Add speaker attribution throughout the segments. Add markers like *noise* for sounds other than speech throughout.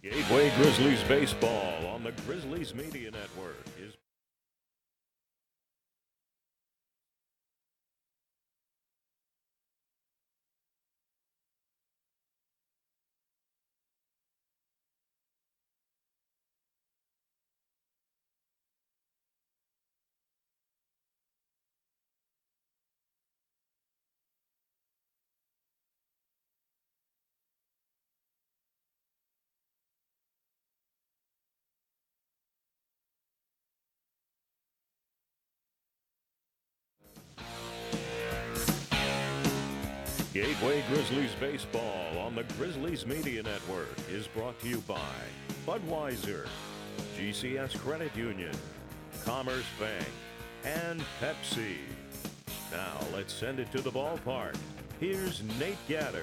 Speaker 1: Gateway Grizzlies baseball on the Grizzlies Media Network is Gateway Grizzlies baseball on the Grizzlies Media Network is brought to you by Budweiser, GCS Credit Union, Commerce Bank, and Pepsi. Now let's send it to the ballpark. Here's Nate Gatter.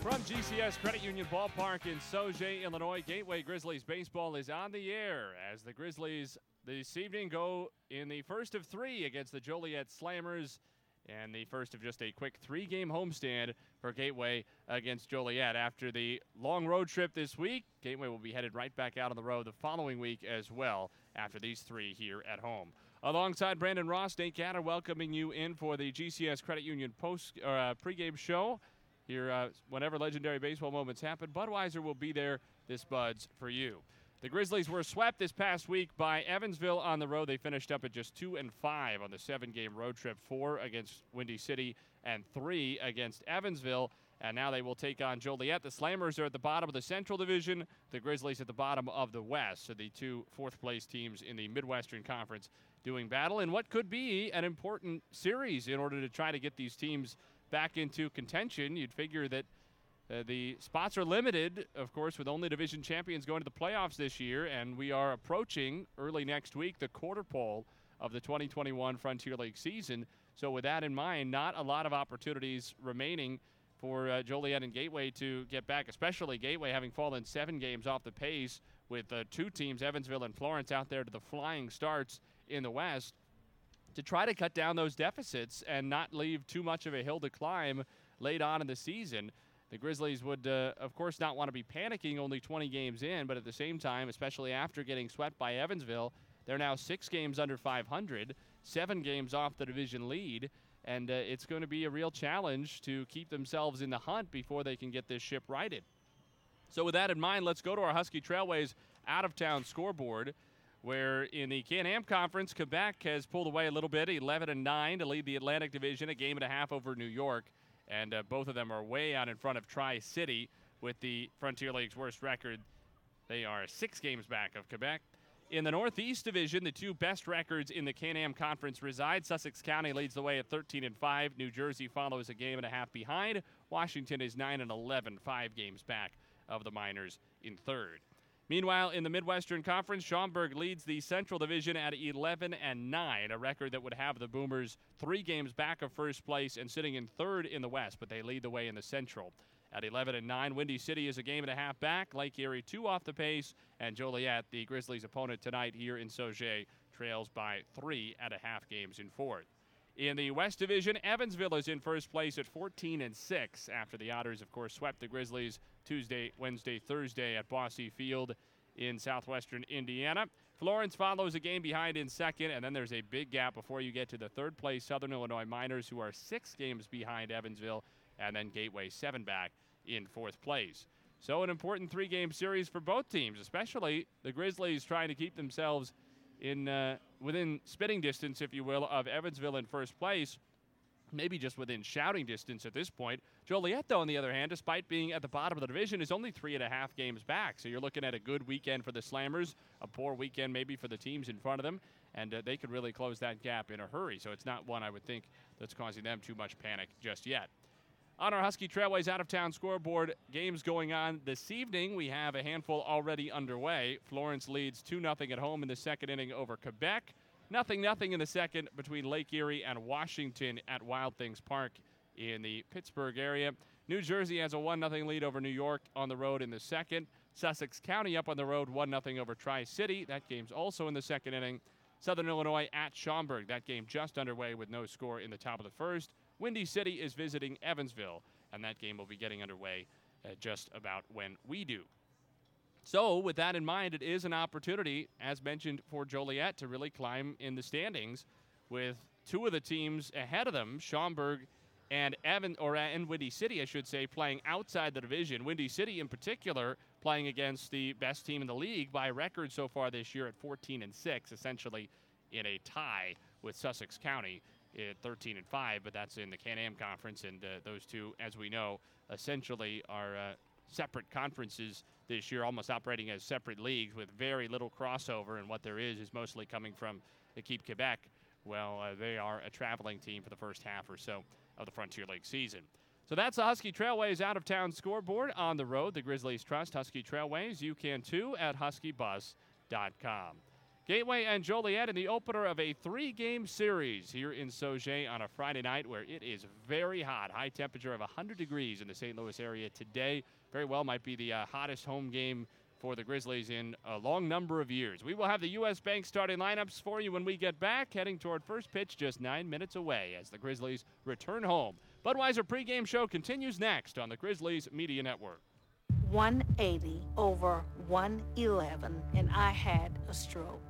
Speaker 2: From GCS Credit Union Ballpark in Sauget, Illinois, Gateway Grizzlies baseball is on the air as the Grizzlies this evening go in the first of three against the Joliet Slammers and the first of just a quick three game homestand for Gateway against Joliet. After the long road trip this week, Gateway will be headed right back out on the road the following week as well after these three here at home. Alongside Brandon Ross, Nate Gatter welcoming you in for the GCS Credit Union post uh, pregame show. Here, uh, whenever legendary baseball moments happen, Budweiser will be there. This Buds for you. The Grizzlies were swept this past week by Evansville on the road. They finished up at just two and five on the seven-game road trip, four against Windy City and three against Evansville. And now they will take on Joliet. The Slammers are at the bottom of the Central Division. The Grizzlies at the bottom of the West. So the two fourth-place teams in the Midwestern Conference doing battle in what could be an important series in order to try to get these teams back into contention. You'd figure that uh, the spots are limited, of course, with only division champions going to the playoffs this year, and we are approaching early next week the quarter pole of the 2021 Frontier League season. So, with that in mind, not a lot of opportunities remaining for uh, Joliet and Gateway to get back, especially Gateway having fallen seven games off the pace with uh, two teams, Evansville and Florence, out there to the flying starts in the West to try to cut down those deficits and not leave too much of a hill to climb late on in the season. The Grizzlies would, uh, of course, not want to be panicking only 20 games in, but at the same time, especially after getting swept by Evansville, they're now six games under 500, seven games off the division lead, and uh, it's going to be a real challenge to keep themselves in the hunt before they can get this ship righted. So, with that in mind, let's go to our Husky Trailways out of town scoreboard. Where in the Can Am Conference, Quebec has pulled away a little bit, 11 and 9 to lead the Atlantic Division, a game and a half over New York and uh, both of them are way out in front of Tri City with the Frontier League's worst record. They are six games back of Quebec. In the Northeast Division, the two best records in the Can-Am Conference reside. Sussex County leads the way at 13 and 5. New Jersey follows a game and a half behind. Washington is 9 and 11, five games back of the Miners in third. Meanwhile, in the Midwestern Conference, Schaumburg leads the Central Division at 11 and 9, a record that would have the Boomers three games back of first place and sitting in third in the West, but they lead the way in the Central. At 11 and 9, Windy City is a game and a half back. Lake Erie two off the pace, and Joliet, the Grizzlies' opponent tonight here in Sauget, trails by three and a half games in fourth. In the West Division, Evansville is in first place at 14 and 6 after the Otters, of course, swept the Grizzlies Tuesday, Wednesday, Thursday at Bosse Field in southwestern Indiana. Florence follows a game behind in second, and then there's a big gap before you get to the third place Southern Illinois Miners, who are six games behind Evansville, and then Gateway seven back in fourth place. So, an important three game series for both teams, especially the Grizzlies trying to keep themselves in uh, within spitting distance, if you will, of Evansville in first place. Maybe just within shouting distance at this point. Joliet, though, on the other hand, despite being at the bottom of the division, is only three and a half games back. So you're looking at a good weekend for the Slammers, a poor weekend maybe for the teams in front of them, and uh, they could really close that gap in a hurry. So it's not one I would think that's causing them too much panic just yet. On our Husky Trailways out of town scoreboard, games going on this evening. We have a handful already underway. Florence leads 2 0 at home in the second inning over Quebec. Nothing, nothing in the second between Lake Erie and Washington at Wild Things Park in the Pittsburgh area. New Jersey has a 1 0 lead over New York on the road in the second. Sussex County up on the road 1 0 over Tri City. That game's also in the second inning. Southern Illinois at Schaumburg. That game just underway with no score in the top of the first. Windy City is visiting Evansville, and that game will be getting underway uh, just about when we do. So, with that in mind, it is an opportunity, as mentioned, for Joliet to really climb in the standings with two of the teams ahead of them, Schaumburg and Evan or uh, and Windy City, I should say, playing outside the division. Windy City, in particular, playing against the best team in the league by record so far this year at 14 and six, essentially in a tie with Sussex County at 13 and five. But that's in the Can-Am Conference, and uh, those two, as we know, essentially are uh, separate conferences this year, almost operating as separate leagues with very little crossover. And what there is is mostly coming from Equipe Quebec. Well, uh, they are a traveling team for the first half or so of the Frontier League season. So that's the Husky Trailways out of town scoreboard on the road. The Grizzlies trust Husky Trailways. You can too at huskybus.com. Gateway and Joliet in the opener of a three game series here in Sauget on a Friday night where it is very hot. High temperature of 100 degrees in the St. Louis area today. Very well might be the uh, hottest home game for the Grizzlies in a long number of years. We will have the U.S. Bank starting lineups for you when we get back, heading toward first pitch just nine minutes away as the Grizzlies return home. Budweiser pregame show continues next on the Grizzlies Media Network.
Speaker 3: 180 over 111, and I had a stroke.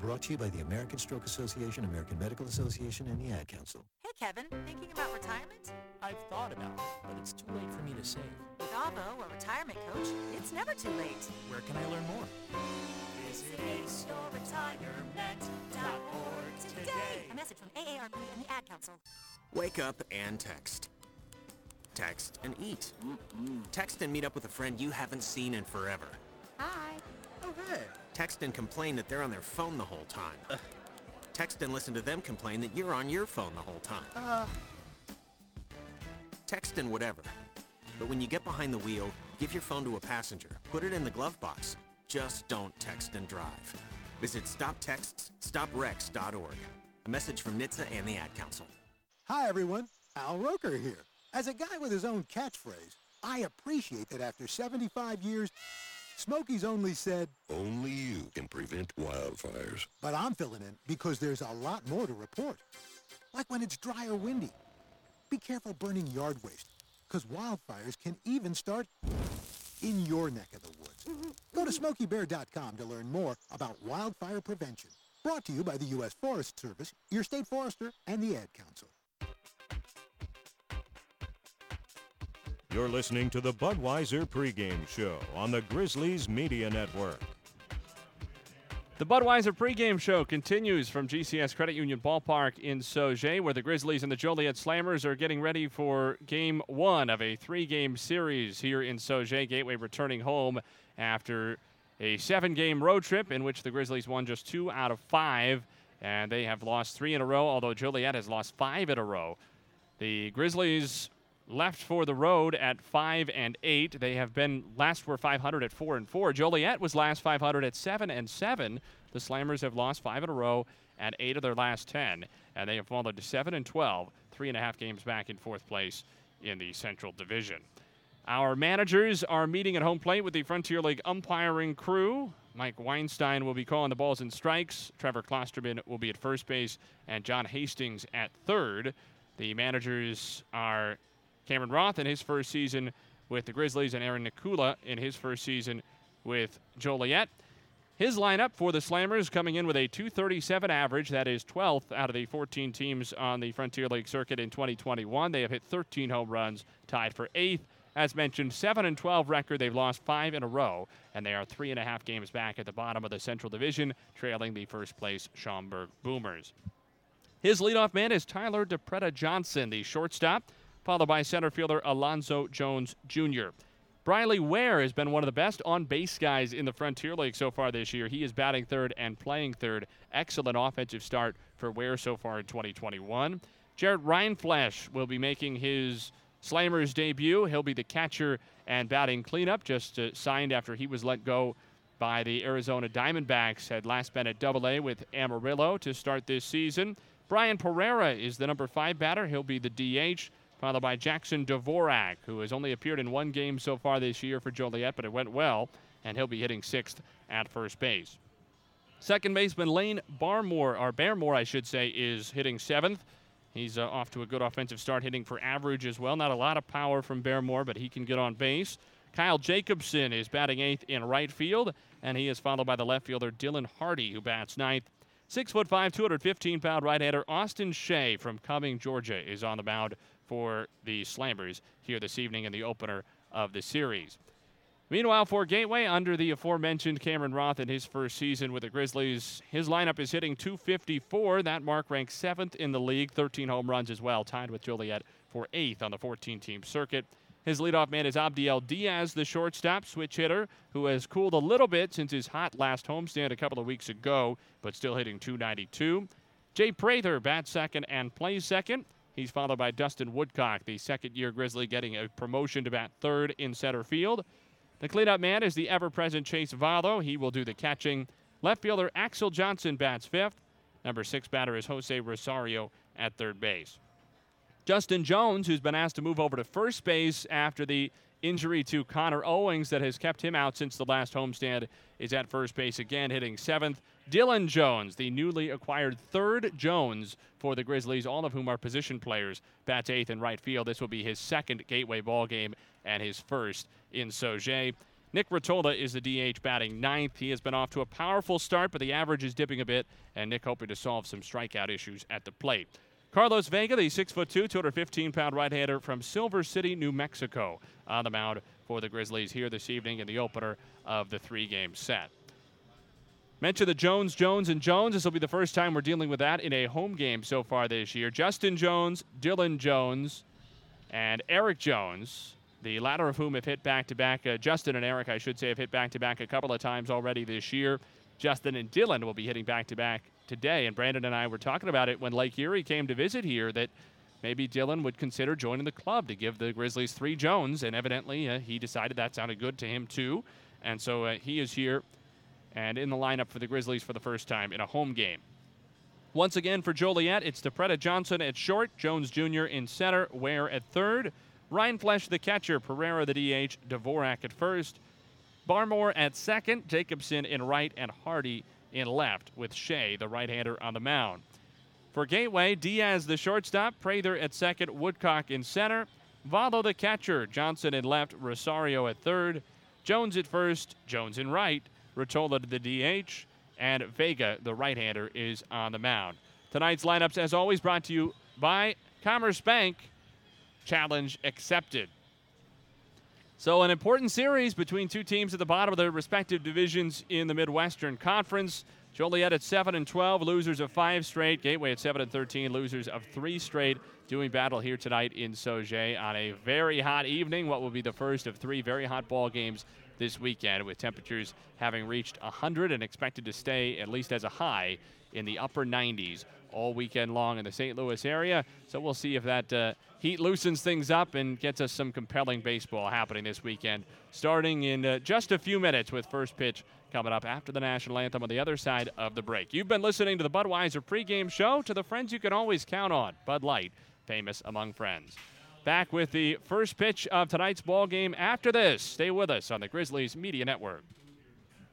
Speaker 4: Brought to you by the American Stroke Association, American Medical Association, and the Ad Council.
Speaker 5: Hey, Kevin, thinking about retirement?
Speaker 6: I've thought about it, but it's too late for me to save.
Speaker 5: With Avo, a retirement coach, it's never too late.
Speaker 6: Where can I learn more?
Speaker 5: Visit aceyourretirement.org today. A message from AARP and the Ad Council.
Speaker 7: Wake up and text. Text and eat. Text and meet up with a friend you haven't seen in forever.
Speaker 5: Hi.
Speaker 7: Text and complain that they're on their phone the whole time. Text and listen to them complain that you're on your phone the whole time. Text and whatever. But when you get behind the wheel, give your phone to a passenger. Put it in the glove box. Just don't text and drive. Visit stoptextsstopwrecks.org. A message from NHTSA and the Ad Council.
Speaker 8: Hi, everyone. Al Roker here. As a guy with his own catchphrase, I appreciate that after 75 years, Smokey's only said,
Speaker 9: Only you can prevent wildfires.
Speaker 8: but I'm filling in because there's a lot more to report. Like when it's dry or windy. Be careful burning yard waste, because wildfires can even start in your neck of the woods. Go to smokeybear.com to learn more about wildfire prevention. Brought to you by the U.S. Forest Service, your state forester, and the Ad Council.
Speaker 1: You're listening to the Budweiser pregame show on the Grizzlies Media Network.
Speaker 2: The Budweiser pregame show continues from GCS Credit Union Ballpark in Sauget, where the Grizzlies and the Joliet Slammers are getting ready for game one of a three game series here in Sauget. Gateway returning home after a seven game road trip in which the Grizzlies won just two out of five, and they have lost three in a row, although Joliet has lost five in a row. The Grizzlies left for the road at five and eight. They have been last were 500 at four and four. Joliet was last 500 at seven and seven. The Slammers have lost five in a row at eight of their last ten, and they have fallen to seven and 12, three and a half games back in fourth place in the Central Division. Our managers are meeting at home plate with the Frontier League umpiring crew. Mike Weinstein will be calling the balls and strikes. Trevor Klosterman will be at first base, and John Hastings at third. The managers are Cameron Roth in his first season with the Grizzlies and Aaron Nikula in his first season with Joliet. His lineup for the Slammers coming in with a 237 average. That is 12th out of the 14 teams on the Frontier League circuit in 2021. They have hit 13 home runs, tied for eighth. As mentioned, 7 and 12 record. They've lost five in a row, and they are three and a half games back at the bottom of the Central Division, trailing the first place Schaumburg Boomers. His leadoff man is Tyler DePreta Johnson, the shortstop, followed by center fielder Alonzo Jones Jr. Briley Ware has been one of the best on base guys in the Frontier League so far this year. He is batting third and playing third. Excellent offensive start for Ware so far in 2021. Jared Rindfleisch will be making his Slammers debut. He'll be the catcher and batting cleanup, just uh, signed after he was let go by the Arizona Diamondbacks. Had last been at Double A with Amarillo to start this season. Brian Pereira is the number five batter. He'll be the DH, followed by Jackson Dvorak, who has only appeared in one game so far this year for Joliet, but it went well, and he'll be hitting sixth at first base. Second baseman Lane Barmore, or Baremore, I should say, is hitting seventh. He's uh, off to a good offensive start, hitting for average as well. Not a lot of power from Baremore, but he can get on base. Kyle Jacobson is batting eighth in right field, and he is followed by the left fielder Dylan Hardy, who bats ninth. Six foot five, 215 pound right-hander Austin Shea from Cumming, Georgia, is on the mound for the Slammers here this evening in the opener of the series. Meanwhile, for Gateway, under the aforementioned Cameron Roth in his first season with the Grizzlies, his lineup is hitting 254. That mark ranks seventh in the league, 13 home runs as well, tied with Joliet for eighth on the 14 team circuit. His leadoff man is Abdiel Diaz, the shortstop, switch hitter, who has cooled a little bit since his hot last homestand a couple of weeks ago, but still hitting 292. Jay Prather bats second and plays second. He's followed by Dustin Woodcock, the second year Grizzly, getting a promotion to bat third in center field. The cleanup man is the ever present Chase Valo. He will do the catching. Left fielder Axel Johnson bats fifth. Number six batter is Jose Rosario at third base. Justin Jones, who's been asked to move over to first base after the injury to Connor Owings that has kept him out since the last homestand, is at first base again, hitting seventh. Dylan Jones, the newly acquired third Jones for the Grizzlies, all of whom are position players, bats eighth in right field. This will be his second Gateway ball game and his first in Sauget. Nick Rotola is the DH batting ninth. He has been off to a powerful start, but the average is dipping a bit, and Nick hoping to solve some strikeout issues at the plate. Carlos Vega, the 6'2, 215 pound right hander from Silver City, New Mexico, on the mound for the Grizzlies here this evening in the opener of the three game set. Mention the Jones, Jones, and Jones. This will be the first time we're dealing with that in a home game so far this year. Justin Jones, Dylan Jones, and Eric Jones, the latter of whom have hit back to back. Justin and Eric, I should say, have hit back to back a couple of times already this year. Justin and Dylan will be hitting back to back today. And Brandon and I were talking about it when Lake Erie came to visit here that maybe Dylan would consider joining the club to give the Grizzlies three Jones. And evidently, uh, he decided that sounded good to him too. And so uh, he is here and in the lineup for the Grizzlies for the first time in a home game. Once again for Joliet, it's DePretta Johnson at short, Jones Jr. in center, Ware at third, Rindfleisch the catcher, Pereira the DH, Dvorak at first, Barmore at second, Jacobson in right, and Hardy in left, with Shea, the right hander, on the mound. For Gateway, Diaz the shortstop, Prather at second, Woodcock in center, Valo the catcher, Johnson in left, Rosario at third, Jones at first, Jones in right, Rotola to the DH, and Vega, the right hander, is on the mound. Tonight's lineups, as always, brought to you by Commerce Bank. Challenge accepted. So, an important series between two teams at the bottom of their respective divisions in the Midwestern Conference. Joliet at 7 and 12, losers of five straight. Gateway at 7 and 13, losers of three straight. Doing battle here tonight in Sauget on a very hot evening. What will be the first of three very hot ball games this weekend, with temperatures having reached 100 and expected to stay at least as a high in the upper 90s all weekend long in the St. Louis area. So we'll see if that uh, heat loosens things up and gets us some compelling baseball happening this weekend. Starting in uh, just a few minutes with first pitch coming up after the national anthem on the other side of the break. You've been listening to the Budweiser pregame show to the friends you can always count on. Bud Light, famous among friends. Back with the first pitch of tonight's ball game after this. Stay with us on the Grizzlies Media Network.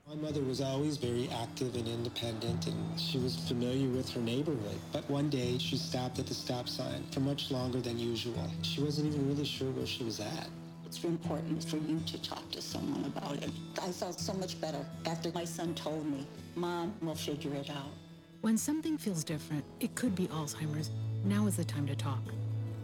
Speaker 10: My mother was always very active and independent, and she was familiar with her neighborhood. But one day, she stopped at the stop sign for much longer than usual. She wasn't even really sure where she was at.
Speaker 11: It's important for you to talk to someone about it. I felt so much better after my son told me, Mom, we'll figure it out.
Speaker 12: When something feels different, it could be Alzheimer's. Now is the time to talk.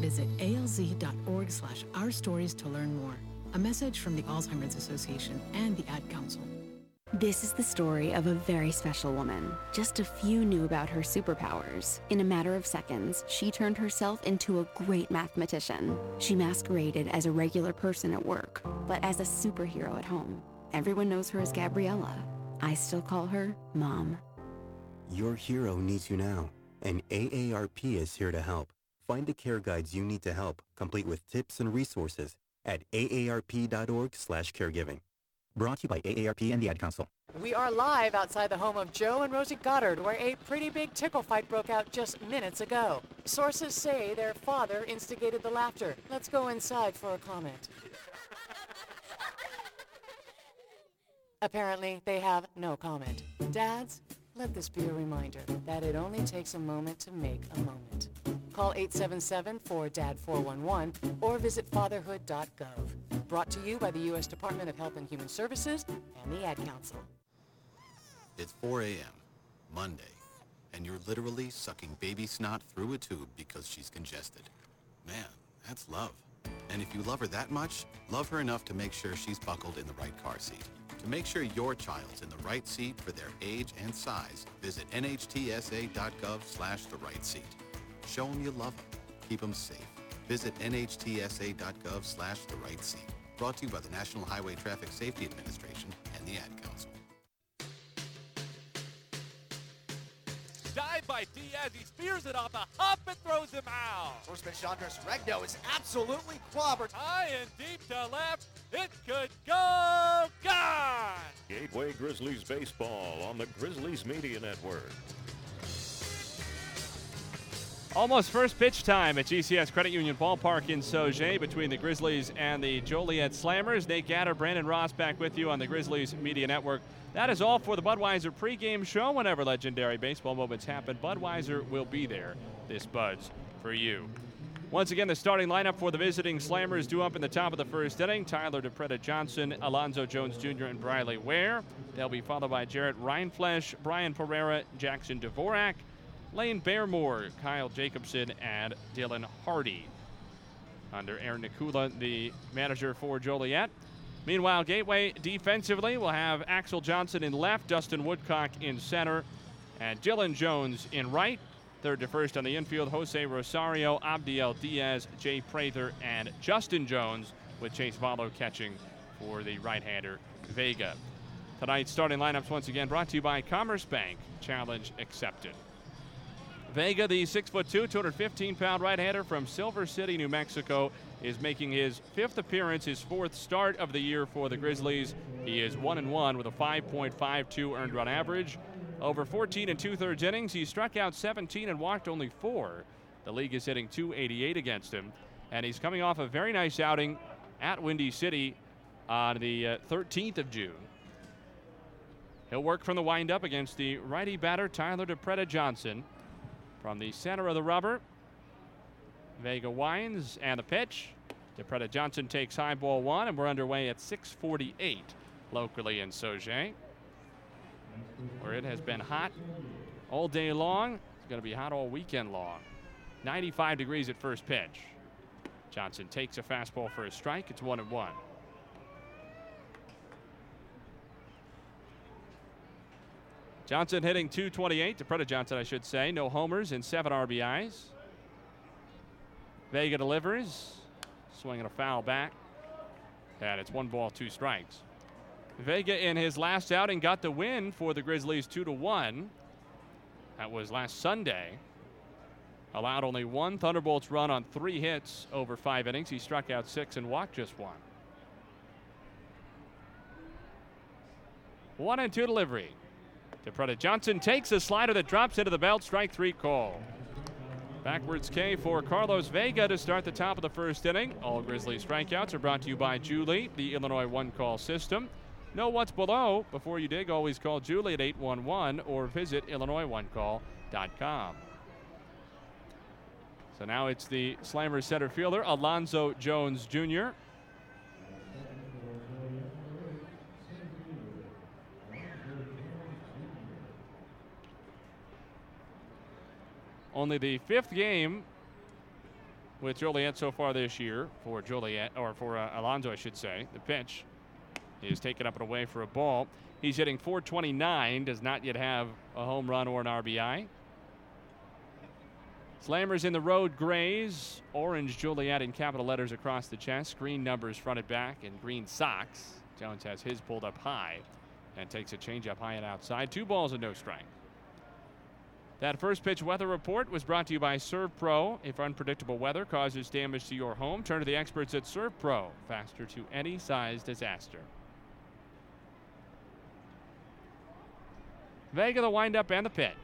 Speaker 12: Visit alz.org slash our stories to learn more. A message from the Alzheimer's Association and the Ad Council.
Speaker 13: This is the story of a very special woman. Just a few knew about her superpowers. In a matter of seconds, she turned herself into a great mathematician. She masqueraded as a regular person at work, but as a superhero at home. Everyone knows her as Gabriella. I still call her Mom.
Speaker 14: Your hero needs you now, and AARP is here to help. Find the care guides you need to help, complete with tips and resources at aarp.org/caregiving. Brought to you by AARP and the Ad Council.
Speaker 15: We are live outside the home of Joe and Rosie Goddard, where a pretty big tickle fight broke out just minutes ago. Sources say their father instigated the laughter. Let's go inside for a comment. Apparently, they have no comment. Dads, let this be a reminder that it only takes a moment to make a moment. Call 877-4DAD-411 or visit fatherhood.gov. Brought to you by the U.S. Department of Health and Human Services and the Ad Council.
Speaker 16: It's 4 a.m., Monday, and you're literally sucking baby snot through a tube because she's congested. Man, that's love. And if you love her that much, love her enough to make sure she's buckled in the right car seat. To make sure your child's in the right seat for their age and size, visit nhtsa.gov slash the right seat. Show them you love them. Keep them safe. Visit nhtsa.gov slash the right seat. Brought to you by the National Highway Traffic Safety Administration and the Ad Council.
Speaker 17: Dive by Diaz. He spears it off the hop and throws him out.
Speaker 18: Horseman Chandras Regno is absolutely clobbered.
Speaker 17: High and deep to left. It could go gone.
Speaker 1: Gateway Grizzlies baseball on the Grizzlies Media Network.
Speaker 2: Almost first pitch time at GCS Credit Union Ballpark in Sauget between the Grizzlies and the Joliet Slammers. Nate Gatter, Brandon Ross back with you on the Grizzlies Media Network. That is all for the Budweiser pregame show. Whenever legendary baseball moments happen, Budweiser will be there. This Buds for you. Once again, the starting lineup for the visiting Slammers due up in the top of the first inning. Tyler DePreta Johnson, Alonzo Jones Jr., and Briley Ware. They'll be followed by Jarrett Rindfleisch, Brian Pereira, Jackson Dvorak, Lane Bearmore, Kyle Jacobson, and Dylan Hardy. Under Aaron Nikula, the manager for Joliet. Meanwhile, Gateway defensively will have Axel Johnson in left, Dustin Woodcock in center, and Dylan Jones in right. Third to first on the infield, Jose Rosario, Abdiel Diaz, Jay Prather, and Justin Jones, with Chase Valo catching for the right-hander Vega. Tonight's starting lineups once again brought to you by Commerce Bank. Challenge accepted. Vega, the 6'2, 215 pound right hander from Silver City, New Mexico, is making his fifth appearance, his fourth start of the year for the Grizzlies. He is 1 and 1 with a 5.52 earned run average. Over 14 and two thirds innings, he struck out 17 and walked only four. The league is hitting 288 against him, and he's coming off a very nice outing at Windy City on the uh, 13th of June. He'll work from the windup against the righty batter Tyler DePreta Johnson. From the center of the rubber, Vega winds and the pitch. DePreta Johnson takes high ball one, and we're underway at 6:48 locally in Sauget, where it has been hot all day long. It's going to be hot all weekend long. 95 degrees at first pitch. Johnson takes a fastball for a strike. It's one and one. Johnson hitting 228 DePreta Johnson, I should say. No homers and seven RBIs. Vega delivers, swinging a foul back, and it's one ball, two strikes. Vega in his last outing got the win for the Grizzlies, two to one. That was last Sunday. Allowed only one Thunderbolts run on three hits over five innings. He struck out six and walked just one. One and two delivery. DePreta Johnson takes a slider that drops into the belt. Strike three call. Backwards K for Carlos Vega to start the top of the first inning. All Grizzly strikeouts are brought to you by Julie, the Illinois one call system. Know what's below. Before you dig, always call Julie at 811 or visit IllinoisOneCall.com. So now it's the Slammer center fielder, Alonzo Jones Jr. Only the fifth game with Joliet so far this year for Joliet, or for uh, Alonzo, I should say. The pitch. Has taken up and away for a ball. He's hitting 429, does not yet have a home run or an RBI. Slammers in the road grays, orange Joliet in capital letters across the chest, green numbers fronted back, and green socks. Jones has his pulled up high and takes a changeup high and outside. Two balls and no strike. That first pitch weather report was brought to you by ServPro. If unpredictable weather causes damage to your home, turn to the experts at ServPro. Faster to any size disaster. Vega the windup and the pitch.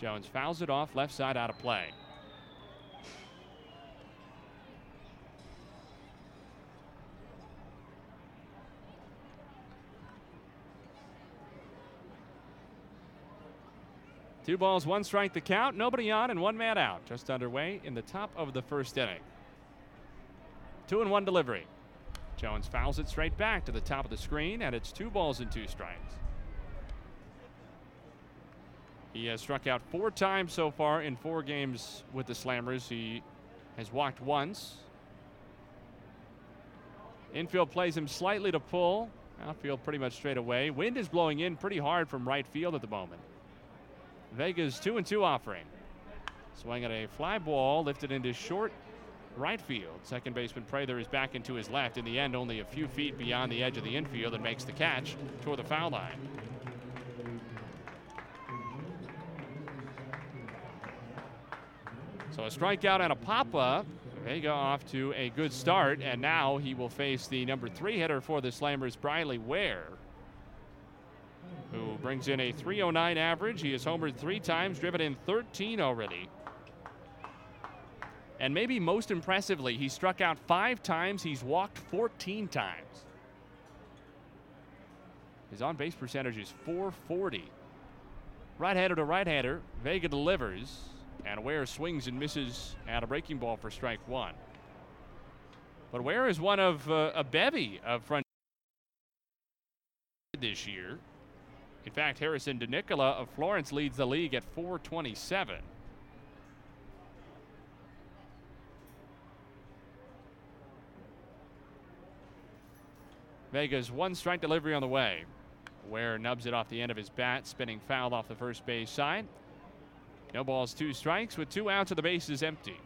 Speaker 2: Jones fouls it off left side out of play. Two balls, one strike the count. Nobody on and one man out. Just underway in the top of the first inning. Two and one delivery. Jones fouls it straight back to the top of the screen, and it's two balls and two strikes. He has struck out four times so far in four games with the Slammers. He has walked once. Infield plays him slightly to pull. Outfield pretty much straight away. Wind is blowing in pretty hard from right field at the moment. Vega's two and two offering. Swing at a fly ball lifted into short right field. Second baseman Prather is back into his left. In the end, only a few feet beyond the edge of the infield and makes the catch toward the foul line. So a strikeout and a pop up. Vega off to a good start, and now he will face the number three hitter for the Slammers, Briley Ware, who brings in a 309 average. He has homered three times, driven in 13 already. And maybe most impressively, he struck out five times, he's walked 14 times. His on base percentage is 440. Right hander to right hander, Vega delivers. And Ware swings and misses at a breaking ball for strike one. But Ware is one of uh, a bevy of front this year. In fact, Harrison DeNicola of Florence leads the league at 427. Vega's one strike delivery on the way. Ware nubs it off the end of his bat, spinning foul off the first base side. No balls, two strikes with two outs and the bases empty.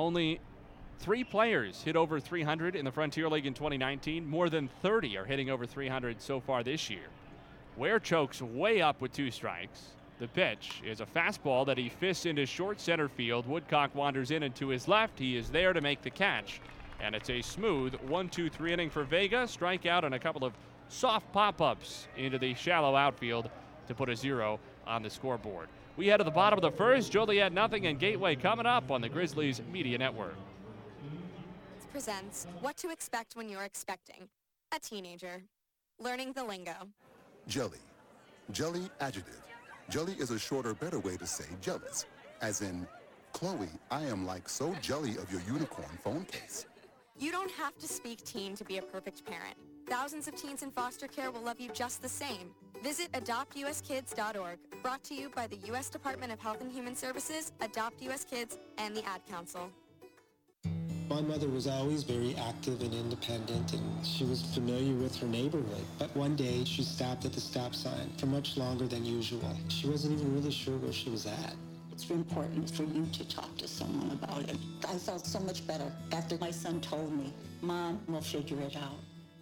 Speaker 2: Only three players hit over 300 in the Frontier League in 2019. More than 30 are hitting over 300 so far this year. Ware chokes way up with two strikes. The pitch is a fastball that he fists into short center field. Woodcock wanders in and to his left. He is there to make the catch. And it's a smooth 1 2 3 inning for Vega. Strikeout and a couple of soft pop ups into the shallow outfield to put a zero on the scoreboard. We head to the bottom of the first. Joliet nothing and Gateway coming up on the Grizzlies Media Network.
Speaker 19: It presents What to Expect When You're Expecting a Teenager. Learning the lingo.
Speaker 9: Jelly. Jelly adjective. Jelly is a shorter, better way to say jealous. As in, Chloe, I am like so jelly of your unicorn phone case.
Speaker 19: You don't have to speak teen to be a perfect parent. Thousands of teens in foster care will love you just the same. Visit adoptuskids.org, brought to you by the U.S. Department of Health and Human Services, Adopt U.S. Kids, and the Ad Council.
Speaker 10: My mother was always very active and independent, and she was familiar with her neighborhood. But one day, she stopped at the stop sign for much longer than usual. She wasn't even really sure where she was at.
Speaker 11: It's important for you to talk to someone about it. I felt so much better after my son told me, Mom, we'll figure it out.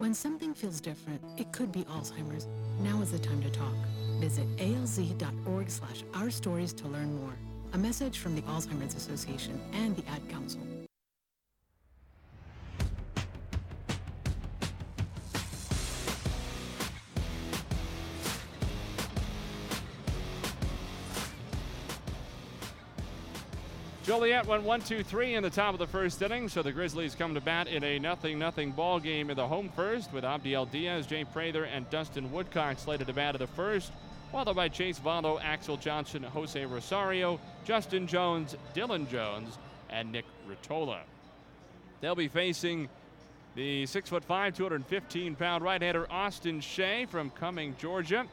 Speaker 12: When something feels different, it could be Alzheimer's. Now is the time to talk. Visit alz.org slash our stories to learn more. A message from the Alzheimer's Association and the Ad Council.
Speaker 2: Joliet went 1 2 3 in the top of the first inning, so the Grizzlies come to bat in a nothing nothing ball game in the home first with Abdiel Diaz, Jay Prather, and Dustin Woodcock slated to bat in the first, followed by Chase Valo, Axel Johnson, Jose Rosario, Justin Jones, Dylan Jones, and Nick Rotola. They'll be facing the 6'5, 215 pound right hander Austin Shea from Cumming, Georgia.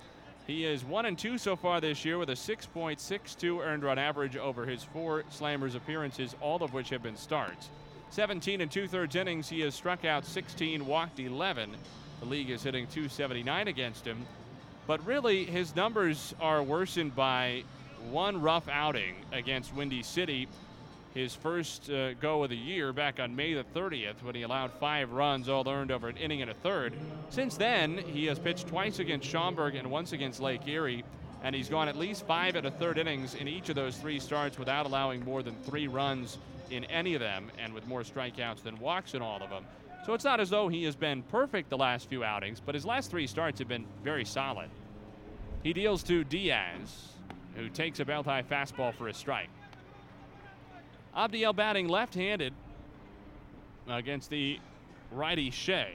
Speaker 2: He is 1 and 2 so far this year with a 6.62 earned run average over his four Slammers appearances, all of which have been starts. 17 and two thirds innings, he has struck out 16, walked 11. The league is hitting 279 against him. But really, his numbers are worsened by one rough outing against Windy City his first uh, go of the year back on May the 30th when he allowed five runs, all earned over an inning and a third. Since then, he has pitched twice against Schaumburg and once against Lake Erie, and he's gone at least five and a third innings in each of those three starts without allowing more than three runs in any of them, and with more strikeouts than walks in all of them. So it's not as though he has been perfect the last few outings, but his last three starts have been very solid. He deals to Diaz, who takes a belt high fastball for a strike. Abdiel batting left handed against the righty Shea.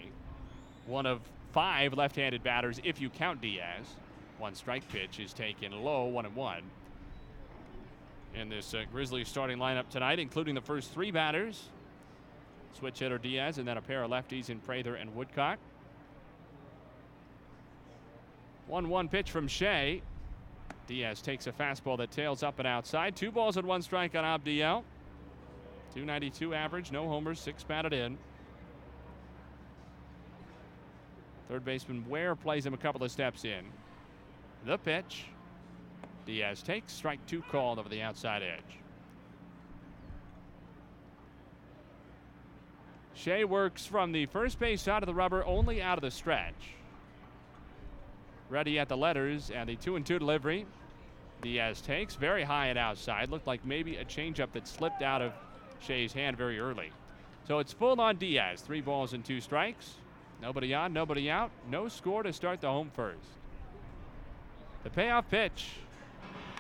Speaker 2: One of five left handed batters if you count Diaz. One strike pitch is taken low, one and one. In this uh, Grizzlies starting lineup tonight, including the first three batters switch hitter Diaz, and then a pair of lefties in Prather and Woodcock. 1 1 pitch from Shea. Diaz takes a fastball that tails up and outside. Two balls and one strike on Abdiel. 292 average, no homers, six batted in. Third baseman Ware plays him a couple of steps in. The pitch. Diaz takes strike two called over the outside edge. Shea works from the first base side of the rubber, only out of the stretch. Ready at the letters and the two and two delivery. Diaz takes very high and outside. Looked like maybe a changeup that slipped out of Shea's hand very early. So it's full on Diaz. Three balls and two strikes. Nobody on, nobody out. No score to start the home first. The payoff pitch.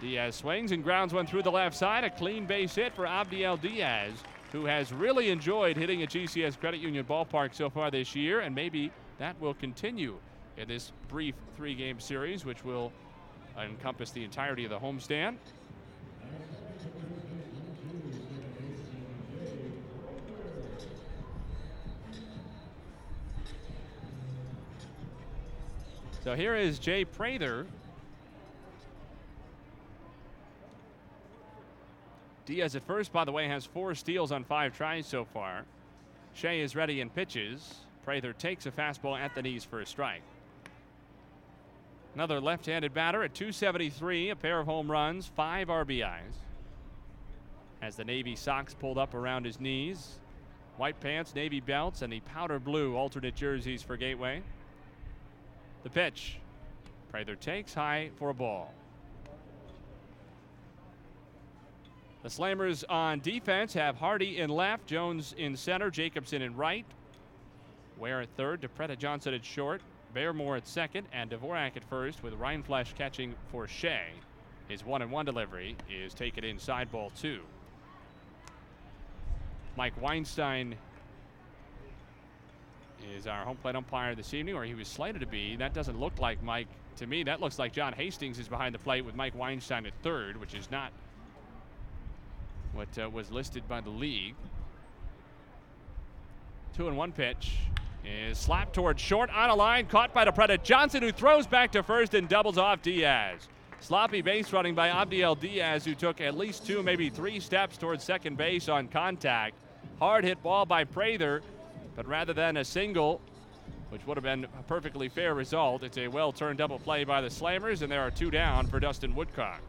Speaker 2: Diaz swings and grounds one through the left side. A clean base hit for Abdiel Diaz, who has really enjoyed hitting at GCS Credit Union Ballpark so far this year, and maybe that will continue in this brief three game series, which will encompass the entirety of the homestand. So here is Jay Prather. Diaz at first, by the way, has four steals on five tries so far. Shea is ready and pitches. Prather takes a fastball at the knees for a strike. Another left handed batter at 273, a pair of home runs, five RBIs. Has the Navy socks pulled up around his knees. White pants, navy belts, and the powder blue alternate jerseys for Gateway. The pitch. Prather takes high for a ball. The Slammers on defense have Hardy in left, Jones in center, Jacobson in right. Ware at third, DePretta Johnson at short, Bearmore at second, and Dvorak at first, with Rindfleisch catching for Shea. His one and one delivery is taken inside ball two. Mike Weinstein is our home plate umpire this evening, or he was slated to be. That doesn't look like Mike to me. That looks like John Hastings is behind the plate with Mike Weinstein at third, which is not what uh, was listed by the league. Two and one pitch is slapped towards short on a line, caught by DePretta Johnson, who throws back to first and doubles off Diaz. Sloppy base running by Abdiel Diaz, who took at least two, maybe three steps towards second base on contact. Hard hit ball by Prather, but rather than a single, which would have been a perfectly fair result, it's a well turned double play by the Slammers, and there are two down for Dustin Woodcock.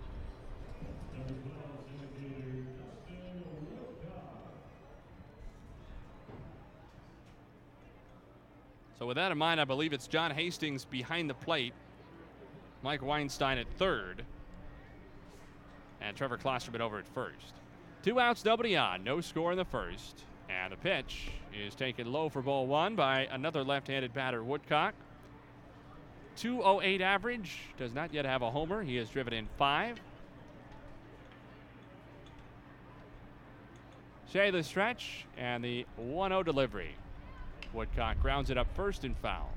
Speaker 2: So, with that in mind, I believe it's John Hastings behind the plate, Mike Weinstein at third, and Trevor Klosterman over at first. Two outs, nobody on, no score in the first. And the pitch is taken low for ball one by another left handed batter, Woodcock. 208 average, does not yet have a homer. He has driven in five. Shea the stretch and the 1 0 delivery. Woodcock grounds it up first and foul.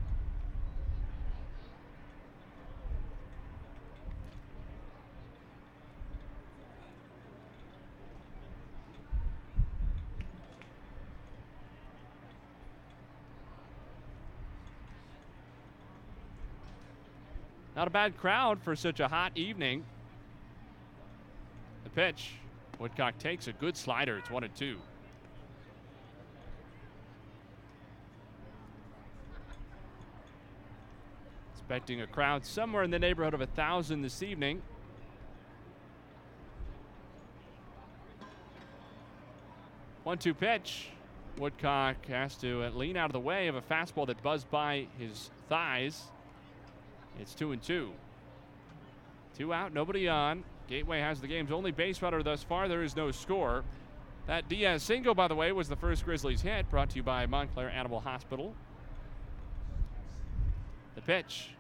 Speaker 2: Not a bad crowd for such a hot evening. The pitch. Woodcock takes a good slider. It's one and two. Expecting a crowd somewhere in the neighborhood of a thousand this evening. One two pitch. Woodcock has to lean out of the way of a fastball that buzzed by his thighs. It's two and two. Two out, nobody on. Gateway has the game's only base runner thus far. There is no score. That Diaz single, by the way, was the first Grizzlies hit, brought to you by Montclair Animal Hospital. The pitch.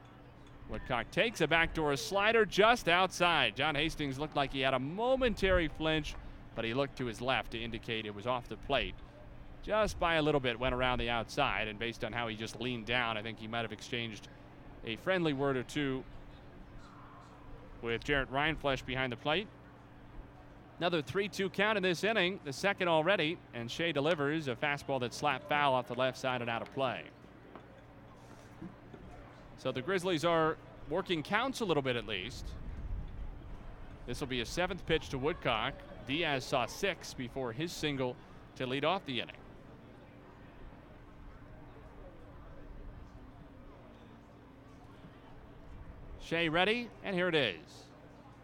Speaker 2: Woodcock takes a backdoor slider just outside. John Hastings looked like he had a momentary flinch, but he looked to his left to indicate it was off the plate. Just by a little bit, went around the outside, and based on how he just leaned down, I think he might have exchanged a friendly word or two with Jarrett Rindfleisch behind the plate. Another 3 2 count in this inning, the second already, and Shea delivers a fastball that slapped foul off the left side and out of play. So the Grizzlies are working counts a little bit at least. This will be a seventh pitch to Woodcock. Diaz saw six before his single to lead off the inning. Shea ready, and here it is.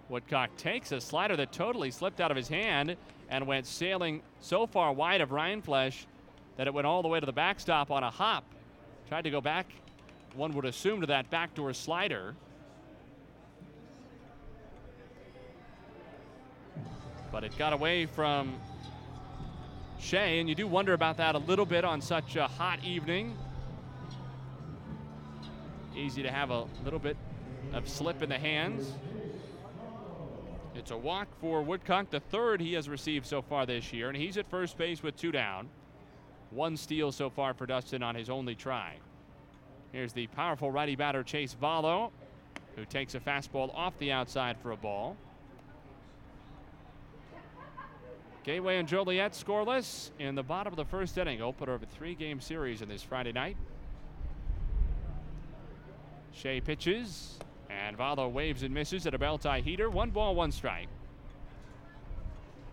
Speaker 2: Woodcock takes a slider that totally slipped out of his hand and went sailing so far wide of Ryan Rindfleisch that it went all the way to the backstop on a hop. Tried to go back, one would assume, to that backdoor slider. But it got away from Shea, and you do wonder about that a little bit on such a hot evening. Easy to have a little bit of slip in the hands. It's a walk for Woodcock, the third he has received so far this year, and he's at first base with two down. One steal so far for Dustin on his only try. Here's the powerful righty batter Chase Valo, who takes a fastball off the outside for a ball. Gateway and Joliet scoreless in the bottom of the first inning, opener of a three game series in this Friday night. Shea pitches, and Valo waves and misses at a bell tie heater. One ball, one strike.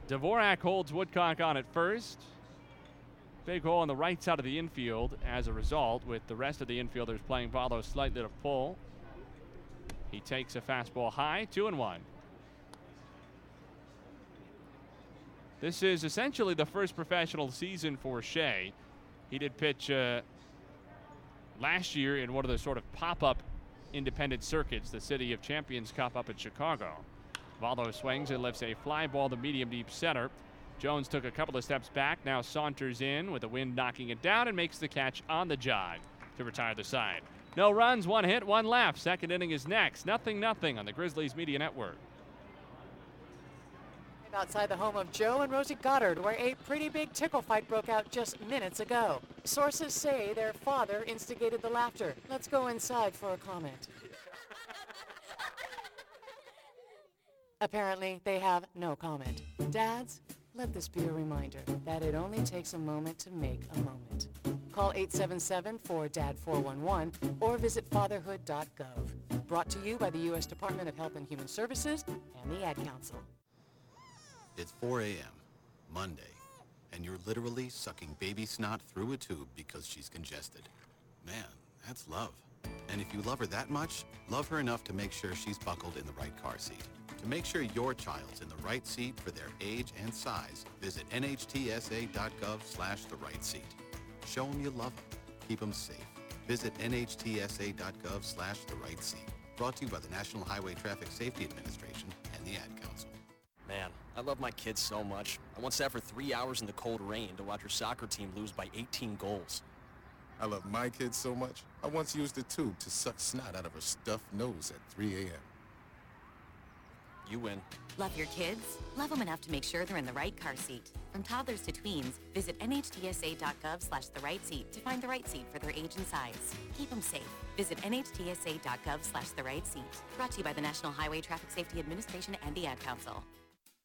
Speaker 2: Dvorak holds Woodcock on at first. Big hole on the right side of the infield as a result, with the rest of the infielders playing Valo slightly to pull. He takes a fastball high, two and one. This is essentially the first professional season for Shea. He did pitch uh, last year in one of the sort of pop up independent circuits, the City of Champions Cup up in Chicago. Valo swings and lifts a fly ball to medium deep center. Jones took a couple of steps back, now saunters in with the wind knocking it down and makes the catch on the jog to retire the side. No runs, one hit, one left. Second inning is next. Nothing, nothing on the Grizzlies Media Network.
Speaker 15: Outside the home of Joe and Rosie Goddard, where a pretty big tickle fight broke out just minutes ago. Sources say their father instigated the laughter. Let's go inside for a comment. *laughs* Apparently, they have no comment. Dads, let this be a reminder that it only takes a moment to make a moment. Call 877-4DAD-411 or visit fatherhood.gov. Brought to you by the U.S. Department of Health and Human Services and the Ad Council.
Speaker 16: It's 4 a.m., Monday, and you're literally sucking baby snot through a tube because she's congested. Man, that's love. And if you love her that much, love her enough to make sure she's buckled in the right car seat. To make sure your child's in the right seat for their age and size, visit nhtsa.gov slash the right seat. Show them you love them. Keep them safe. Visit nhtsa.gov slash the right seat. Brought to you by the National Highway Traffic Safety Administration and the Ad Council.
Speaker 20: Man, I love my kids so much. I once sat for three hours in the cold rain to watch her soccer team lose by 18 goals.
Speaker 9: I love my kids so much, I once used a tube to suck snot out of her stuffed nose at 3 a.m.
Speaker 20: You win.
Speaker 21: Love your kids? Love them enough to make sure they're in the right car seat. From toddlers to tweens, visit nhtsa.gov slash the right seat to find the right seat for their age and size. Keep them safe. Visit nhtsa.gov slash the right seat. Brought to you by the National Highway Traffic Safety Administration and the Ad Council.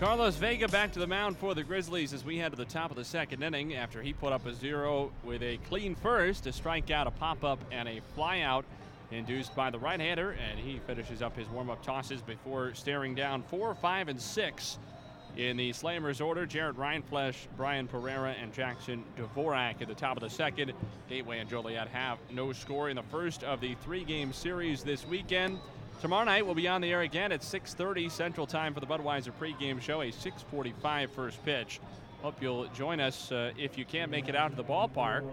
Speaker 2: Carlos Vega back to the mound for the Grizzlies as we head to the top of the second inning after he put up a zero with a clean first, a strikeout, a pop up, and a flyout induced by the right hander. And he finishes up his warm up tosses before staring down four, five, and six in the Slammers order. Jared Rindfleisch, Brian Pereira, and Jackson Dvorak at the top of the second. Gateway and Joliet have no score in the first of the three game series this weekend. Tomorrow night we'll be on the air again at 6:30 Central Time for the Budweiser pregame show, a 6:45 first pitch. Hope you'll join us uh, if you can't make it out to the ballpark.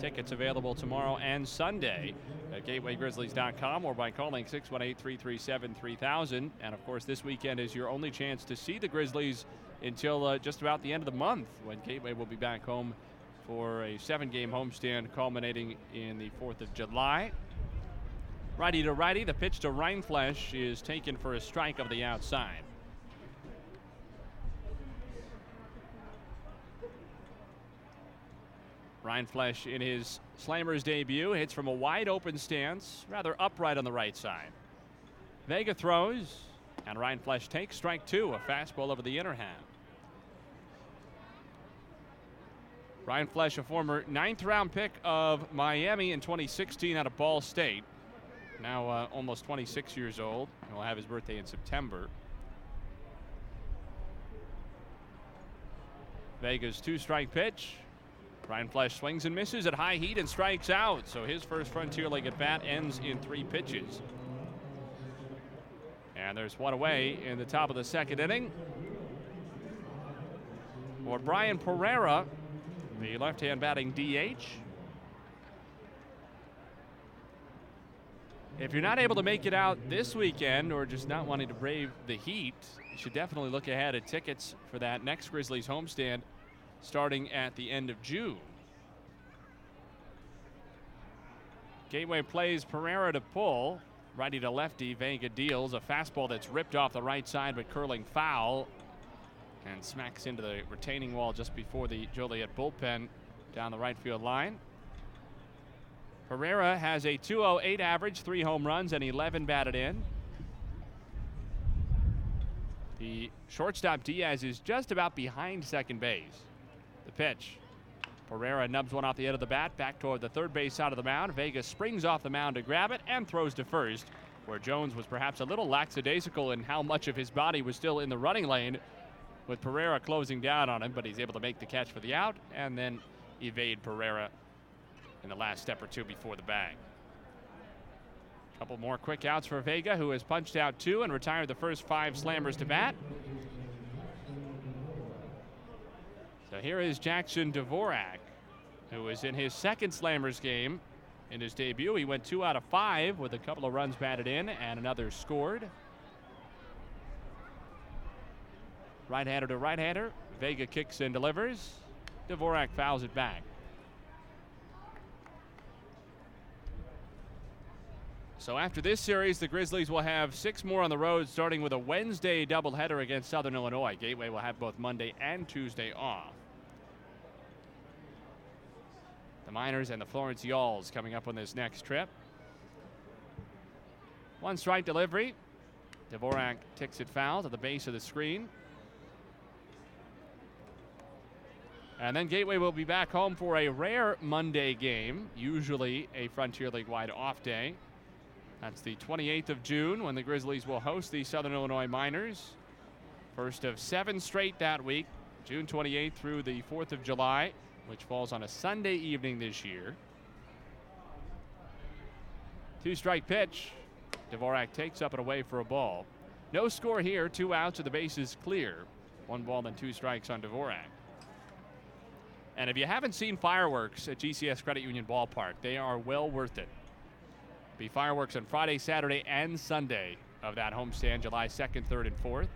Speaker 2: Tickets available tomorrow and Sunday at GatewayGrizzlies.com or by calling 618-337-3000. And of course, this weekend is your only chance to see the Grizzlies until uh, just about the end of the month when Gateway will be back home for a seven-game homestand culminating in the 4th of July. Righty to righty, the pitch to Rindfleisch is taken for a strike of the outside. Rindfleisch in his Slammers debut hits from a wide open stance, rather upright on the right side. Vega throws, and Rindfleisch takes strike two, a fastball over the inner half. Rindfleisch, a former ninth round pick of Miami in 2016 out of Ball State now uh, almost 26 years old. He'll have his birthday in September. Vega's two strike pitch. Rindfleisch swings and misses at high heat and strikes out. So his first Frontier League at bat ends in three pitches. And there's one away in the top of the second inning. For Brian Pereira, the left hand batting DH. If you're not able to make it out this weekend or just not wanting to brave the heat, you should definitely look ahead at tickets for that next Grizzlies homestand starting at the end of June. Gateway plays Pereira to pull. Righty to lefty, Vega deals a fastball that's ripped off the right side but curling foul and smacks into the retaining wall just before the Joliet bullpen down the right field line. Pereira has a 208 average, three home runs, and 11 batted in. The shortstop Diaz is just about behind second base. The pitch. Pereira nubs one off the end of the bat, back toward the third base side of the mound. Vegas springs off the mound to grab it and throws to first, where Jones was perhaps a little lackadaisical in how much of his body was still in the running lane, with Pereira closing down on him, but he's able to make the catch for the out and then evade Pereira in the last step or two before the bag. Couple more quick outs for Vega, who has punched out two and retired the first five slammers to bat. So here is Jackson Dvorak, who was in his second slammers game in his debut. He went two out of five with a couple of runs batted in and another scored. Right hander to right hander. Vega kicks and delivers. Dvorak fouls it back. So after this series, the Grizzlies will have six more on the road, starting with a Wednesday doubleheader against Southern Illinois. Gateway will have both Monday and Tuesday off. The Miners and the Florence Yalls coming up on this next trip. One strike delivery. Dvorak ticks it foul to the base of the screen. And then Gateway will be back home for a rare Monday game, usually a Frontier League wide off day That's the 28th of June when the Grizzlies will host the Southern Illinois Miners. First of seven straight that week, June 28th through the 4th of July, which falls on a Sunday evening this year. Two strike pitch. Dvorak takes up and away for a ball. No score here, two outs, and the bases clear. One ball and two strikes on Dvorak. And if you haven't seen fireworks at GCS Credit Union Ballpark, they are well worth it. Be fireworks on Friday, Saturday, and Sunday of that homestand, July 2nd, 3rd, and 4th.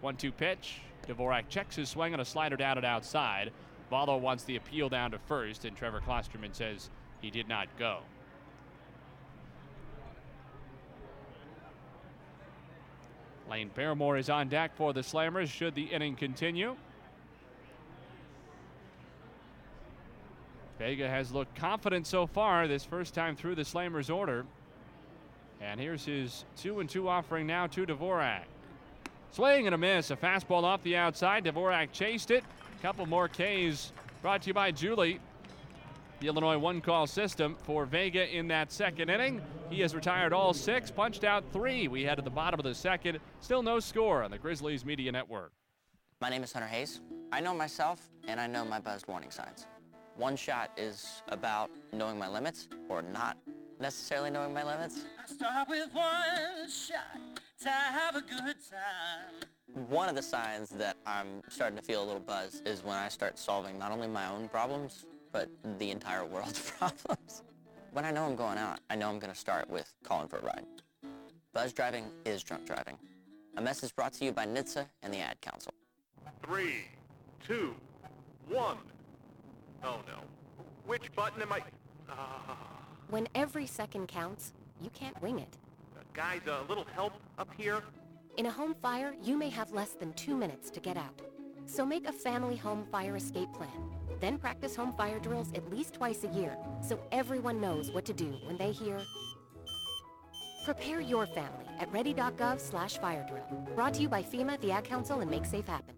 Speaker 2: 1 2 pitch. Dvorak checks his swing on a slider down and outside. Valo wants the appeal down to first, and Trevor Klosterman says he did not go. Lane Barrymore is on deck for the Slammers should the inning continue. Vega has looked confident so far this first time through the Slammers order. And here's his 2 and 2 offering now to Dvorak. Swing and a miss. A fastball off the outside. Dvorak chased it. A couple more Ks brought to you by Julie. The Illinois one call system for Vega in that second inning. He has retired all six, punched out three. We head to the bottom of the second. Still no score on the Grizzlies Media Network.
Speaker 22: My name is Hunter Hayes. I know myself and I know my buzzed warning signs. One shot is about knowing my limits or not necessarily knowing my limits.
Speaker 23: I start with one shot to have a good time.
Speaker 22: One of the signs that I'm starting to feel a little buzz is when I start solving not only my own problems, but the entire world's *laughs* problems. When I know I'm going out, I know I'm going to start with calling for a ride. Buzz driving is drunk driving. A message brought to you by NHTSA and the Ad Council.
Speaker 24: Three, two, one. Oh no. Which button am I? Ah.
Speaker 25: When every second counts, you can't wing it.
Speaker 24: Uh, guys, a little help up here?
Speaker 25: In a home fire, you may have less than two minutes to get out. So make a family home fire escape plan. Then practice home fire drills at least twice a year so everyone knows what to do when they hear Prepare your family at ready.gov slash fire drill. Brought to you by FEMA, the Ad Council, and Make Safe Happen.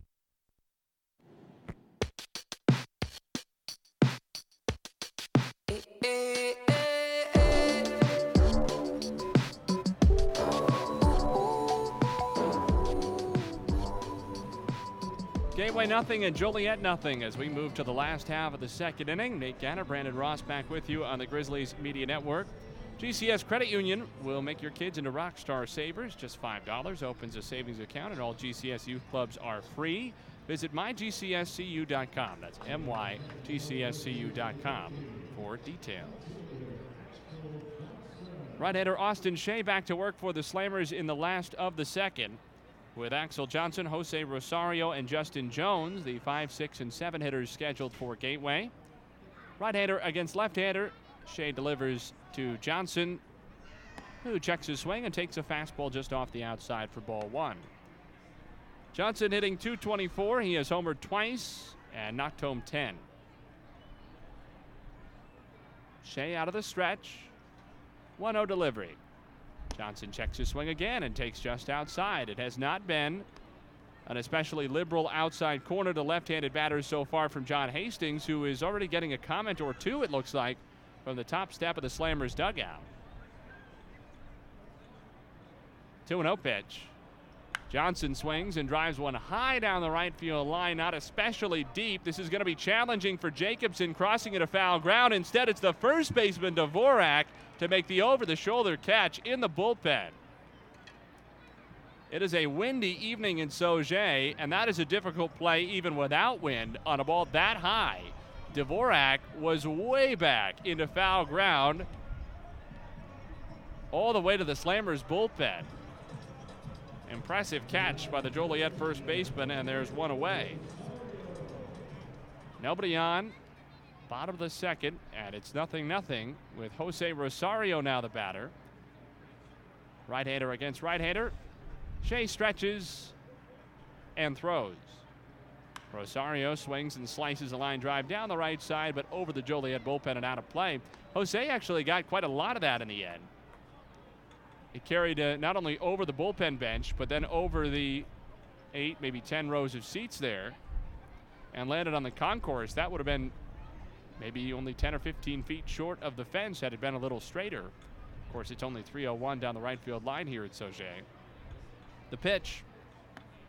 Speaker 2: Gateway nothing and Joliet nothing as we move to the last half of the second inning. Nate Ganner, Brandon Ross back with you on the Grizzlies Media Network. GCS Credit Union will make your kids into Rockstar Savers. Just $5 opens a savings account, and all GCS youth clubs are free. Visit mygcscu.com. That's mygcscu.com for details. Right-hander Austin Shea back to work for the Slammers in the last of the second with Axel Johnson, Jose Rosario, and Justin Jones, the 5, 6, and 7 hitters scheduled for Gateway. Right hander against left hander. Shea delivers to Johnson, who checks his swing and takes a fastball just off the outside for ball one. Johnson hitting 224. He has homered twice and knocked home 10. Shea out of the stretch. 1 0 delivery. Johnson checks his swing again and takes just outside. It has not been an especially liberal outside corner to left handed batters so far from John Hastings, who is already getting a comment or two, it looks like, from the top step of the Slammers dugout. 2 0 pitch. Johnson swings and drives one high down the right field line, not especially deep. This is going to be challenging for Jacobson, crossing it a foul ground. Instead, it's the first baseman, Dvorak, to make the over the shoulder catch in the bullpen. It is a windy evening in Sauget, and that is a difficult play even without wind on a ball that high. Dvorak was way back into foul ground, all the way to the Slammers bullpen. Impressive catch by the Joliet first baseman, and there's one away. Nobody on. Bottom of the second, and it's nothing nothing with Jose Rosario now the batter. Right-hander against right-hander. Shea stretches and throws. Rosario swings and slices a line drive down the right side, but over the Joliet bullpen and out of play. Jose actually got quite a lot of that in the end. It carried uh, not only over the bullpen bench, but then over the eight, maybe 10 rows of seats there and landed on the concourse. That would have been maybe only 10 or 15 feet short of the fence had it been a little straighter. Of course, it's only 301 down the right field line here at Sauget. The pitch.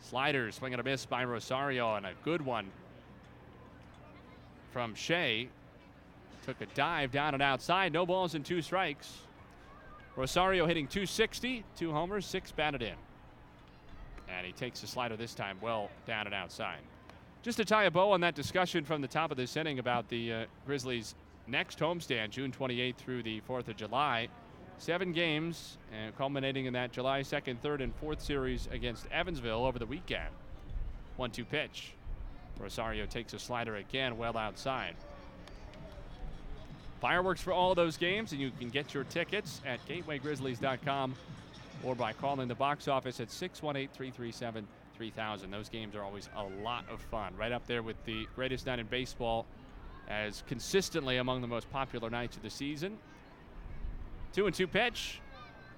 Speaker 2: Slider, swing and a miss by Rosario, and a good one from Shea. Took a dive down and outside. No balls and two strikes. Rosario hitting 260, two homers, six batted in. And he takes the slider this time well down and outside. Just to tie a bow on that discussion from the top of this inning about the uh, Grizzlies' next homestand, June 28th through the 4th of July. Seven games, uh, culminating in that July 2nd, 3rd, and 4th series against Evansville over the weekend. 1 2 pitch. Rosario takes a slider again, well outside. Fireworks for all those games, and you can get your tickets at gatewaygrizzlies.com or by calling the box office at 618 337 3000. Those games are always a lot of fun, right up there with the greatest night in baseball, as consistently among the most popular nights of the season. Two and two pitch.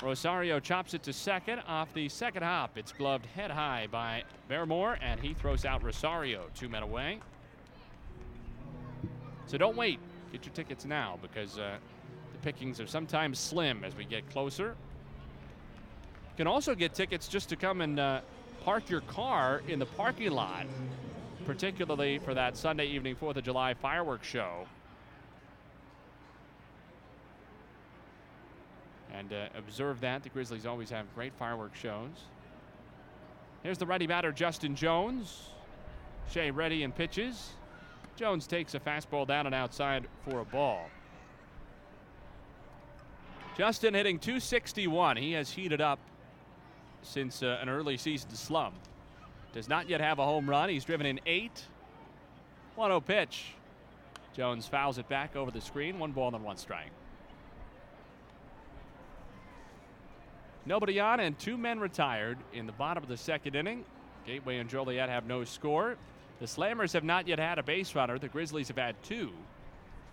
Speaker 2: Rosario chops it to second off the second hop. It's gloved head high by Barrymore, and he throws out Rosario, two men away. So don't wait. Get your tickets now because uh, the pickings are sometimes slim as we get closer. You can also get tickets just to come and uh, park your car in the parking lot, particularly for that Sunday evening 4th of July fireworks show. And uh, observe that. The Grizzlies always have great fireworks shows. Here's the ready batter, Justin Jones. Shea ready and pitches. Jones takes a fastball down and outside for a ball. Justin hitting 261. He has heated up since uh, an early season slump. Does not yet have a home run. He's driven in eight. 1 0 pitch. Jones fouls it back over the screen. One ball and one strike. Nobody on and two men retired in the bottom of the second inning. Gateway and Joliet have no score. The Slammers have not yet had a base runner. The Grizzlies have had two,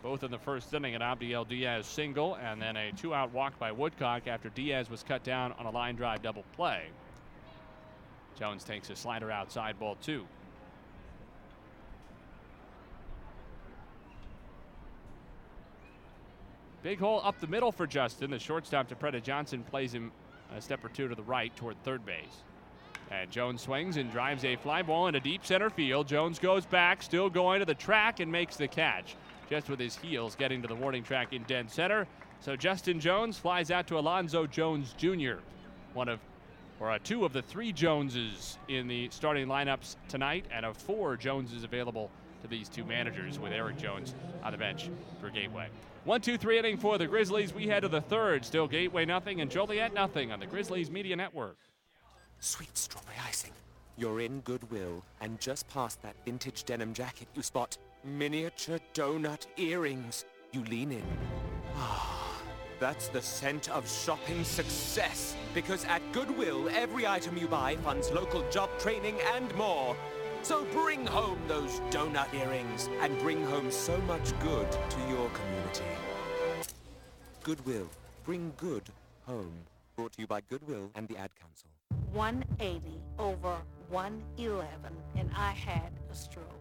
Speaker 2: both in the first inning. An Abdiel Diaz single and then a two out walk by Woodcock after Diaz was cut down on a line drive double play. Jones takes a slider outside ball two. Big hole up the middle for Justin. The shortstop DePretta Johnson plays him a step or two to the right toward third base. And Jones swings and drives a fly ball into deep center field. Jones goes back, still going to the track, and makes the catch. Just with his heels getting to the warning track in dead center. So Justin Jones flies out to Alonzo Jones Jr., one of, or two of the three Joneses in the starting lineups tonight, and of four Joneses available to these two managers with Eric Jones on the bench for Gateway. One, two, three inning for the Grizzlies. We head to the third. Still Gateway nothing and Joliet nothing on the Grizzlies Media Network.
Speaker 26: Sweet strawberry icing. You're in Goodwill, and just past that vintage denim jacket, you spot miniature donut earrings. You lean in. Ah, that's the scent of shopping success. Because at Goodwill, every item you buy funds local job training and more. So bring home those donut earrings and bring home so much good to your community. Goodwill. Bring good home. Brought to you by Goodwill and the Ad Council.
Speaker 3: 180 over 111 and I had a stroke.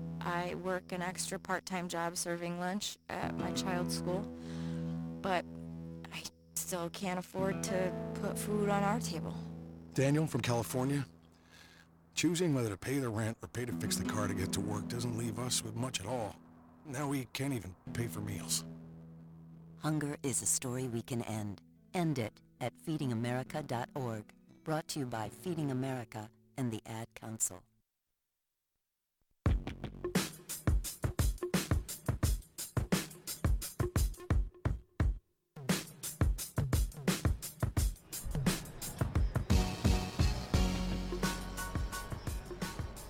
Speaker 27: I work an extra part-time job serving lunch at my child's school, but I still can't afford to put food on our table.
Speaker 28: Daniel from California. Choosing whether to pay the rent or pay to fix the car to get to work doesn't leave us with much at all. Now we can't even pay for meals.
Speaker 29: Hunger is a story we can end. End it at feedingamerica.org. Brought to you by Feeding America and the Ad Council.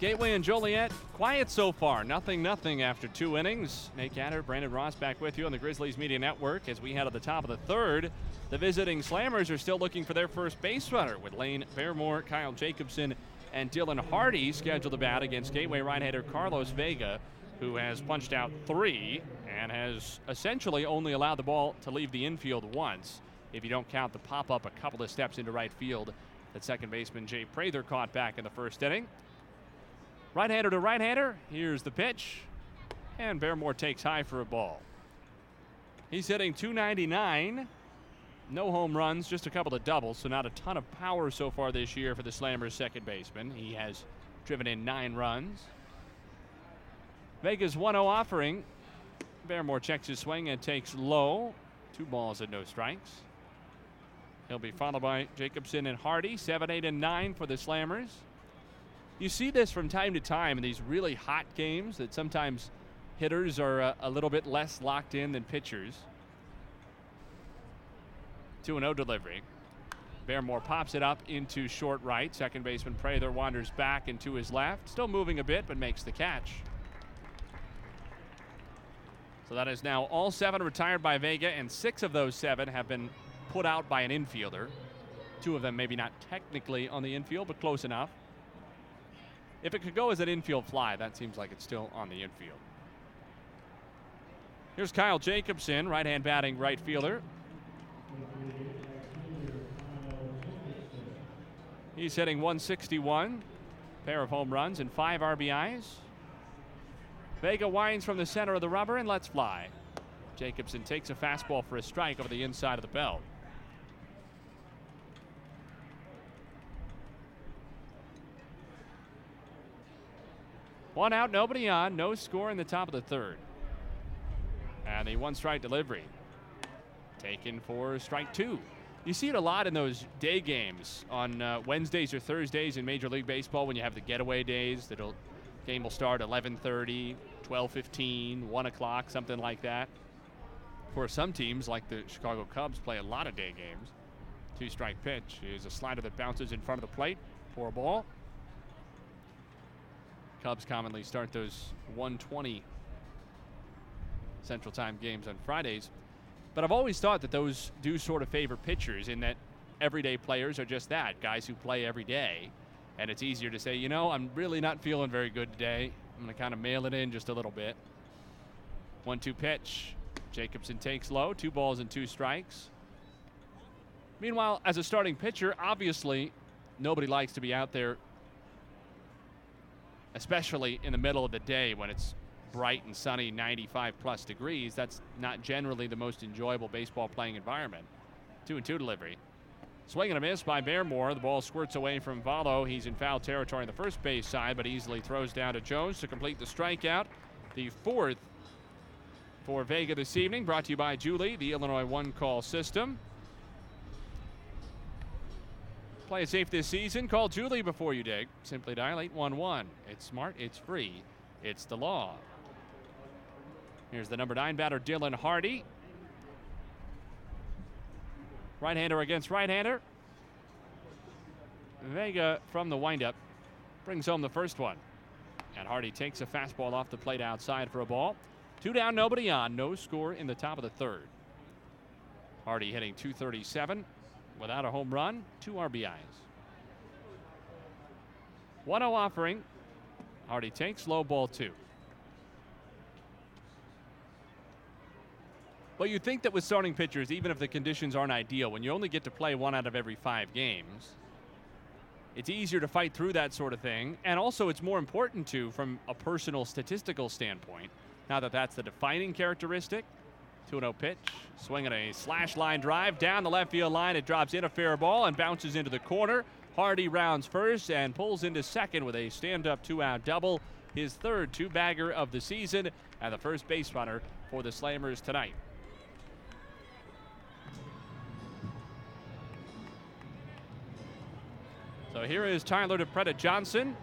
Speaker 2: Gateway and Joliet, quiet so far. Nothing, nothing after two innings. Nate Gatter, Brandon Ross back with you on the Grizzlies Media Network as we head to the top of the third. The visiting Slammers are still looking for their first base runner with Lane Fairmore, Kyle Jacobson, and Dylan Hardy scheduled to bat against Gateway right-hander Carlos Vega, who has punched out three and has essentially only allowed the ball to leave the infield once, if you don't count the pop-up a couple of steps into right field that second baseman Jay Prather caught back in the first inning. Right-hander to right-hander. Here's the pitch. And Bearmore takes high for a ball. He's hitting 299. No home runs, just a couple of doubles, so not a ton of power so far this year for the Slammers second baseman. He has driven in nine runs. Vega's 1 0 offering. Bearmore checks his swing and takes low. Two balls and no strikes. He'll be followed by Jacobson and Hardy, 7, 8, and 9 for the Slammers. You see this from time to time in these really hot games that sometimes hitters are a, a little bit less locked in than pitchers. 2 0 delivery. Baremore pops it up into short right. Second baseman Prather wanders back and to his left. Still moving a bit, but makes the catch. So that is now all seven retired by Vega, and six of those seven have been put out by an infielder. Two of them maybe not technically on the infield, but close enough. If it could go as an infield fly, that seems like it's still on the infield. Here's Kyle Jacobson, right hand batting right fielder. He's hitting 161, pair of home runs and five RBIs. Vega winds from the center of the rubber and lets fly. Jacobson takes a fastball for a strike over the inside of the belt. One out, nobody on, no score in the top of the third. And the one strike delivery. Taken for strike two. You see it a lot in those day games on uh, Wednesdays or Thursdays in Major League Baseball when you have the getaway days. The game will start 11:30, 12:15, 1 o'clock, something like that. For some teams, like the Chicago Cubs, play a lot of day games. Two-strike pitch is a slider that bounces in front of the plate for a ball. Cubs commonly start those 120 Central Time games on Fridays. But I've always thought that those do sort of favor pitchers in that everyday players are just that guys who play every day. And it's easier to say, you know, I'm really not feeling very good today. I'm going to kind of mail it in just a little bit. 1 2 pitch. Jacobson takes low, two balls and two strikes. Meanwhile, as a starting pitcher, obviously nobody likes to be out there, especially in the middle of the day when it's bright and sunny, 95 plus degrees. That's not generally the most enjoyable baseball playing environment. Two and two delivery. Swing and a miss by Baremore. The ball squirts away from Valo. He's in foul territory on the first base side, but easily throws down to Jones to complete the strikeout. The fourth for Vega this evening, brought to you by Julie, the Illinois One Call System. Play it safe this season. Call Julie before you dig. Simply dial 811. It's smart, it's free, it's the law. Here's the number nine batter, Dylan Hardy. Right hander against right hander. Vega from the windup brings home the first one. And Hardy takes a fastball off the plate outside for a ball. Two down, nobody on. No score in the top of the third. Hardy hitting 237 without a home run, two RBIs. 1 0 offering. Hardy takes low ball two. But you think that with starting pitchers, even if the conditions aren't ideal, when you only get to play one out of every five games, it's easier to fight through that sort of thing. And also, it's more important to, from a personal statistical standpoint, now that that's the defining characteristic. 2 0 pitch, swinging a slash line drive down the left field line. It drops in a fair ball and bounces into the corner. Hardy rounds first and pulls into second with a stand up two out double. His third two bagger of the season and the first base runner for the Slammers tonight. So here is Tyler DePretta Johnson.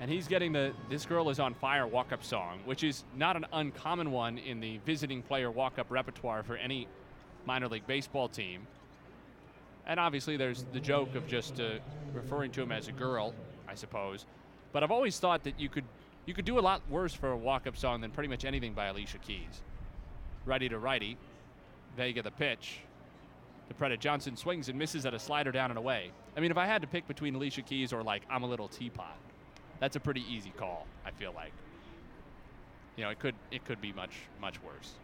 Speaker 2: And he's getting the This Girl is on Fire walk up song, which is not an uncommon one in the visiting player walk up repertoire for any minor league baseball team. And obviously, there's the joke of just uh, referring to him as a girl, I suppose. But I've always thought that you could you could do a lot worse for a walk up song than pretty much anything by Alicia Keys. Righty to righty, Vega the pitch. DePretta Johnson swings and misses at a slider down and away. I mean, if I had to pick between Alicia Keys or like I'm a little teapot, that's a pretty easy call. I feel like. You know, it could it could be much much worse.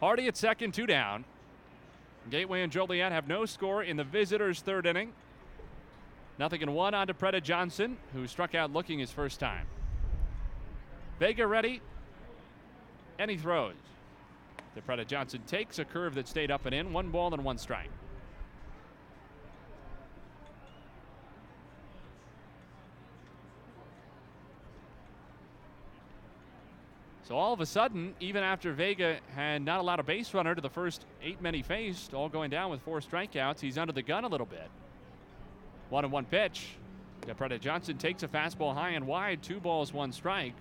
Speaker 2: Hardy at second, two down. Gateway and Joliet have no score in the visitors' third inning. Nothing in one on to Preda Johnson, who struck out looking his first time. Vega ready, and he throws. DePretta Johnson takes a curve that stayed up and in, one ball and one strike. So all of a sudden, even after Vega had not allowed a base runner to the first eight men he faced, all going down with four strikeouts, he's under the gun a little bit. One and one pitch. DePretta Johnson takes a fastball high and wide, two balls, one strike.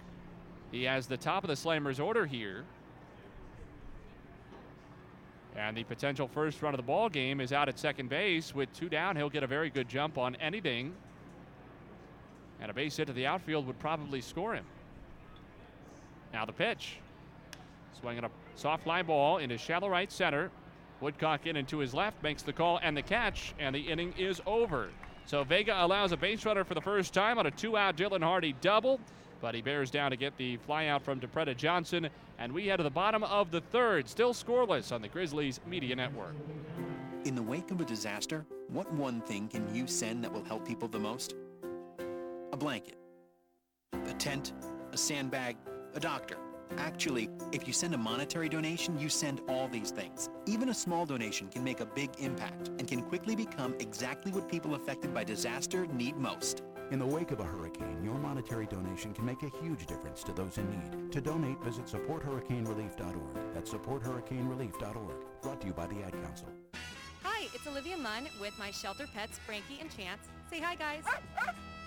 Speaker 2: He has the top of the Slammers order here. And the potential first run of the ball game is out at second base. With two down, he'll get a very good jump on anything. And a base hit to the outfield would probably score him. Now the pitch. Swinging a soft fly ball into shallow right center. Woodcock in and to his left makes the call and the catch, and the inning is over. So Vega allows a base runner for the first time on a two out Dylan Hardy double, but he bears down to get the fly out from DePretta Johnson, and we head to the bottom of the third, still scoreless on the Grizzlies Media Network.
Speaker 30: In the wake of a disaster, what one thing can you send that will help people the most? A blanket, a tent, a sandbag, a doctor. Actually, if you send a monetary donation, you send all these things. Even a small donation can make a big impact and can quickly become exactly what people affected by disaster need most.
Speaker 31: In the wake of a hurricane, your monetary donation can make a huge difference to those in need. To donate, visit supporthurricanerelief.org. That's supporthurricanerelief.org. Brought to you by the Ad Council.
Speaker 32: Hi, it's Olivia Munn with my shelter pets, Frankie and Chance. Say hi, guys. *laughs*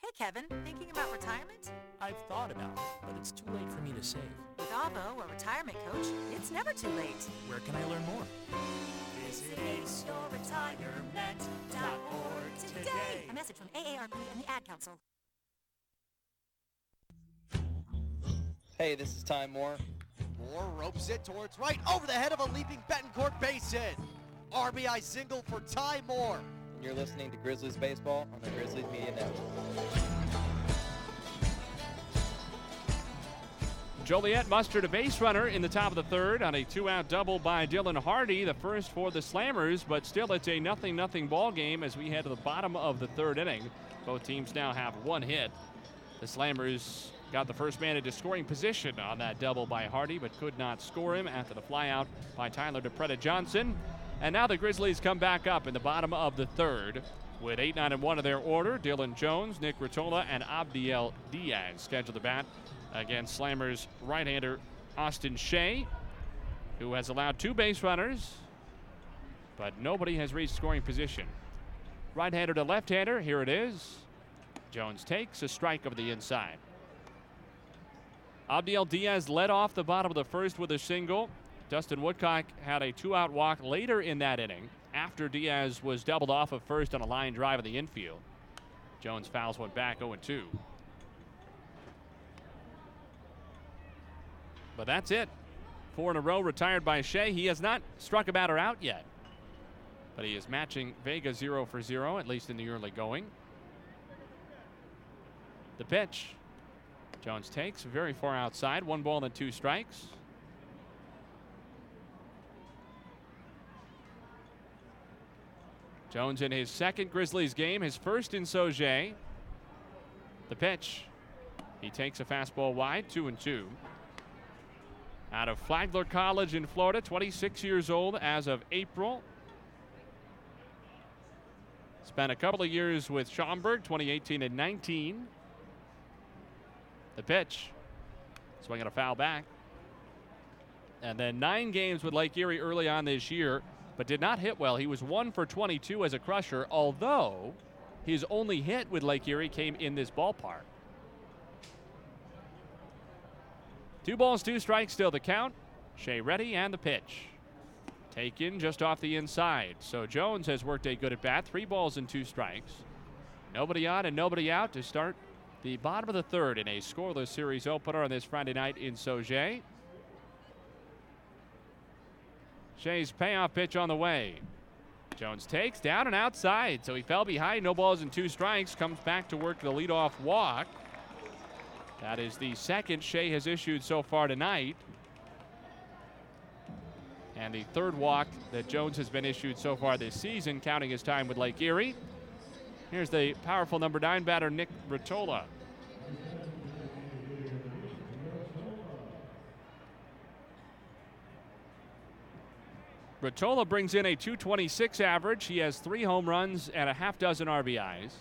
Speaker 5: Hey Kevin, thinking about retirement?
Speaker 20: I've thought about it, but it's too late for me to save.
Speaker 5: With Avo, a retirement coach, it's never too late.
Speaker 20: Where can I learn more?
Speaker 5: Visit aceyourretirement.org today. A message from AARP and the Ad Council.
Speaker 33: Hey, this is Ty Moore.
Speaker 18: Moore ropes it towards right over the head of a leaping Betancourt base hit. RBI single for Ty Moore.
Speaker 33: And you're listening to Grizzlies Baseball on the Grizzlies Media Network.
Speaker 2: Joliet mustered a base runner in the top of the third on a two-out double by Dylan Hardy, the first for the Slammers, but still it's a nothing-nothing ball game as we head to the bottom of the third inning. Both teams now have one hit. The Slammers got the first man into scoring position on that double by Hardy, but could not score him after the flyout by Tyler DePretta Johnson. And now the Grizzlies come back up in the bottom of the third with 8 9 and 1 of their order. Dylan Jones, Nick Rotola, and Abdiel Diaz scheduled to bat against Slammers right hander Austin Shea, who has allowed two base runners, but nobody has reached scoring position. Right hander to left hander, here it is. Jones takes a strike of the inside. Abdiel Diaz led off the bottom of the first with a single. Dustin Woodcock had a two out walk later in that inning after Diaz was doubled off of first on a line drive in the infield. Jones fouls one back 0 2. But that's it. Four in a row retired by Shea. He has not struck a batter out yet. But he is matching Vega 0 for 0, at least in the early going. The pitch. Jones takes very far outside. One ball and two strikes. Jones in his second Grizzlies game, his first in Sauget. The pitch. He takes a fastball wide, two and two. Out of Flagler College in Florida, 26 years old as of April. Spent a couple of years with Schaumburg, 2018 and 19. The pitch. Swinging a foul back. And then nine games with Lake Erie early on this year, but did not hit well. He was one for 22 as a crusher, although his only hit with Lake Erie came in this ballpark. Two balls, two strikes, still the count. Shea ready and the pitch. Taken just off the inside. So Jones has worked a good at bat. Three balls and two strikes. Nobody on and nobody out to start the bottom of the third in a scoreless series opener on this Friday night in Sauget. Shea's payoff pitch on the way. Jones takes down and outside, so he fell behind. No balls and two strikes. Comes back to work the leadoff walk. That is the second Shea has issued so far tonight. And the third walk that Jones has been issued so far this season, counting his time with Lake Erie. Here's the powerful number nine batter, Nick Rotola. Rotola brings in a 226 average. He has three home runs and a half dozen RBIs.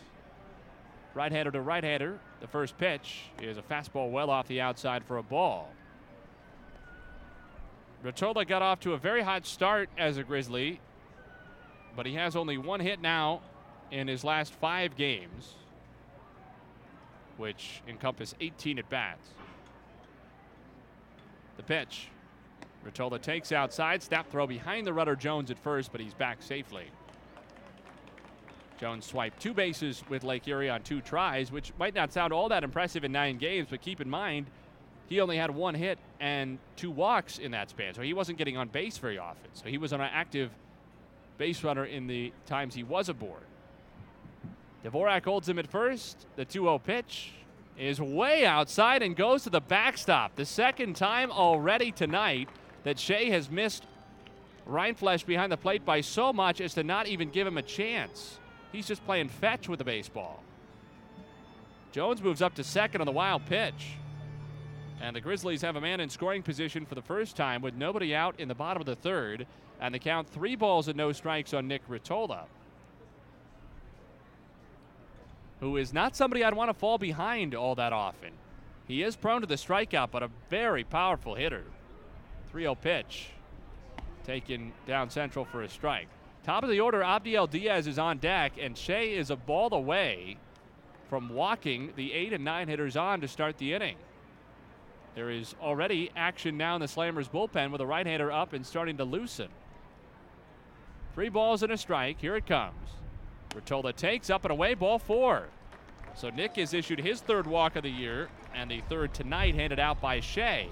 Speaker 2: Right hander to right hander. The first pitch is a fastball well off the outside for a ball. Rotola got off to a very hot start as a Grizzly, but he has only one hit now in his last five games, which encompass 18 at bats. The pitch. Rotola takes outside, snap throw behind the rudder Jones at first, but he's back safely. Jones swiped two bases with Lake Erie on two tries, which might not sound all that impressive in nine games, but keep in mind, he only had one hit and two walks in that span, so he wasn't getting on base very often. So he was an active base runner in the times he was aboard. Dvorak holds him at first. The 2 0 pitch is way outside and goes to the backstop. The second time already tonight that Shea has missed Rindfleisch behind the plate by so much as to not even give him a chance. He's just playing fetch with the baseball. Jones moves up to second on the wild pitch. And the Grizzlies have a man in scoring position for the first time with nobody out in the bottom of the third. And they count three balls and no strikes on Nick Rotola, who is not somebody I'd want to fall behind all that often. He is prone to the strikeout, but a very powerful hitter. 3 0 pitch. Taken down central for a strike. Top of the order, Abdiel Diaz is on deck, and Shea is a ball away from walking the eight and nine hitters on to start the inning. There is already action now in the Slammers bullpen with a right hander up and starting to loosen. Three balls and a strike. Here it comes. Rotola takes up and away, ball four. So Nick has issued his third walk of the year, and the third tonight handed out by Shea.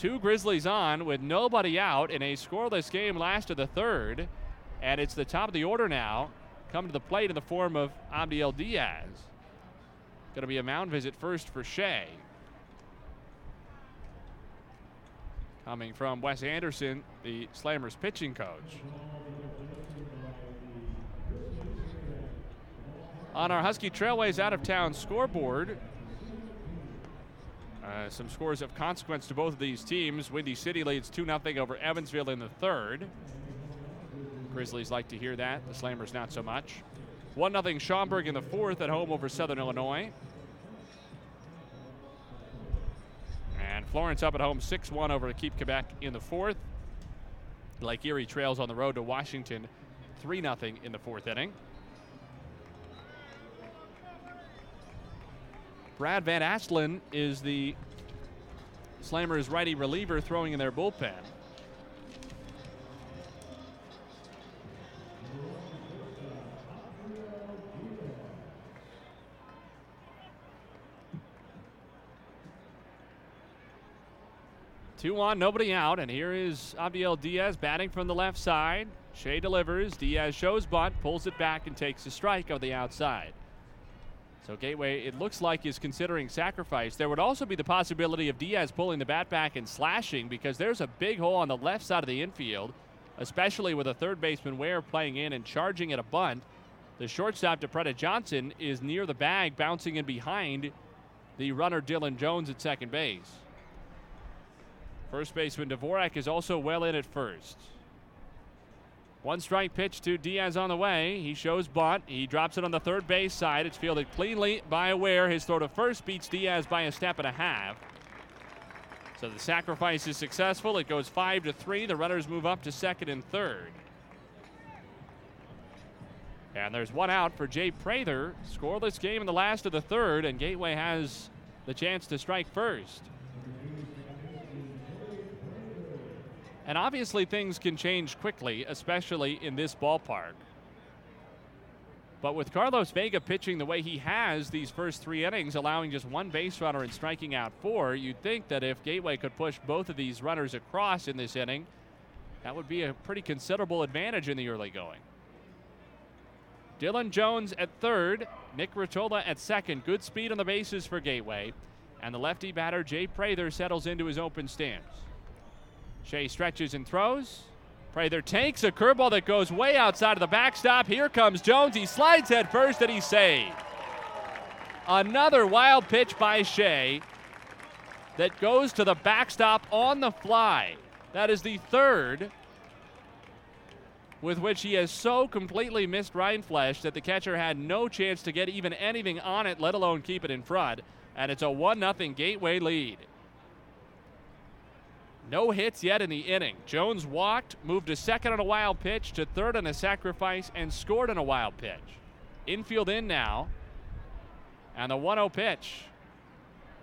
Speaker 2: Two Grizzlies on with nobody out in a scoreless game last of the third. And it's the top of the order now. Come to the plate in the form of Abdiel Diaz. Going to be a mound visit first for Shea. Coming from Wes Anderson, the Slammers pitching coach. On our Husky Trailways out of town scoreboard, uh, some scores of consequence to both of these teams. Windy City leads 2 0 over Evansville in the third. Grizzlies like to hear that. The Slammers not so much. 1 0 Schaumburg in the fourth at home over Southern Illinois. And Florence up at home 6 1 over Keep Quebec in the fourth. Lake Erie trails on the road to Washington 3 0 in the fourth inning. Brad Van Asselin is the Slammers righty reliever throwing in their bullpen. Two on, nobody out, and here is Abdiel Diaz batting from the left side. Shea delivers. Diaz shows bunt, pulls it back, and takes a strike of the outside. So Gateway, it looks like, is considering sacrifice. There would also be the possibility of Diaz pulling the bat back and slashing because there's a big hole on the left side of the infield. especially with a third baseman Ware playing in and charging at a bunt. The shortstop, DePretta Johnson, is near the bag, bouncing in behind the runner Dylan Jones at second base. First baseman Dvorak is also well in at first. One strike pitch to Diaz on the way. He shows bunt. He drops it on the third base side. It's fielded cleanly by Ware. His throw to first beats Diaz by a step and a half. So the sacrifice is successful. It goes five to three. The runners move up to second and third. And there's one out for Jay Prather. Scoreless game in the last of the third, and Gateway has the chance to strike first. And obviously, things can change quickly, especially in this ballpark. But with Carlos Vega pitching the way he has these first three innings, allowing just one base runner and striking out four, you'd think that if Gateway could push both of these runners across in this inning, that would be a pretty considerable advantage in the early going. Dylan Jones at third, Nick Rotola at second. Good speed on the bases for Gateway. And the lefty batter, Jay Prather, settles into his open stance. Shea stretches and throws. Prather takes a curveball that goes way outside of the backstop. Here comes Jones. He slides head first and he's saved. Another wild pitch by Shea that goes to the backstop on the fly. That is the third with which he has so completely missed Rindfleisch that the catcher had no chance to get even anything on it, let alone keep it in front. And it's a 1 0 Gateway lead. No hits yet in the inning. Jones walked, moved to second on a wild pitch, to third on a sacrifice, and scored on a wild pitch. Infield in now. And the 1 0 pitch.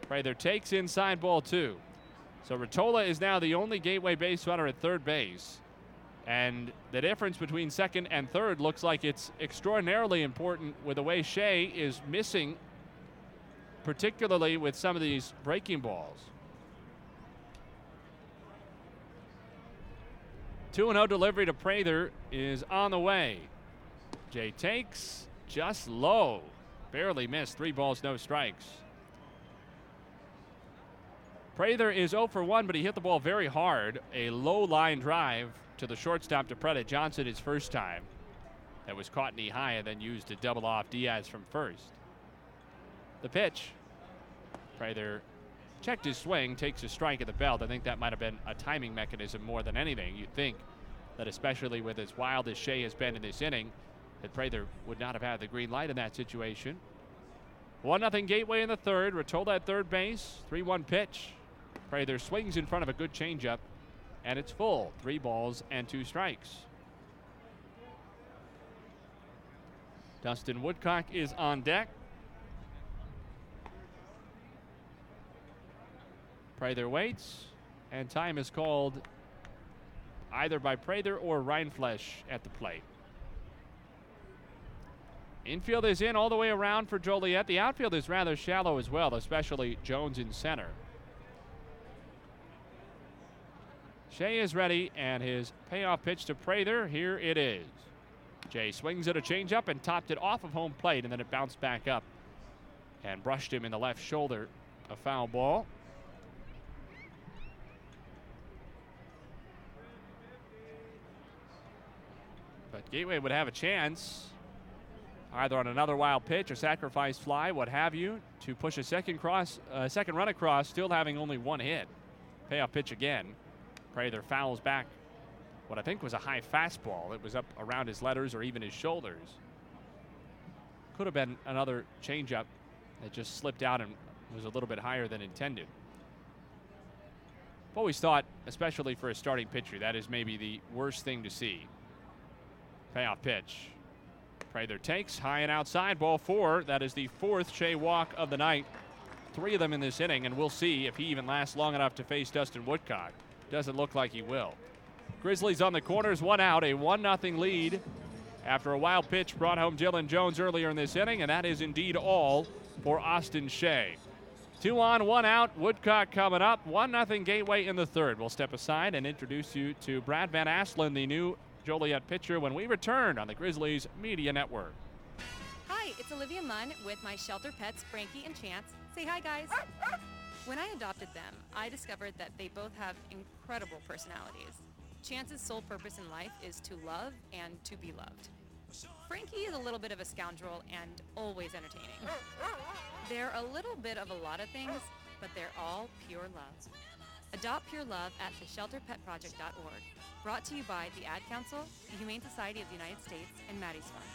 Speaker 2: Prather takes inside ball two. So Rotola is now the only gateway base runner at third base. And the difference between second and third looks like it's extraordinarily important with the way Shea is missing, particularly with some of these breaking balls. 2 0 delivery to Prather is on the way. Jay takes just low. Barely missed. Three balls, no strikes. Prather is 0 for 1, but he hit the ball very hard. A low line drive to the shortstop DePretta Johnson his first time. That was caught knee high and then used to double off Diaz from first. The pitch. Prather checked his swing, takes a strike at the belt. I think that might have been a timing mechanism more than anything. You'd think that, especially with as wild as Shea has been in this inning, that Prather would not have had the green light in that situation. 1 0 Gateway in the third. Rotola at third base. 3 1 pitch. Prather swings in front of a good changeup, and it's full. Three balls and two strikes. Dustin Woodcock is on deck. Prather waits, and time is called either by Prather or Rindfleisch at the plate. Infield is in all the way around for Joliet. The outfield is rather shallow as well, especially Jones in center. Shea is ready, and his payoff pitch to Prather, here it is. Jay swings at a changeup and topped it off of home plate, and then it bounced back up and brushed him in the left shoulder. A foul ball. But Gateway would have a chance, either on another wild pitch or sacrifice fly, what have you, to push a second cross, uh, second run across, still having only one hit. Payoff pitch again. Prather fouls back what I think was a high fastball. It was up around his letters or even his shoulders. Could have been another changeup that just slipped out and was a little bit higher than intended. I've always thought, especially for a starting pitcher, that is maybe the worst thing to see. Payoff pitch. Prather takes high and outside, ball four. That is the fourth Shea walk of the night. Three of them in this inning, and we'll see if he even lasts long enough to face Dustin Woodcock. Doesn't look like he will. Grizzlies on the corners, one out, a 1 0 lead after a wild pitch brought home Dylan Jones earlier in this inning, and that is indeed all for Austin Shea. Two on, one out. Woodcock coming up. 1 0 Gateway in the third. We'll step aside and introduce you to Brad Van Aslen, the new Joliet pitcher, when we return on the Grizzlies Media Network.
Speaker 32: Hi, it's Olivia Munn with my shelter pets, Frankie and Chance. Say hi, guys. When I adopted them, I discovered that they both have incredible personalities. Chance's sole purpose in life is to love and to be loved. Frankie is a little bit of a scoundrel and always entertaining. They're a little bit of a lot of things, but they're all pure love. Adopt Pure Love at theshelterpetproject.org. Brought to you by the Ad Council, the Humane Society of the United States, and Maddie's Fund.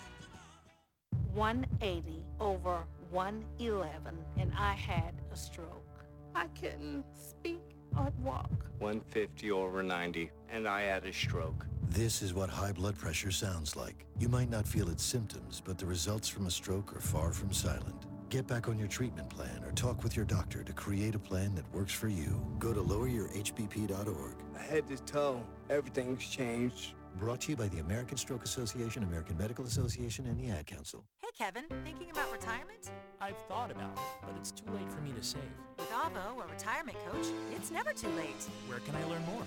Speaker 3: 180 over 111 and I had a stroke. I couldn't speak or walk.
Speaker 34: 150 over 90, and I had a stroke.
Speaker 4: This is what high blood pressure sounds like. You might not feel its symptoms, but the results from a stroke are far from silent. Get back on your treatment plan or talk with your doctor to create a plan that works for you. Go to loweryourhbp.org.
Speaker 34: I had to toe, everything's changed.
Speaker 4: Brought to you by the American Stroke Association, American Medical Association, and the Ad Council.
Speaker 5: Hey, Kevin, thinking about retirement?
Speaker 30: I've thought about it, but it's too late for me to save.
Speaker 5: With Avo, a retirement coach, it's never too late.
Speaker 30: Where can I learn more?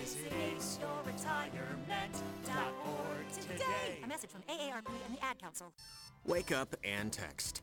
Speaker 5: Visit aceyourretirement.org today. A message from AARP and the Ad Council.
Speaker 26: Wake up and text.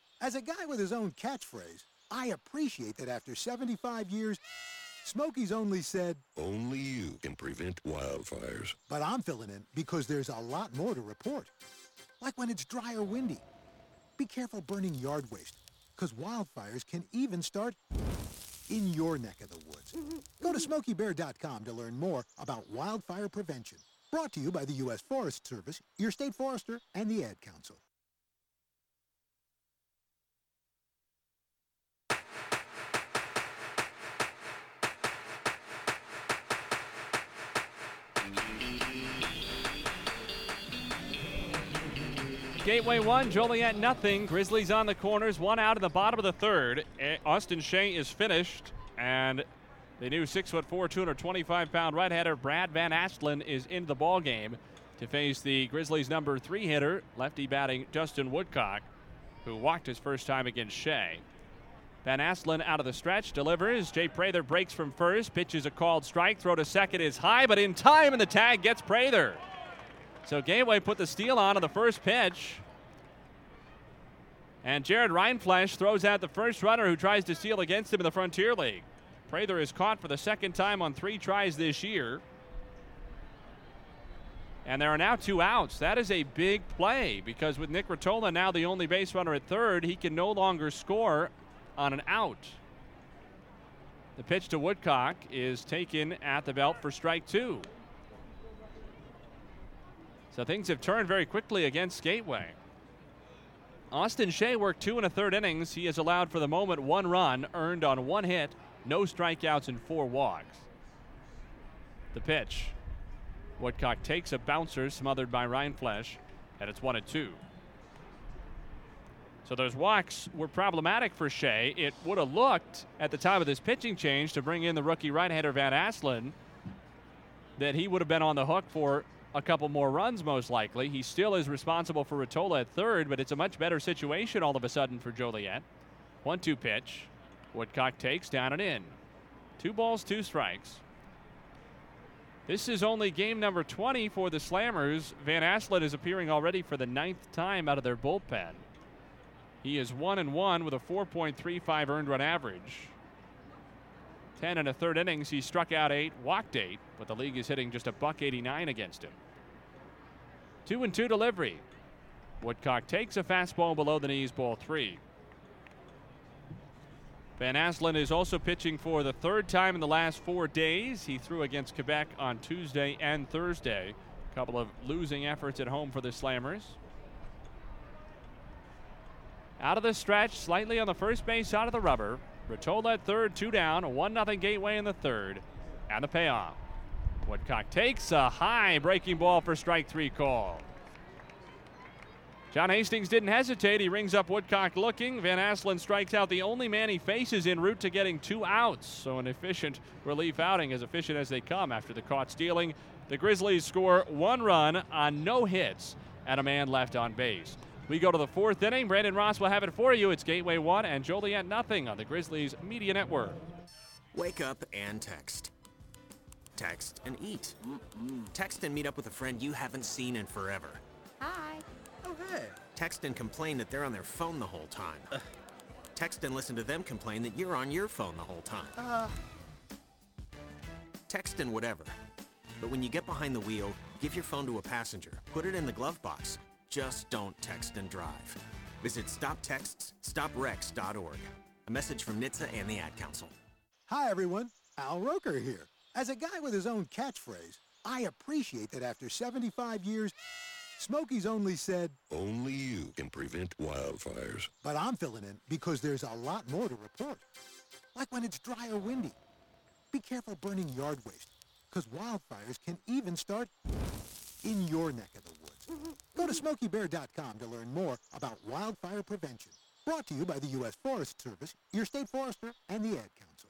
Speaker 8: As a guy with his own catchphrase, I appreciate that after 75 years, Smokey's only said,
Speaker 35: Only you can prevent wildfires.
Speaker 8: but I'm filling in because there's a lot more to report. Like when it's dry or windy. Be careful burning yard waste, because wildfires can even start in your neck of the woods. Go to smokeybear.com to learn more about wildfire prevention. Brought to you by the U.S. Forest Service, your state forester, and the Ad Council.
Speaker 2: Gateway one, Joliet nothing. Grizzlies on the corners, one out in the bottom of the third. Austin Shea is finished, and the new six foot four, 225 pound right hander Brad Van Astlin is into the ball game to face the Grizzlies number three hitter, lefty batting Justin Woodcock, who walked his first time against Shea. Van Astlin out of the stretch delivers. Jay Prather breaks from first, pitches a called strike. Throw to second is high, but in time, and the tag gets Prather. So Gateway put the steal on on the first pitch. And Jared Rindfleisch throws out the first runner who tries to steal against him in the Frontier League. Prather is caught for the second time on three tries this year. And there are now two outs. That is a big play because with Nick Rotola now the only base runner at third, he can no longer score on an out. The pitch to Woodcock is taken at the belt for strike two. So things have turned very quickly against Gateway. Austin Shea worked two and a third innings. He has allowed for the moment one run, earned on one hit, no strikeouts, and four walks. The pitch. Woodcock takes a bouncer smothered by Rindfleisch, and it's one and two. So those walks were problematic for Shea. It would have looked at the time of this pitching change to bring in the rookie right-hander Van Aslen that he would have been on the hook for a couple more runs, most likely. He still is responsible for Rotola at third, but it's a much better situation all of a sudden for Joliet. One two pitch. Woodcock takes down and in. Two balls, two strikes. This is only game number 20 for the Slammers. Van Aslet is appearing already for the ninth time out of their bullpen. He is one and one with a 4.35 earned run average. 10 and a third innings, he struck out eight, walked eight, but the league is hitting just a buck 89 against him. Two and two delivery. Woodcock takes a fastball below the knees, ball three. Van Aslen is also pitching for the third time in the last four days. He threw against Quebec on Tuesday and Thursday. A couple of losing efforts at home for the Slammers. Out of the stretch, slightly on the first base side of the rubber. Rotola at third, two down, a 1 0 gateway in the third, and the payoff. Woodcock takes a high breaking ball for strike three call. John Hastings didn't hesitate. He rings up Woodcock looking. Van Asselin strikes out the only man he faces en route to getting two outs. So an efficient relief outing, as efficient as they come after the caught stealing. The Grizzlies score one run on no hits and a man left on base. We go to the fourth inning. Brandon Ross will have it for you. It's Gateway 1 and Joliet nothing on the Grizzlies Media Network.
Speaker 7: Wake up and text. Text and eat. Text and meet up with a friend you haven't seen in forever.
Speaker 25: Hi.
Speaker 7: Oh, hey. Text and complain that they're on their phone the whole time. Text and listen to them complain that you're on your phone the whole time.
Speaker 36: Uh,
Speaker 7: Text and whatever. But when you get behind the wheel, give your phone to a passenger. Put it in the glove box. Just don't text and drive. Visit stoptextsstopwrecks.org. A message from NHTSA and the Ad Council.
Speaker 8: Hi, everyone. Al Roker here. As a guy with his own catchphrase, I appreciate that after 75 years, Smokey's only said,
Speaker 35: Only you can prevent wildfires.
Speaker 8: but I'm filling in because there's a lot more to report. Like when it's dry or windy. Be careful burning yard waste, because wildfires can even start in your neck of the woods. Go to SmokeyBear.com to learn more about wildfire prevention. Brought to you by the U.S. Forest Service, your state forester, and the Ad Council.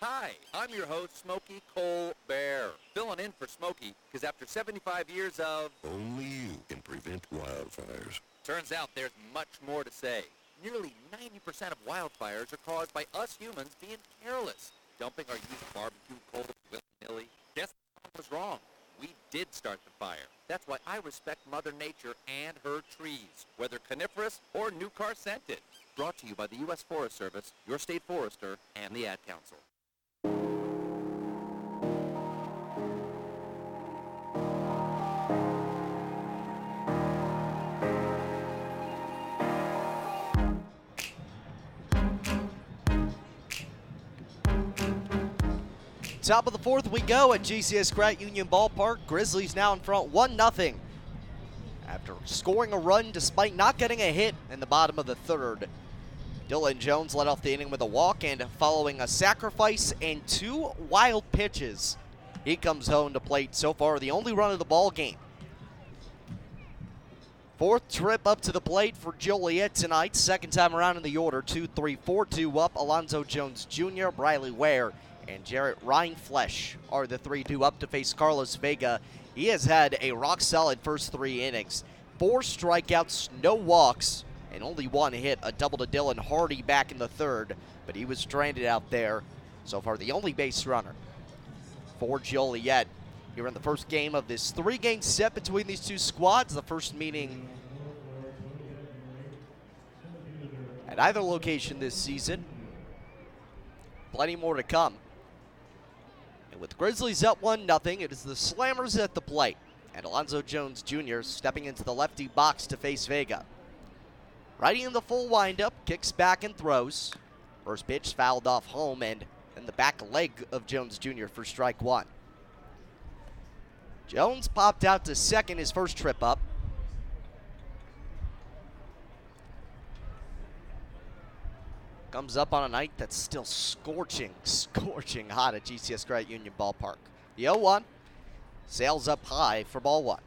Speaker 37: Hi, I'm your host, Smokey Cole Bear, filling in for Smokey because after 75 years of...
Speaker 35: Only you can prevent wildfires.
Speaker 37: Turns out there's much more to say. Nearly 90% of wildfires are caused by us humans being careless, dumping our used barbecue coal willy-nilly. Guess what was wrong. We did start the fire. That's why I respect Mother Nature and her trees, whether coniferous or new car scented. Brought to you by the U.S. Forest Service, your state forester, and the Ad Council.
Speaker 18: Top of the fourth we go at GCS Credit Union Ballpark. Grizzlies now in front 1-0 after scoring a run despite not getting a hit in the bottom of the third. Dylan Jones led off the inning with a walk and following a sacrifice and two wild pitches, he comes home to plate so far the only run of the ball game. Fourth trip up to the plate for Joliet tonight. Second time around in the order. 2 3 4 2 up. Alonzo Jones Jr., Briley Ware, and Jarrett Rindfleisch are the 3 2 up to face Carlos Vega. He has had a rock solid first three innings. Four strikeouts, no walks, and only one hit. A double to Dylan Hardy back in the third, but he was stranded out there. So far, the only base runner for Joliet here in the first game of this three game set between these two squads. The first meeting at either location this season. Plenty more to come. With Grizzlies up 1 0, it is the Slammers at the plate. And Alonzo Jones Jr. stepping into the lefty box to face Vega. Righty in the full windup, kicks back and throws. First pitch fouled off home and in the back leg of Jones Jr. for strike one. Jones popped out to second his first trip up. Comes up on a night that's still scorching, *laughs* scorching hot at GCS Credit Union Ballpark. The 0 1 sails up high for ball one.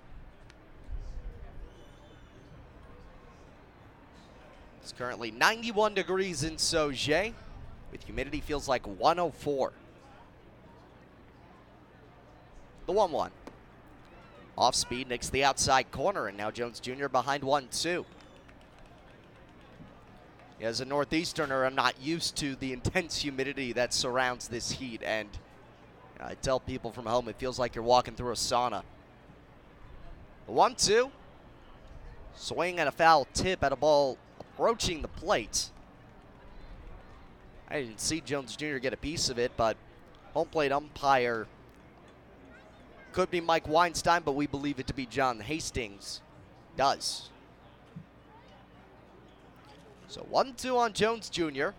Speaker 18: It's currently 91 degrees in Sauget, with humidity feels like 104. The 1 1. Off speed, nicks the outside corner, and now Jones Jr. behind 1 2. As a Northeasterner, I'm not used to the intense humidity that surrounds this heat, and I tell people from home it feels like you're walking through a sauna. 1 2. Swing and a foul tip at a ball approaching the plate. I didn't see Jones Jr. get a piece of it, but home plate umpire could be Mike Weinstein, but we believe it to be John Hastings. Does. So 1 2 on Jones Jr.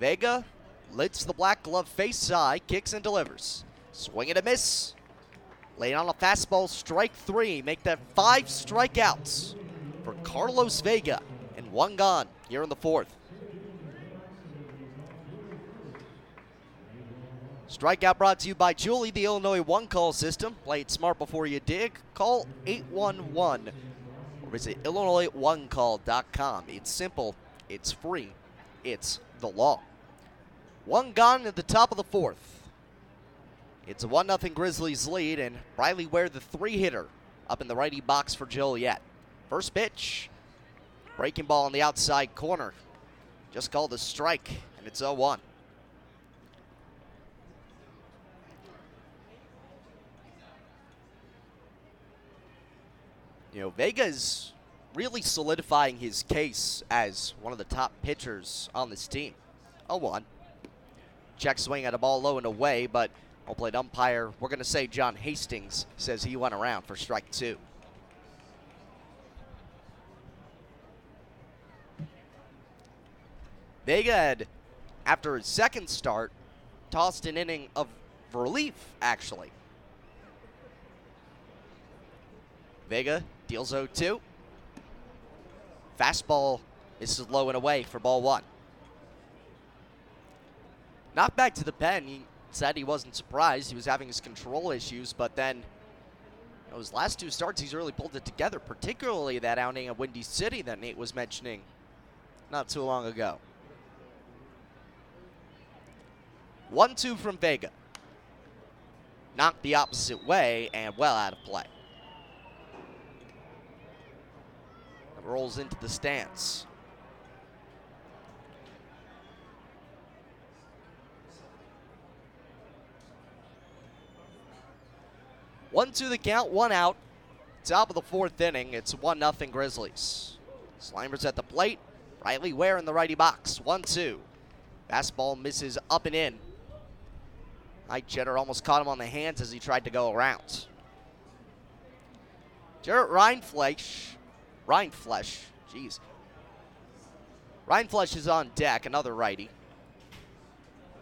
Speaker 18: Vega lifts the black glove face side, kicks and delivers. Swing and a miss. Laying on a fastball, strike three. Make that five strikeouts for Carlos Vega. And one gone here in the fourth. Strikeout brought to you by Julie, the Illinois one call system. Play it smart before you dig. Call 811 or visit IllinoisOneCall.com. It's simple, it's free, it's the law. One gone at the top of the fourth. It's a 1 0 Grizzlies lead, and Riley Ware, the three hitter, up in the righty box for Joliet. First pitch, breaking ball on the outside corner. Just called a strike, and it's 0 1. You know, Vega's really solidifying his case as one of the top pitchers on this team. 0 1. Check swing at a ball low and away, but home plate umpire, we're going to say John Hastings, says he went around for strike two. Vega had, after his second start, tossed an inning of relief, actually. Vega deals 0 2. Fastball is low and away for ball one. Knocked back to the pen. He said he wasn't surprised. He was having his control issues, but then those last two starts, he's really pulled it together, particularly that outing at Windy City that Nate was mentioning not too long ago. 1 2 from Vega. Knocked the opposite way and well out of play. Rolls into the stance. One to the count, one out. Top of the fourth inning, it's one nothing Grizzlies. Slammers at the plate. Riley Ware in the righty box. One two. Fastball misses up and in. Mike Cheddar almost caught him on the hands as he tried to go around. Jarrett Rindfleisch Rindfleisch, jeez. Rindfleisch is on deck, another righty.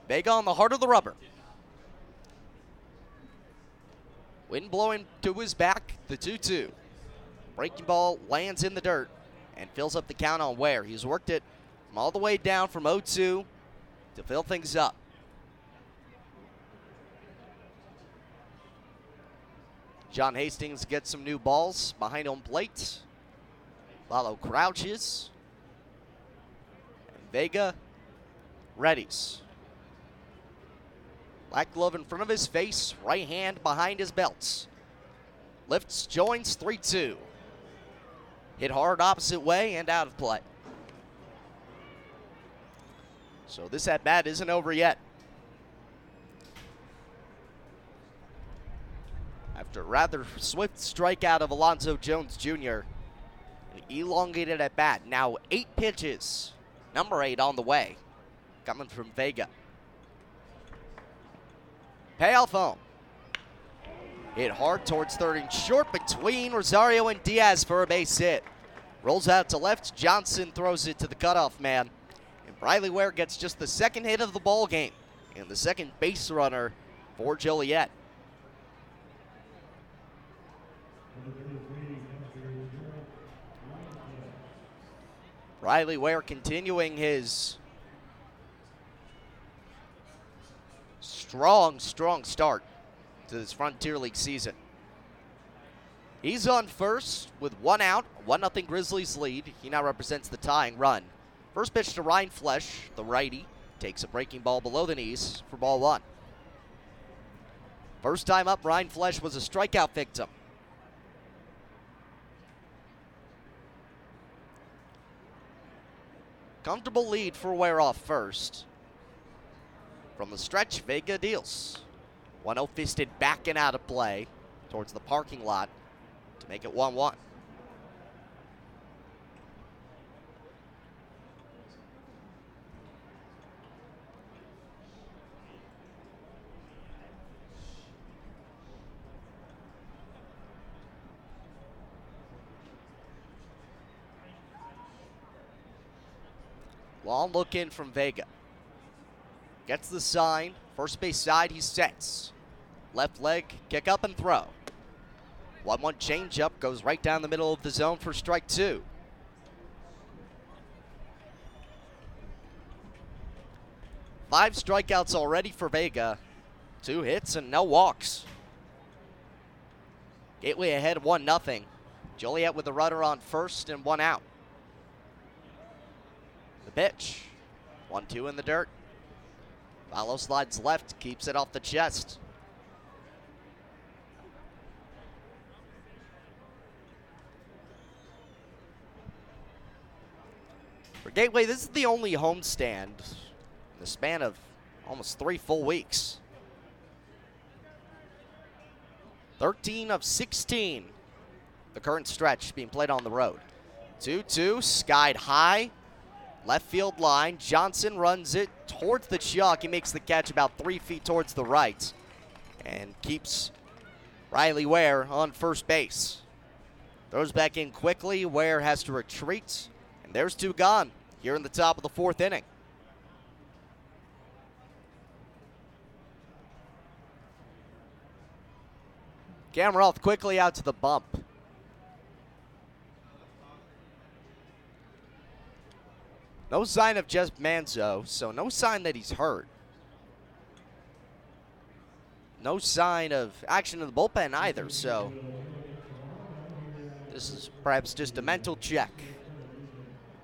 Speaker 18: Vega on the heart of the rubber. Wind blowing to his back, the 2 2. Breaking ball lands in the dirt and fills up the count on Ware. He's worked it from all the way down from 0 2 to fill things up. John Hastings gets some new balls behind home plate. Follow crouches. And Vega readies. Black glove in front of his face, right hand behind his belt. Lifts, joins, 3 2. Hit hard opposite way and out of play. So this at bat isn't over yet. After a rather swift strikeout of Alonzo Jones Jr., elongated at bat. Now eight pitches. Number eight on the way. Coming from Vega. Payoff home. Hit hard towards third and short between Rosario and Diaz for a base hit. Rolls out to left. Johnson throws it to the cutoff man. And Riley Ware gets just the second hit of the ball game. And the second base runner for Joliet. Riley Ware continuing his strong, strong start to this Frontier League season. He's on first with one out, 1 0 Grizzlies lead. He now represents the tying run. First pitch to Rindfleisch, the righty, takes a breaking ball below the knees for ball one. First time up, Rindfleisch was a strikeout victim. Comfortable lead for Ware off first. From the stretch, Vega deals. 1 0 fisted back and out of play towards the parking lot to make it 1 1. Long look in from Vega. Gets the sign. First base side, he sets. Left leg, kick up and throw. 1 1 changeup goes right down the middle of the zone for strike two. Five strikeouts already for Vega. Two hits and no walks. Gateway ahead 1 0. Joliet with a runner on first and one out. The pitch. 1 2 in the dirt. Follow slides left, keeps it off the chest. For Gateway, this is the only homestand in the span of almost three full weeks. 13 of 16, the current stretch being played on the road. 2 2, skied high, left field line. Johnson runs it towards the chalk. He makes the catch about three feet towards the right and keeps Riley Ware on first base. Throws back in quickly. Ware has to retreat. And there's two gone here in the top of the fourth inning. Gamroth quickly out to the bump. No sign of Jeff Manzo, so no sign that he's hurt. No sign of action in the bullpen either, so this is perhaps just a mental check.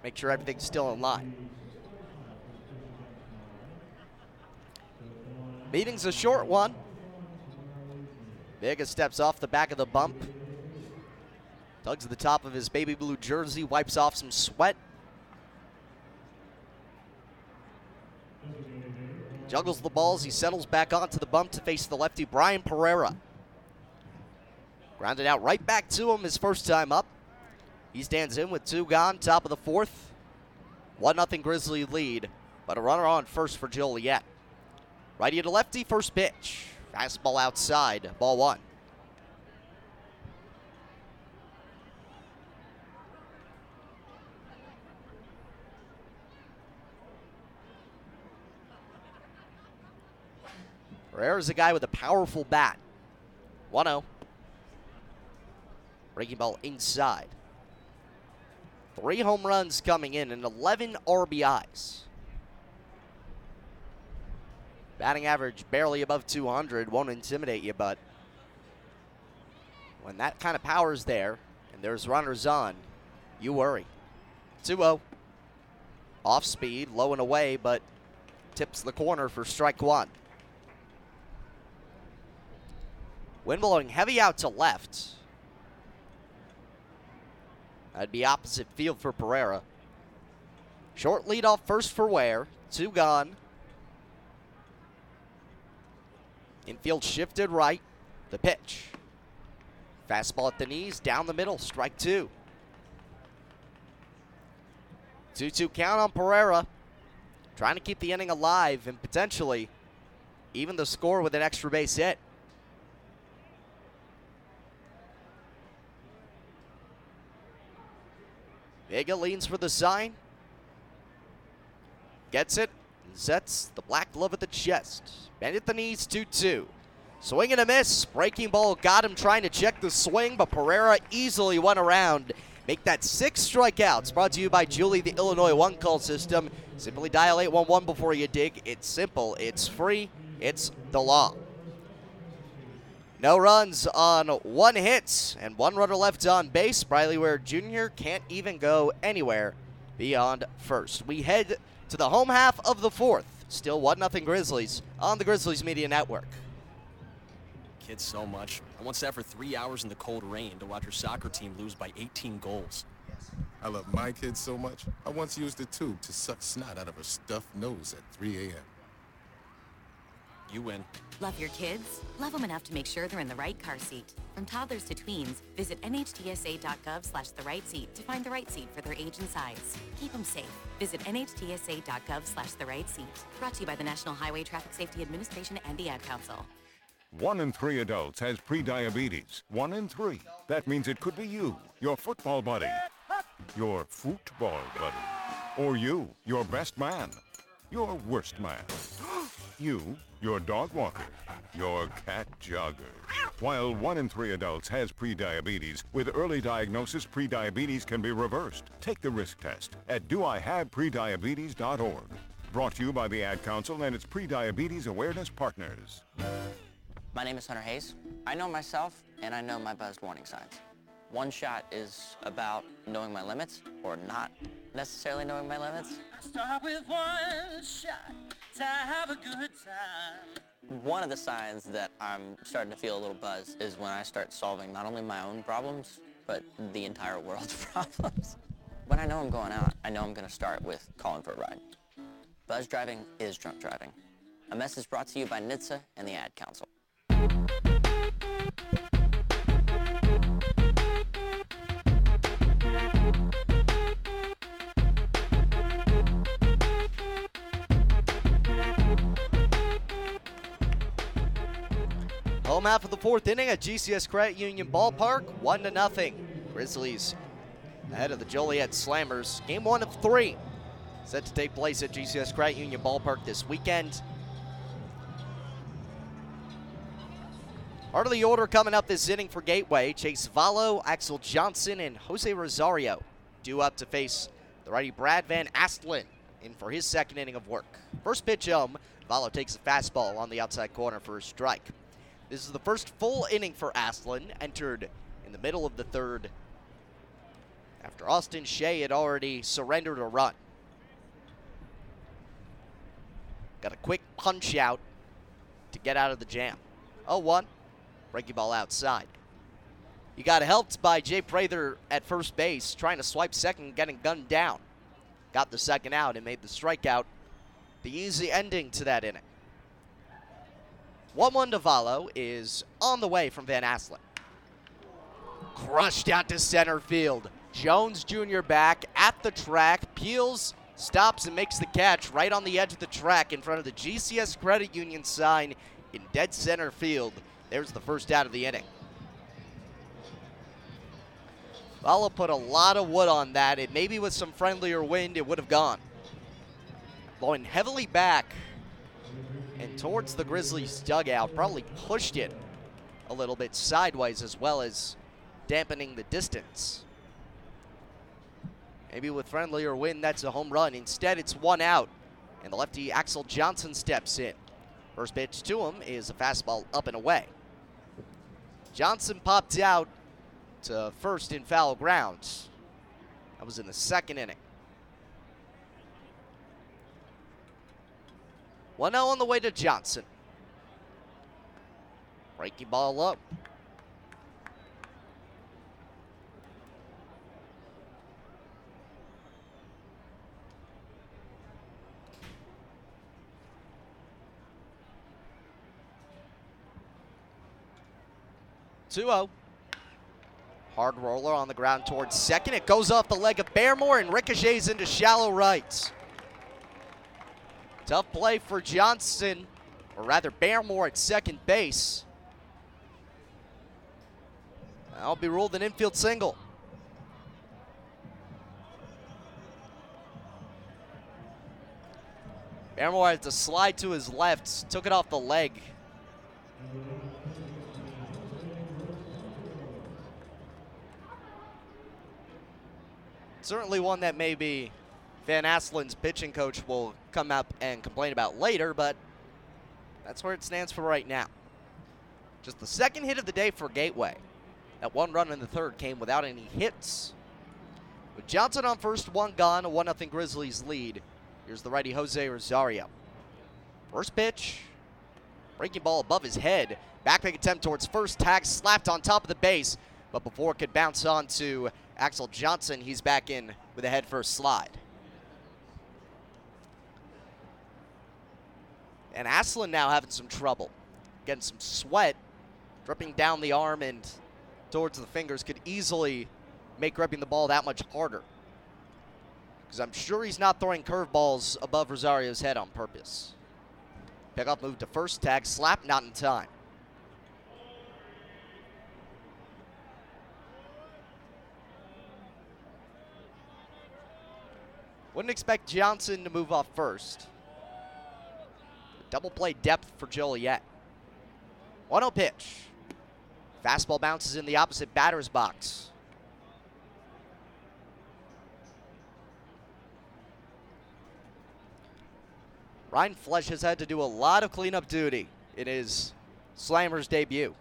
Speaker 18: Make sure everything's still in line. Meeting's a short one. Vega steps off the back of the bump. Tugs at the top of his baby blue jersey, wipes off some sweat. Juggles the balls. He settles back onto the bump to face the lefty, Brian Pereira. Grounded out right back to him his first time up. He stands in with two gone, top of the fourth. 1 0 Grizzly lead, but a runner on first for Joliet. Righty to lefty, first pitch. Fastball outside, ball one. Pereira's a guy with a powerful bat. 1 0. Breaking ball inside. Three home runs coming in and 11 RBIs. Batting average barely above 200 won't intimidate you, but when that kind of power is there and there's runners on, you worry. 2 0. Off speed, low and away, but tips the corner for strike one. Wind blowing heavy out to left. That'd be opposite field for Pereira. Short lead off first for Ware. Two gone. Infield shifted right. The pitch. Fastball at the knees, down the middle, strike two. 2 2 count on Pereira. Trying to keep the inning alive and potentially even the score with an extra base hit. Vega leans for the sign. Gets it. And Sets the black glove at the chest. Bend at the knees, 2 2. Swing and a miss. Breaking ball got him trying to check the swing, but Pereira easily went around. Make that six strikeouts. Brought to you by Julie, the Illinois one call system. Simply dial 811 before you dig. It's simple, it's free, it's the law. No runs on one hit and one runner left on base. Briley Ware Jr. can't even go anywhere beyond first. We head to the home half of the fourth. Still 1 0 Grizzlies on the Grizzlies Media Network.
Speaker 7: Kids so much. I once sat for three hours in the cold rain to watch her soccer team lose by 18 goals.
Speaker 38: I love my kids so much, I once used a tube to suck snot out of her stuffed nose at 3 a.m.
Speaker 7: You win.
Speaker 21: Love your kids? Love them enough to make sure they're in the right car seat. From toddlers to tweens, visit nhtsa.gov slash the right seat to find the right seat for their age and size. Keep them safe. Visit nhtsa.gov slash the right seat. Brought to you by the National Highway Traffic Safety Administration and the Ad Council.
Speaker 39: One in three adults has prediabetes. One in three. That means it could be you, your football buddy, your football buddy, or you, your best man, your worst man, *gasps* you, your dog walker, your cat jogger. While one in three adults has prediabetes, with early diagnosis, prediabetes can be reversed. Take the risk test at doihaveprediabetes.org. Brought to you by the Ad Council and its prediabetes awareness partners.
Speaker 22: My name is Hunter Hayes. I know myself, and I know my buzzed warning signs.
Speaker 40: One shot is about knowing my limits or not necessarily knowing my limits.
Speaker 41: Start with one shot to have a good time.
Speaker 40: One of the signs that I'm starting to feel a little buzz is when I start solving not only my own problems, but the entire world's *laughs* problems. When I know I'm going out, I know I'm going to start with calling for a ride. Buzz driving is drunk driving. A message brought to you by NHTSA and the Ad Council.
Speaker 18: Home half of the fourth inning at GCS Credit Union Ballpark, one to nothing. Grizzlies ahead of the Joliet Slammers. Game one of three set to take place at GCS Credit Union Ballpark this weekend. Part of the order coming up this inning for Gateway, Chase Valo, Axel Johnson, and Jose Rosario due up to face the righty Brad Van Astlen in for his second inning of work. First pitch um, home, Valo takes a fastball on the outside corner for a strike. This is the first full inning for Astlin, entered in the middle of the third after Austin Shea had already surrendered a run. Got a quick punch out to get out of the jam. 0-1, breaking ball outside. He got helped by Jay Prather at first base, trying to swipe second, getting gunned down. Got the second out and made the strikeout the easy ending to that inning. 1 1 Valo is on the way from Van Aslen. Crushed out to center field. Jones Jr. back at the track, peels, stops, and makes the catch right on the edge of the track in front of the GCS Credit Union sign in dead center field. There's the first out of the inning. Valo put a lot of wood on that. It maybe with some friendlier wind, it would have gone. Blowing heavily back and towards the Grizzlies dugout, probably pushed it a little bit sideways as well as dampening the distance. Maybe with friendlier wind, that's a home run. Instead, it's one out, and the lefty Axel Johnson steps in. First pitch to him is a fastball up and away. Johnson popped out to first in foul grounds. That was in the second inning. 1 0 on the way to Johnson. Breaking ball up. Two zero. Hard roller on the ground towards second. It goes off the leg of Baremore and ricochets into shallow right. Tough play for Johnson, or rather Baremore at second base. That'll be ruled an infield single. Baremore had to slide to his left, took it off the leg. Certainly one that maybe Van Aslen's pitching coach will come up and complain about later, but that's where it stands for right now. Just the second hit of the day for Gateway. That one run in the third came without any hits. With Johnson on first, one gone, a 1 0 Grizzlies lead. Here's the righty Jose Rosario. First pitch, breaking ball above his head. Backpick attempt towards first, tag slapped on top of the base, but before it could bounce on to Axel Johnson, he's back in with a head first slide. And Aslan now having some trouble. Getting some sweat dripping down the arm and towards the fingers could easily make gripping the ball that much harder. Because I'm sure he's not throwing curveballs above Rosario's head on purpose. Pickoff move to first, tag slap, not in time. Wouldn't expect Johnson to move off first. Double play depth for Joliet. 1 0 pitch. Fastball bounces in the opposite batter's box. Rindfleisch has had to do a lot of cleanup duty in his Slammers debut,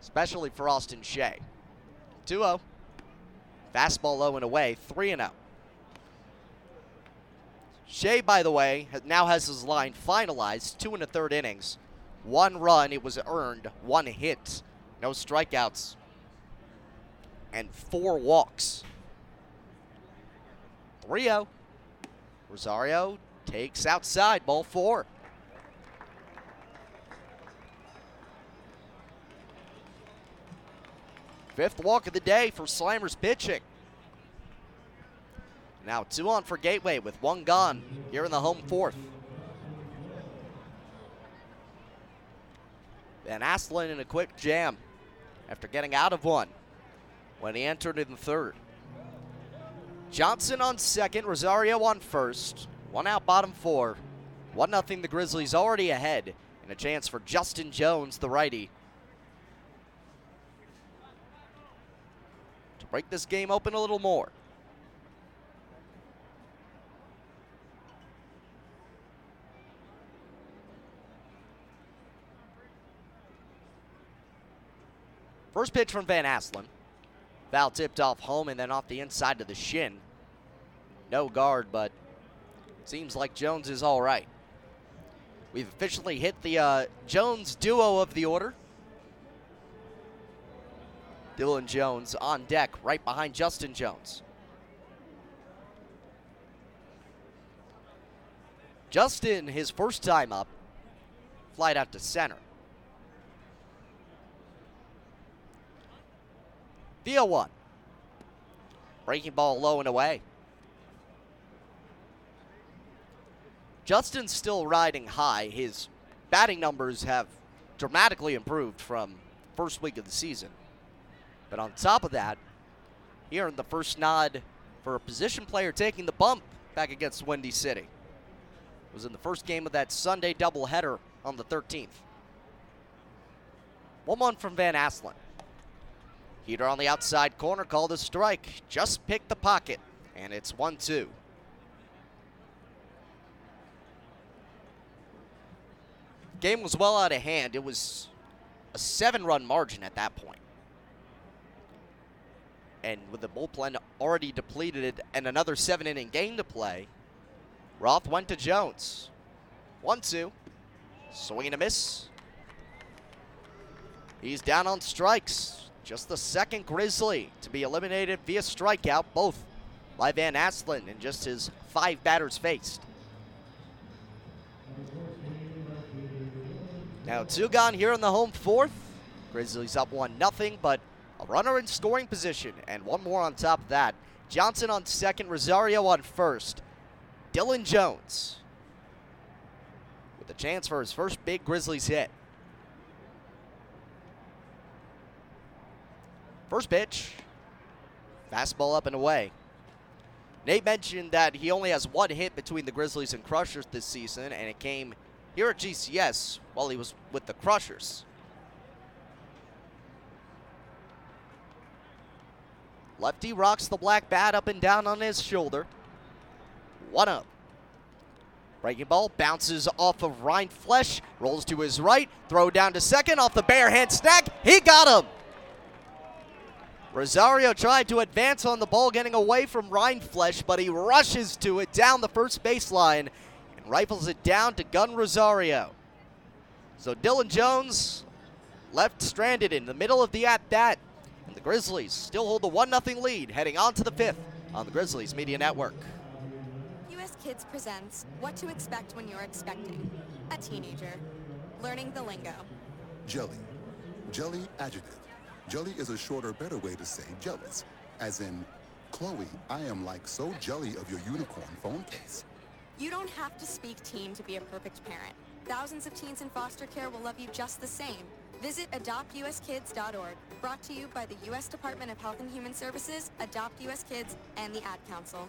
Speaker 18: especially for Austin Shea. 2 0. Fastball low and away, 3 0. Shea, by the way, now has his line finalized, two and a third innings. One run, it was earned, one hit, no strikeouts, and four walks. 3 0. Rosario takes outside, ball four. Fifth walk of the day for Slammers pitching. Now two on for Gateway with one gone here in the home fourth. Van Asselin in a quick jam after getting out of one when he entered in the third. Johnson on second, Rosario on first. One out, bottom four. One nothing. The Grizzlies already ahead, and a chance for Justin Jones, the righty, to break this game open a little more. First pitch from Van Asselin. Foul tipped off home and then off the inside to the shin. No guard, but seems like Jones is all right. We've officially hit the uh, Jones duo of the order. Dylan Jones on deck right behind Justin Jones. Justin, his first time up, flight out to center. Via one. Breaking ball low and away. Justin's still riding high. His batting numbers have dramatically improved from first week of the season. But on top of that, he earned the first nod for a position player taking the bump back against Windy City. It was in the first game of that Sunday doubleheader on the 13th. 1 1 from Van Asselin. Heater on the outside corner, called a strike. Just picked the pocket, and it's 1 2. Game was well out of hand. It was a seven run margin at that point. And with the bullpen already depleted and another seven inning game to play, Roth went to Jones. 1 2. Swing and a miss. He's down on strikes. Just the second Grizzly to be eliminated via strikeout, both by Van Asselin in just his five batters faced. Now two gone here in the home fourth. Grizzlies up one nothing, but a runner in scoring position and one more on top of that. Johnson on second, Rosario on first. Dylan Jones with a chance for his first big Grizzlies hit. First pitch, fastball up and away. Nate mentioned that he only has one hit between the Grizzlies and Crushers this season, and it came here at GCS while he was with the Crushers. Lefty rocks the black bat up and down on his shoulder. One up. Breaking ball bounces off of Rindfleisch, rolls to his right, throw down to second off the bare hand snag. He got him. Rosario tried to advance on the ball, getting away from Rindfleisch, but he rushes to it down the first baseline and rifles it down to Gun Rosario. So Dylan Jones left stranded in the middle of the at-bat, and the Grizzlies still hold the 1-0 lead heading on to the fifth on the Grizzlies Media Network.
Speaker 19: US Kids presents What to Expect When You're Expecting. A teenager. Learning the lingo.
Speaker 38: Jelly. Jelly adjective. Jelly is a shorter, better way to say jealous. As in, Chloe, I am like so jelly of your unicorn phone case.
Speaker 19: You don't have to speak teen to be a perfect parent. Thousands of teens in foster care will love you just the same. Visit adoptuskids.org. Brought to you by the U.S. Department of Health and Human Services, Adopt U.S. Kids, and the Ad Council.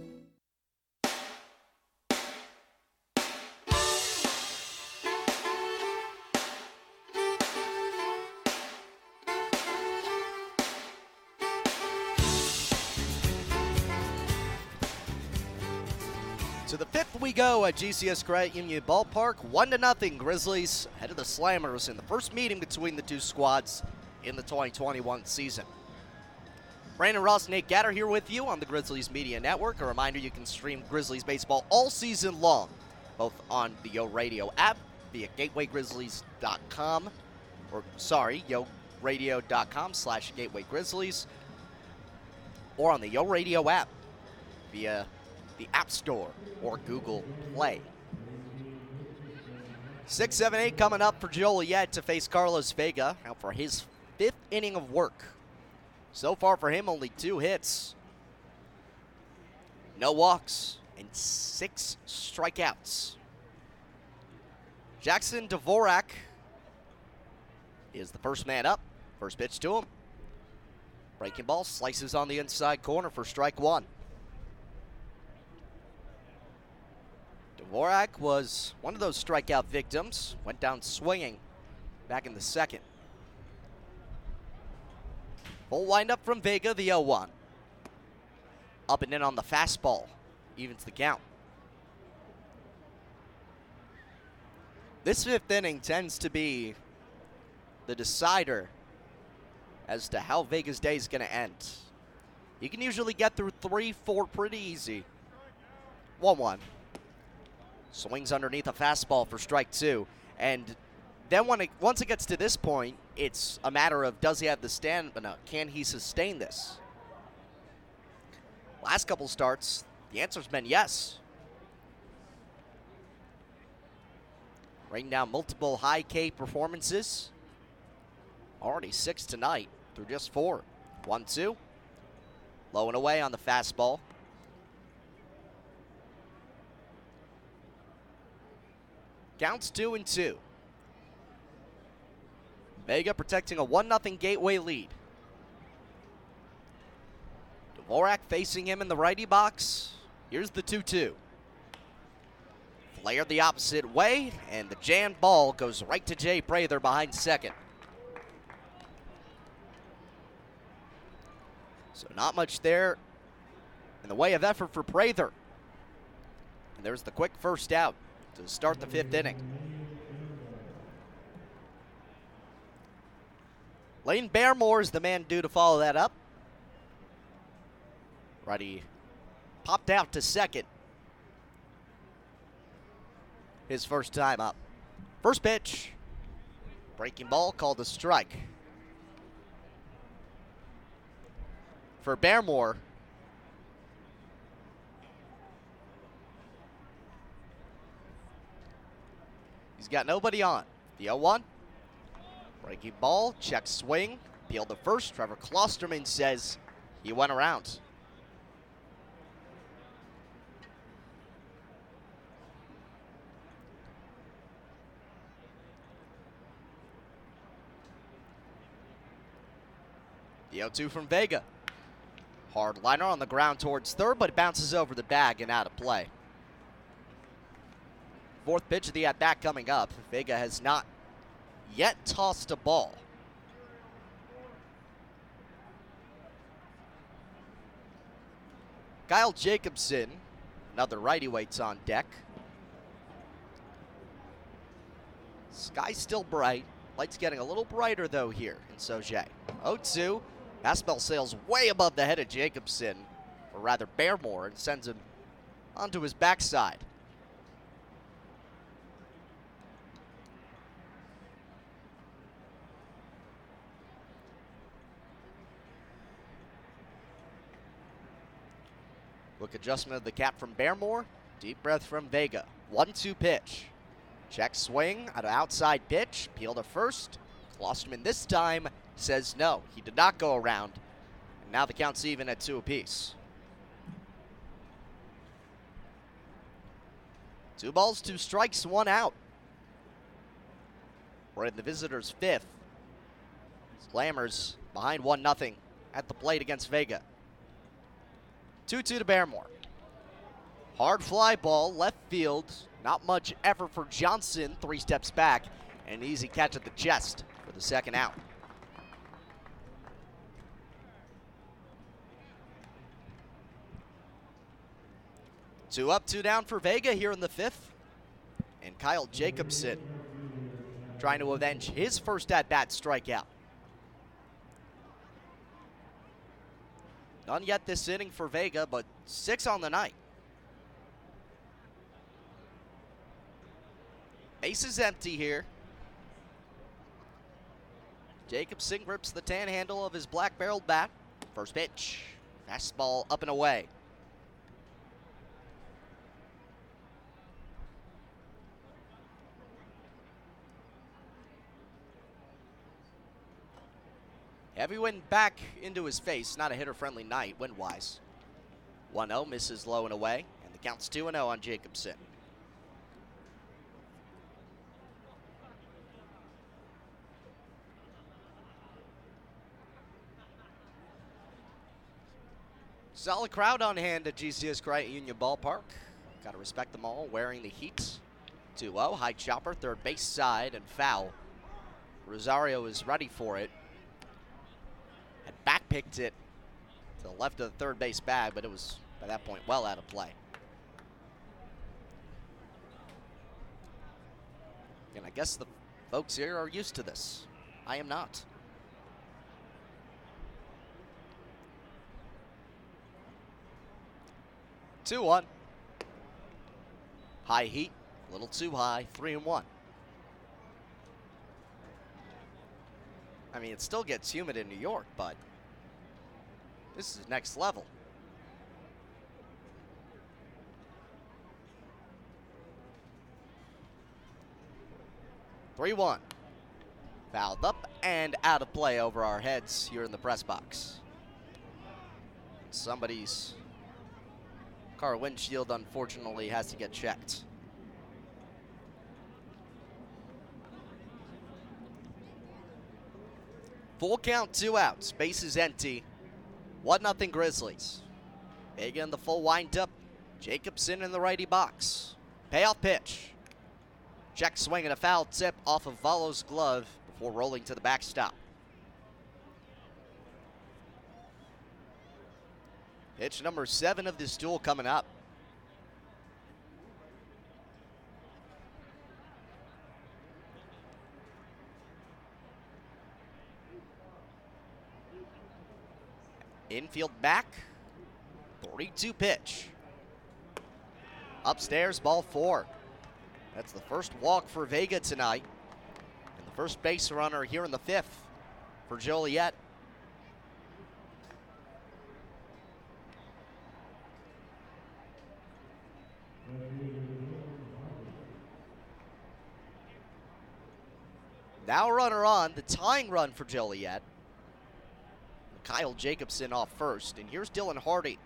Speaker 18: Go at GCS Credit Union Ballpark. One to nothing. Grizzlies ahead of the Slammers in the first meeting between the two squads in the 2021 season. Brandon Ross, Nate Gatter here with you on the Grizzlies Media Network. A reminder you can stream Grizzlies baseball all season long, both on the Yo Radio app via gatewaygrizzlies.com, or sorry, yoradio.com slash gatewaygrizzlies, or on the Yo Radio app via the App Store or Google Play. 6 7 8 coming up for Joliet to face Carlos Vega out for his fifth inning of work. So far for him, only two hits, no walks, and six strikeouts. Jackson Dvorak is the first man up. First pitch to him. Breaking ball slices on the inside corner for strike one. Dvorak was one of those strikeout victims. Went down swinging back in the second. Full windup from Vega, the 0 1. Up and in on the fastball. Evens the count. This fifth inning tends to be the decider as to how Vega's day is going to end. You can usually get through three, four pretty easy. 1 1. Swings underneath a fastball for strike two. And then when it, once it gets to this point, it's a matter of does he have the stamina? Can he sustain this? Last couple starts, the answer's been yes. Raining down multiple high K performances. Already six tonight through just four. One, two. Low and away on the fastball. Counts two and two. Vega protecting a 1 0 gateway lead. Dvorak facing him in the righty box. Here's the 2 2. Flared the opposite way, and the jammed ball goes right to Jay Prather behind second. So, not much there in the way of effort for Prather. And there's the quick first out to start the fifth inning. Lane Baremore is the man due to follow that up. Righty popped out to second. His first time up. First pitch. Breaking ball called a strike. For Baremore, got nobody on. The 0 1. Breaking ball, check swing, peeled the first. Trevor Klosterman says he went around. The 0 2 from Vega. Hard liner on the ground towards third, but it bounces over the bag and out of play. Fourth pitch of the at bat coming up. Vega has not yet tossed a ball. Kyle Jacobson, another righty waits on deck. Sky's still bright. Light's getting a little brighter though here in Sauget. 0-2. Fastball sails way above the head of Jacobson, or rather Baremore, and sends him onto his backside. Look adjustment of the cap from Baremore. Deep breath from Vega. 1 2 pitch. Check swing at an outside pitch. Peel to first. Klosterman this time says no. He did not go around. And now the count's even at two apiece. Two balls, two strikes, one out. We're in the visitors' fifth. Slammers behind 1 0 at the plate against Vega. 2 2 to Baremore. Hard fly ball, left field. Not much effort for Johnson. Three steps back. And an easy catch at the chest for the second out. Two up, two down for Vega here in the fifth. And Kyle Jacobson trying to avenge his first at bat strikeout. None yet this inning for Vega, but six on the night. Base is empty here. Jacobson grips the tan handle of his black barreled bat. First pitch. Fastball up and away. Wind back into his face. Not a hitter friendly night, wind wise. 1 0 misses low and away, and the count's 2 0 on Jacobson. Solid crowd on hand at GCS Credit Union Ballpark. Got to respect them all wearing the heat. 2 0, high chopper, third base side, and foul. Rosario is ready for it. Backpicked it to the left of the third base bag, but it was by that point well out of play. And I guess the folks here are used to this. I am not. Two one. High heat, a little too high. Three and one. I mean, it still gets humid in New York, but this is next level. Three one. Fouled up and out of play over our heads here in the press box. Somebody's car windshield, unfortunately, has to get checked. Full count, two outs. Base is empty. 1 nothing Grizzlies. Vega in the full windup. Jacobson in the righty box. Payoff pitch. Check swing and a foul tip off of Valo's glove before rolling to the backstop. Pitch number seven of this duel coming up. Infield back. 3 2 pitch. Upstairs, ball four. That's the first walk for Vega tonight. And the first base runner here in the fifth for Joliet. Now runner on, the tying run for Joliet. Kyle Jacobson off first. And here's Dylan Hardy,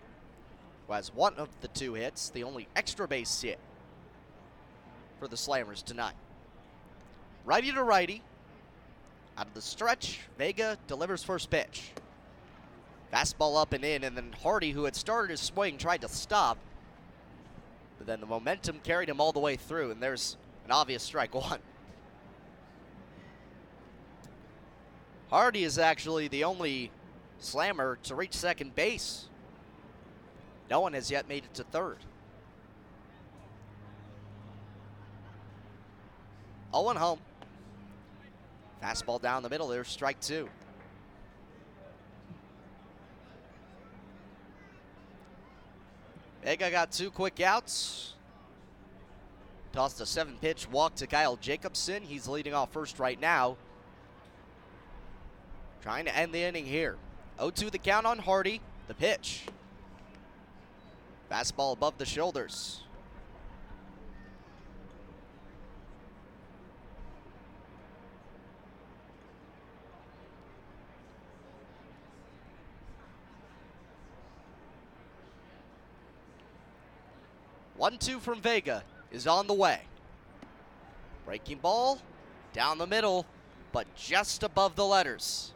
Speaker 18: who has one of the two hits, the only extra base hit for the Slammers tonight. Righty to righty. Out of the stretch, Vega delivers first pitch. Fastball up and in, and then Hardy, who had started his swing, tried to stop. But then the momentum carried him all the way through, and there's an obvious strike *laughs* one. Hardy is actually the only slammer to reach second base. No one has yet made it to third. Owen home. Fastball down the middle. There's strike two. Vega got two quick outs. Tossed a seven pitch walk to Kyle Jacobson. He's leading off first right now. Trying to end the inning here. 0 2 the count on Hardy. The pitch. Fastball above the shoulders. One two from Vega is on the way. Breaking ball down the middle, but just above the letters.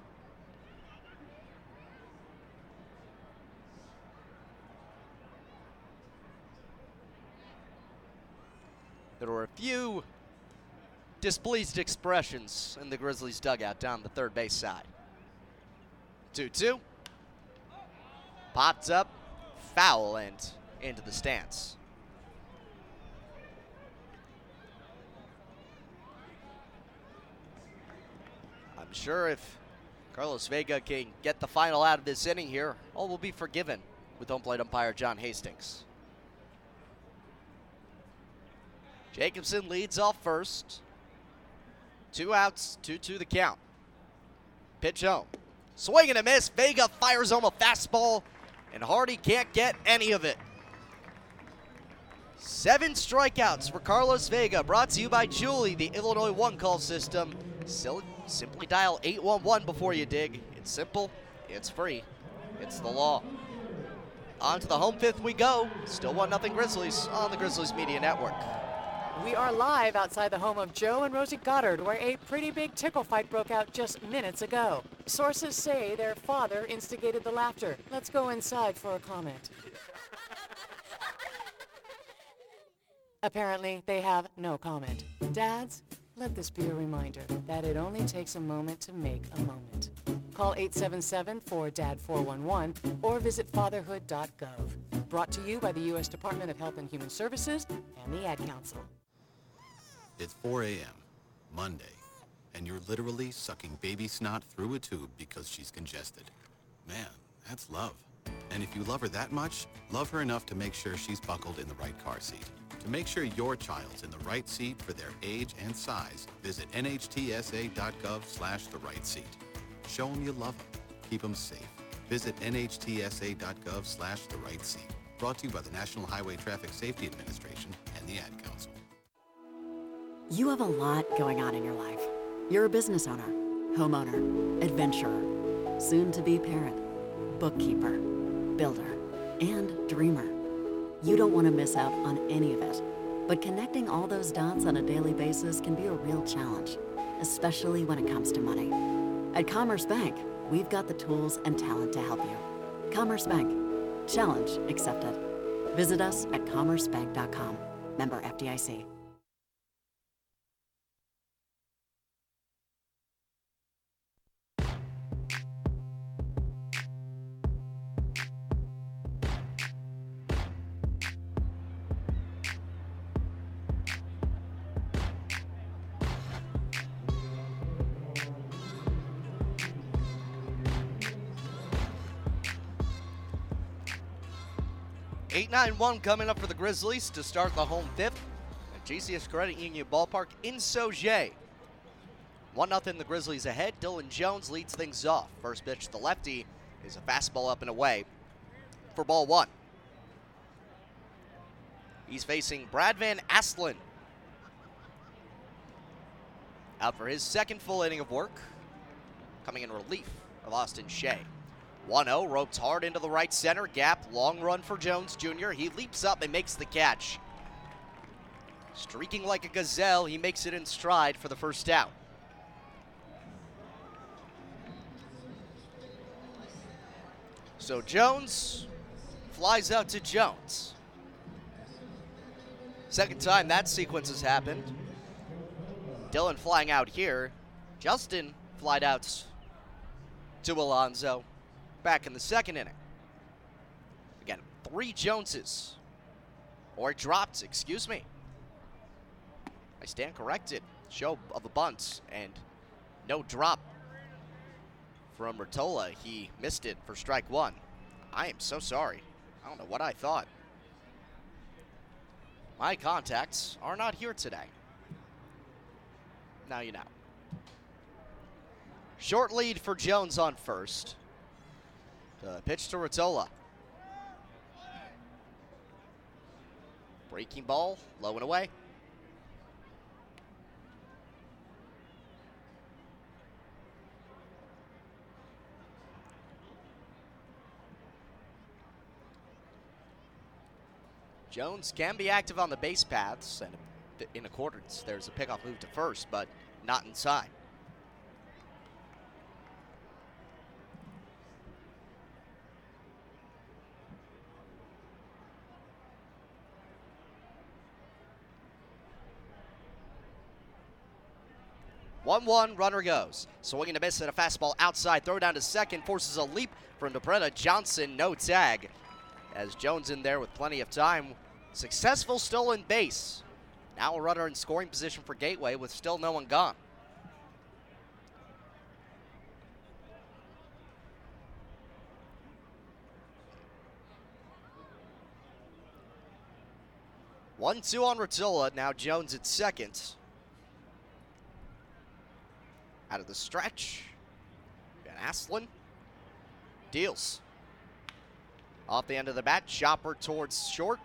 Speaker 18: There were a few displeased expressions in the Grizzlies dugout down the third base side. 2 2. Popped up, foul, and into the stance. I'm sure if Carlos Vega can get the final out of this inning here, all will be forgiven with home plate umpire John Hastings. Jacobson leads off first. Two outs, 2 2 the count. Pitch home. Swing and a miss. Vega fires home a fastball, and Hardy can't get any of it. Seven strikeouts for Carlos Vega, brought to you by Julie, the Illinois one call system. Simply dial 811 before you dig. It's simple, it's free, it's the law. On to the home fifth we go. Still 1 0 Grizzlies on the Grizzlies Media Network.
Speaker 15: We are live outside the home of Joe and Rosie Goddard, where a pretty big tickle fight broke out just minutes ago. Sources say their father instigated the laughter. Let's go inside for a comment. Apparently, they have no comment. Dads, let this be a reminder that it only takes a moment to make a moment. Call 877-4DAD-411 or visit fatherhood.gov. Brought to you by the U.S. Department of Health and Human Services and the Ad Council.
Speaker 42: It's 4 a.m., Monday, and you're literally sucking baby snot through a tube because she's congested. Man, that's love. And if you love her that much, love her enough to make sure she's buckled in the right car seat. To make sure your child's in the right seat for their age and size, visit nhtsa.gov slash the right seat. Show them you love them. Keep them safe. Visit nhtsa.gov slash the right seat. Brought to you by the National Highway Traffic Safety Administration and the Ad Council.
Speaker 43: You have a lot going on in your life. You're a business owner, homeowner, adventurer, soon to be parent, bookkeeper, builder, and dreamer. You don't want to miss out on any of it. But connecting all those dots on a daily basis can be a real challenge, especially when it comes to money. At Commerce Bank, we've got the tools and talent to help you. Commerce Bank. Challenge accepted. Visit us at commercebank.com. Member FDIC.
Speaker 18: Eight nine one coming up for the Grizzlies to start the home fifth at GCS Credit Union Ballpark in Sauget. 1 0 the Grizzlies ahead. Dylan Jones leads things off. First pitch to the lefty is a fastball up and away for ball one. He's facing Brad Van Asselin. Out for his second full inning of work, coming in relief of Austin Shea. 1 0, ropes hard into the right center gap. Long run for Jones Jr. He leaps up and makes the catch. Streaking like a gazelle, he makes it in stride for the first out. So Jones flies out to Jones. Second time that sequence has happened. Dylan flying out here. Justin flied out to Alonso back in the second inning. Again, three Joneses. Or dropped, excuse me. I stand corrected. Show of a bunt and no drop from Rotola. He missed it for strike one. I am so sorry. I don't know what I thought. My contacts are not here today. Now you know. Short lead for Jones on first. The pitch to Rotola. Breaking ball, low and away. Jones can be active on the base paths, and in accordance, there's a pickoff move to first, but not inside. One-one, runner goes. Swinging a miss and a fastball outside. Throw down to second, forces a leap from DePretta. Johnson, no tag as Jones in there with plenty of time. Successful stolen base. Now a runner in scoring position for Gateway with still no one gone. One two on Rotola. Now Jones at second. Out of the stretch. Van Asselin deals. Off the end of the bat, chopper towards short.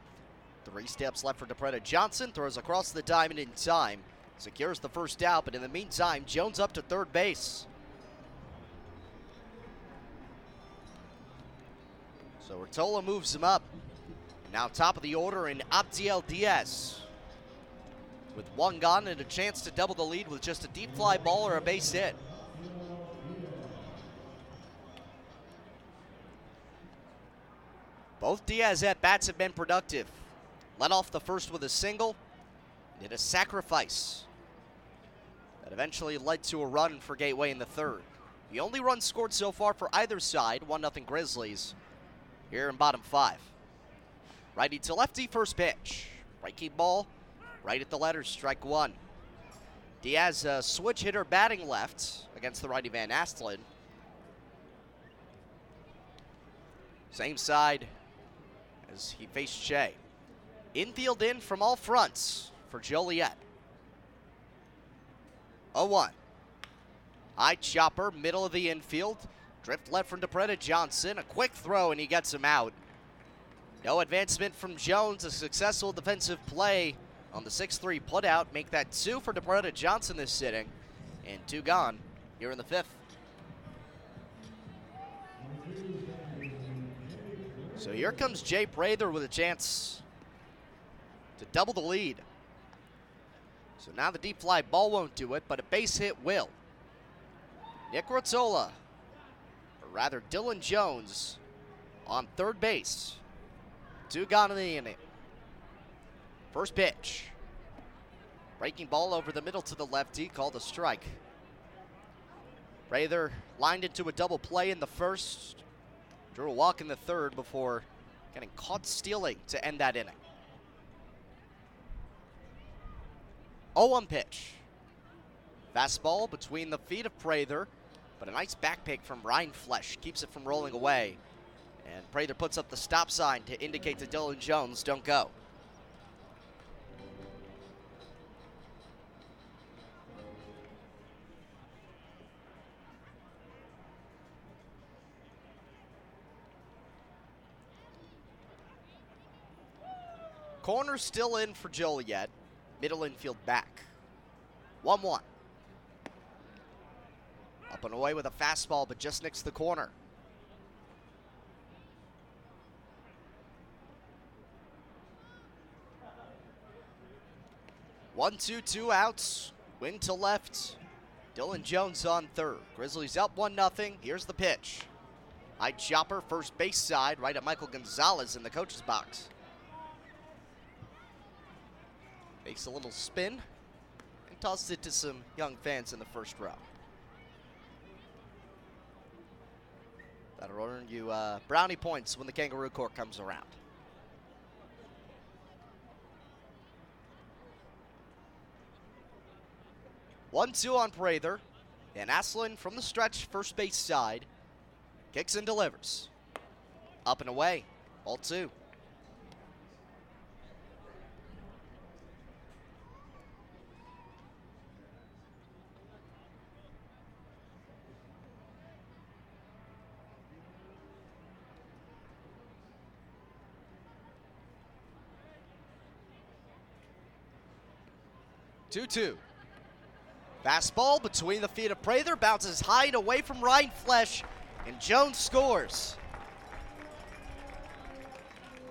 Speaker 18: Three steps left for DePretta. Johnson throws across the diamond in time. Secures the first out, but in the meantime, Jones up to third base. So Rotola moves him up. Now top of the order in Abdiel Diaz. With one gone and a chance to double the lead with just a deep fly ball or a base hit. Both Diaz at bats have been productive. Led off the first with a single, did a sacrifice that eventually led to a run for Gateway in the third. The only run scored so far for either side, 1 0 Grizzlies, here in bottom five. Righty to lefty, first pitch. Breaking ball, right at the letters, strike one. Diaz, a switch hitter batting left against the righty Van Astlin. Same side as he faced Shea. Infield in from all fronts for Joliet. 0-1. High chopper, middle of the infield. Drift left from DePretta Johnson. A quick throw, and he gets him out. No advancement from Jones. A successful defensive play on the 6-3 putout. Make that two for DePretta Johnson this sitting. And two gone here in the fifth. So here comes Jay Prather with a chance to double the lead. So now the deep fly ball won't do it, but a base hit will. Nick Rotola, or rather Dylan Jones, on third base. Two gone in the inning. First pitch. Breaking ball over the middle to the lefty, called a strike. Prather lined into a double play in the first, drew a walk in the third before getting caught stealing to end that inning. 0-1 pitch. Fastball between the feet of Prather, but a nice back pick from Rindfleisch keeps it from rolling away. And Prather puts up the stop sign to indicate to Dylan Jones, don't go. Corner still in for Joliet. Middle infield back. 1 1. Up and away with a fastball, but just nicks the corner. One, two, two outs. Wing to left. Dylan Jones on third. Grizzlies up one nothing. Here's the pitch. High chopper, first base side, right at Michael Gonzalez in the coach's box. Makes a little spin and tosses it to some young fans in the first row. That'll earn you uh, brownie points when the Kangaroo Court comes around. One two on Prather. And Aslan from the stretch, first base side, kicks and delivers. Up and away, ball two. 2-2. Fastball between the feet of Prather, bounces high and away from Rindfleisch, and Jones scores.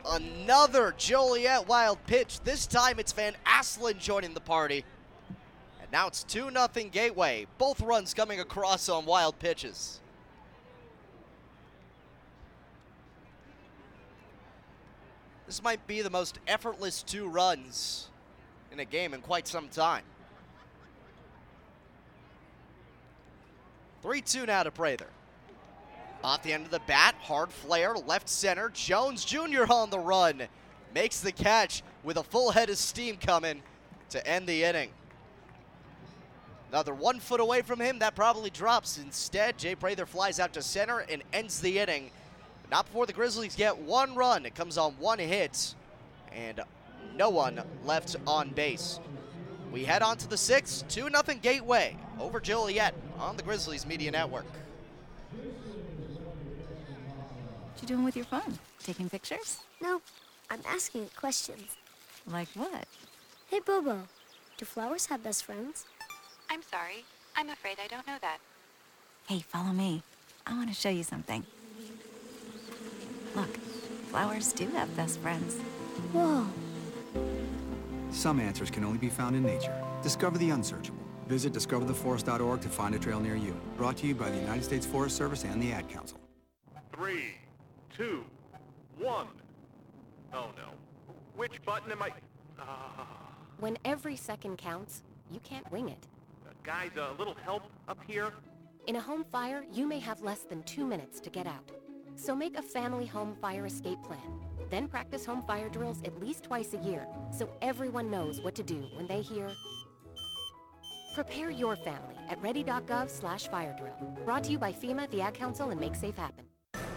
Speaker 18: Another Joliet wild pitch. This time it's Van Asselin joining the party. And now it's 2 0 Gateway. Both runs coming across on wild pitches. This might be the most effortless two runs in a game in quite some time. 3 2 now to Prather. Off the end of the bat, hard flare, left center. Jones Jr. on the run. Makes the catch with a full head of steam coming to end the inning. Another one foot away from him, that probably drops. Instead, Jay Prather flies out to center and ends the inning. Not before the Grizzlies get one run. It comes on one hit, and no one left on base. We head on to the sixth, 2 0 Gateway over Joliet on the Grizzlies Media Network.
Speaker 44: What you doing with your phone? Taking pictures?
Speaker 45: No, I'm asking it questions.
Speaker 44: Like what?
Speaker 45: Hey, Bobo, do flowers have best friends?
Speaker 44: I'm sorry. I'm afraid I don't know that. Hey, follow me. I want to show you something. Look, flowers do have best friends.
Speaker 45: Whoa.
Speaker 46: Some answers can only be found in nature. Discover the unsearchable. Visit discovertheforest.org to find a trail near you. Brought to you by the United States Forest Service and the Ad Council.
Speaker 47: Three, two, one. Oh no. Which button am I? Ah.
Speaker 25: When every second counts, you can't wing it.
Speaker 47: guys, a little help up here?
Speaker 25: In a home fire, you may have less than two minutes to get out. So make a family home fire escape plan. Then practice home fire drills at least twice a year so everyone knows what to do when they hear Prepare your family at ready.gov slash fire drill. Brought to you by FEMA, the Ad Council, and Make Safe Happen.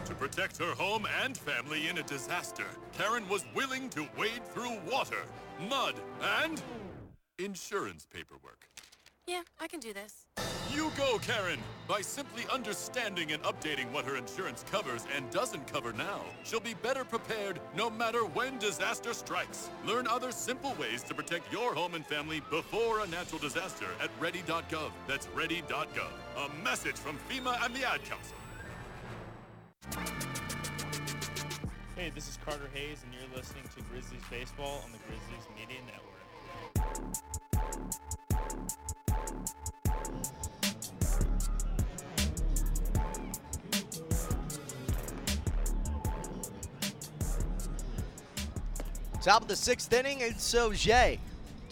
Speaker 48: To protect her home and family in a disaster, Karen was willing to wade through water, mud, and insurance paperwork.
Speaker 49: Yeah, I can do this.
Speaker 48: You go, Karen! By simply understanding and updating what her insurance covers and doesn't cover now, she'll be better prepared no matter when disaster strikes. Learn other simple ways to protect your home and family before a natural disaster at ready.gov. That's ready.gov. A message from FEMA and the Ad Council.
Speaker 6: Hey, this is Carter Hayes, and you're listening to Grizzlies Baseball on the Grizzlies Media Network.
Speaker 18: Top of the sixth inning, and so Jay.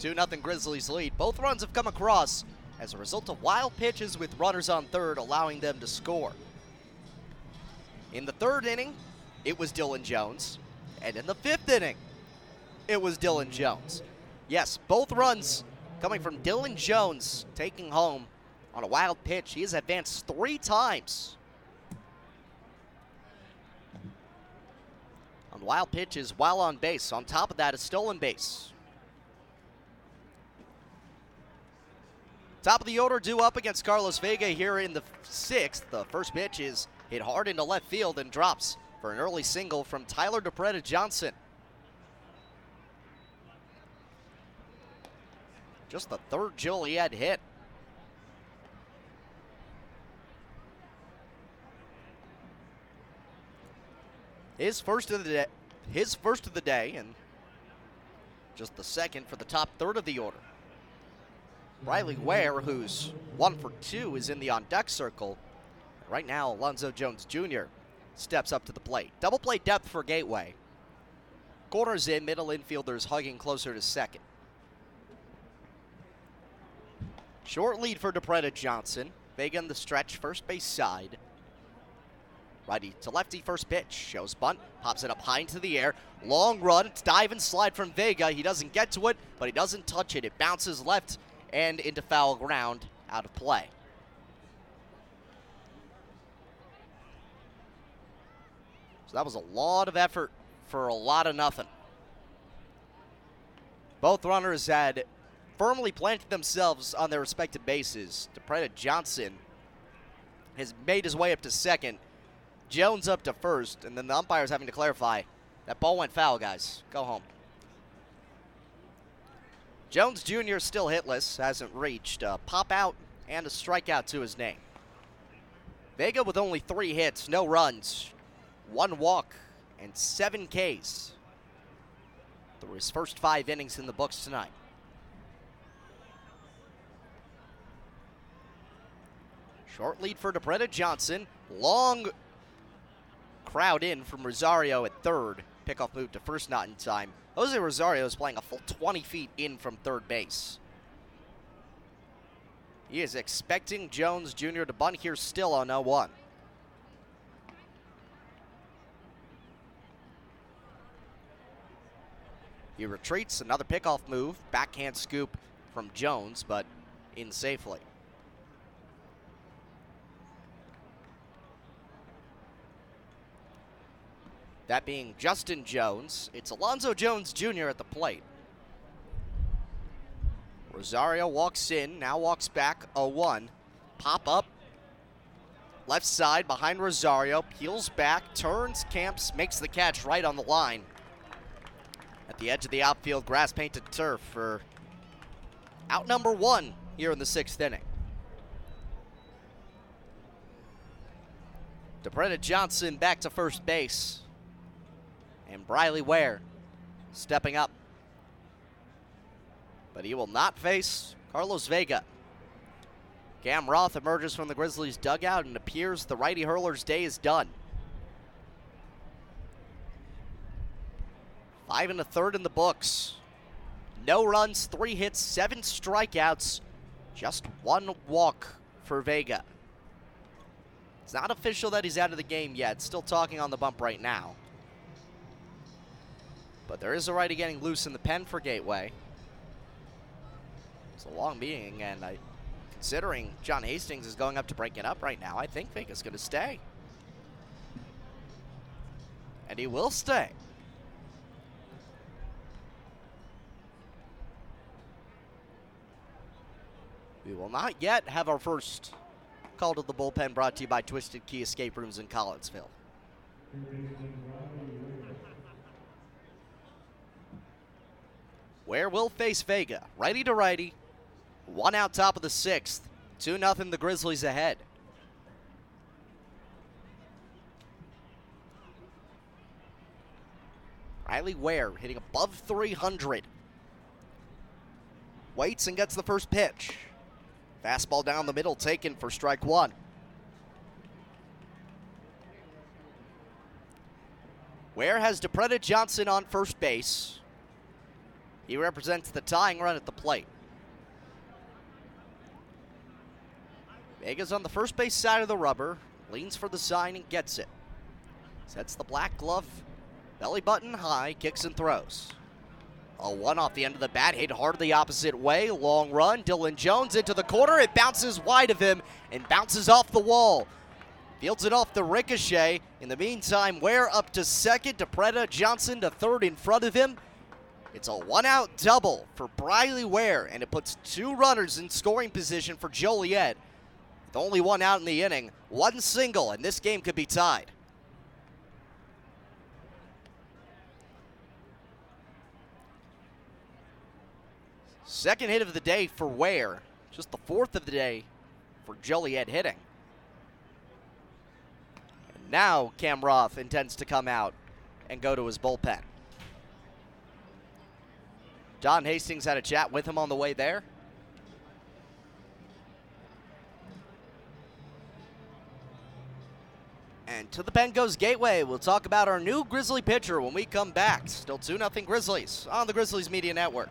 Speaker 18: 2 0 Grizzlies lead. Both runs have come across as a result of wild pitches with runners on third, allowing them to score. In the third inning, it was Dylan Jones. And in the fifth inning, it was Dylan Jones. Yes, both runs coming from Dylan Jones taking home on a wild pitch. He has advanced three times on wild pitches while on base. On top of that, a stolen base. Top of the order due up against Carlos Vega here in the sixth. The first pitch is hit hard into left field and drops for an early single from Tyler DePretta Johnson. Just the third Joliet hit. His first of the day, his first of the day, and just the second for the top third of the order. Riley Ware, who's one for two, is in the on deck circle. Right now, Alonzo Jones Jr. steps up to the plate. Double play depth for Gateway. Corners in, middle infielders hugging closer to second. Short lead for DePretta Johnson. Vega in the stretch, first base side. Righty to lefty, first pitch. Shows bunt, pops it up high into the air. Long run, dive and slide from Vega. He doesn't get to it, but he doesn't touch it. It bounces left and into foul ground, out of play. So that was a lot of effort for a lot of nothing. Both runners had firmly planted themselves on their respective bases. DePretta Johnson has made his way up to second. Jones up to first, and then the umpire's having to clarify that ball went foul, guys. Go home. Jones Jr. still hitless, hasn't reached a pop out and a strikeout to his name. Vega with only three hits, no runs, one walk, and seven Ks through his first five innings in the books tonight. Short lead for DePretta Johnson. Long crowd in from Rosario at third. Pickoff move to first, not in time. Jose Rosario is playing a full 20 feet in from third base. He is expecting Jones Jr. to bunt here still on 0 1. He retreats, another pickoff move, backhand scoop from Jones, but in safely. That being Justin Jones. It's Alonzo Jones Jr. at the plate. Rosario walks in, now walks back 0 1. Pop up. Left side behind Rosario, peels back, turns, camps, makes the catch right on the line. At the edge of the outfield, grass painted turf for out number one here in the sixth inning. DePretta Johnson back to first base. And Briley Ware stepping up. But he will not face Carlos Vega. Cam Roth emerges from the Grizzlies dugout and appears the righty hurler's day is done. Five and a third in the books. No runs, three hits, seven strikeouts, just one walk for Vega. It's not official that he's out of the game yet. Still talking on the bump right now. But there is a righty getting loose in the pen for Gateway. It's a long meeting, and I, considering John Hastings is going up to break it up right now, I think Vega's is going to stay. And he will stay. We will not yet have our first call to the bullpen brought to you by Twisted Key Escape Rooms in Collinsville. Ware will face Vega. Righty to righty. One out top of the sixth. 2 nothing. the Grizzlies ahead. Riley Ware hitting above 300. Waits and gets the first pitch. Fastball down the middle taken for strike one. Ware has DePretta Johnson on first base. He represents the tying run at the plate. Vega's on the first base side of the rubber, leans for the sign and gets it. Sets the black glove, belly button high, kicks and throws. A one off the end of the bat, hit hard the opposite way. Long run. Dylan Jones into the corner. It bounces wide of him and bounces off the wall. Fields it off the ricochet. In the meantime, Ware up to second. DePretta Johnson to third in front of him. It's a one out double for Briley Ware, and it puts two runners in scoring position for Joliet. With only one out in the inning, one single, and this game could be tied. Second hit of the day for Ware, just the fourth of the day for Joliet hitting. And now Cam Roth intends to come out and go to his bullpen. John Hastings had a chat with him on the way there. And to the pen Gateway. We'll talk about our new Grizzly pitcher when we come back. Still 2 0 Grizzlies on the Grizzlies Media Network.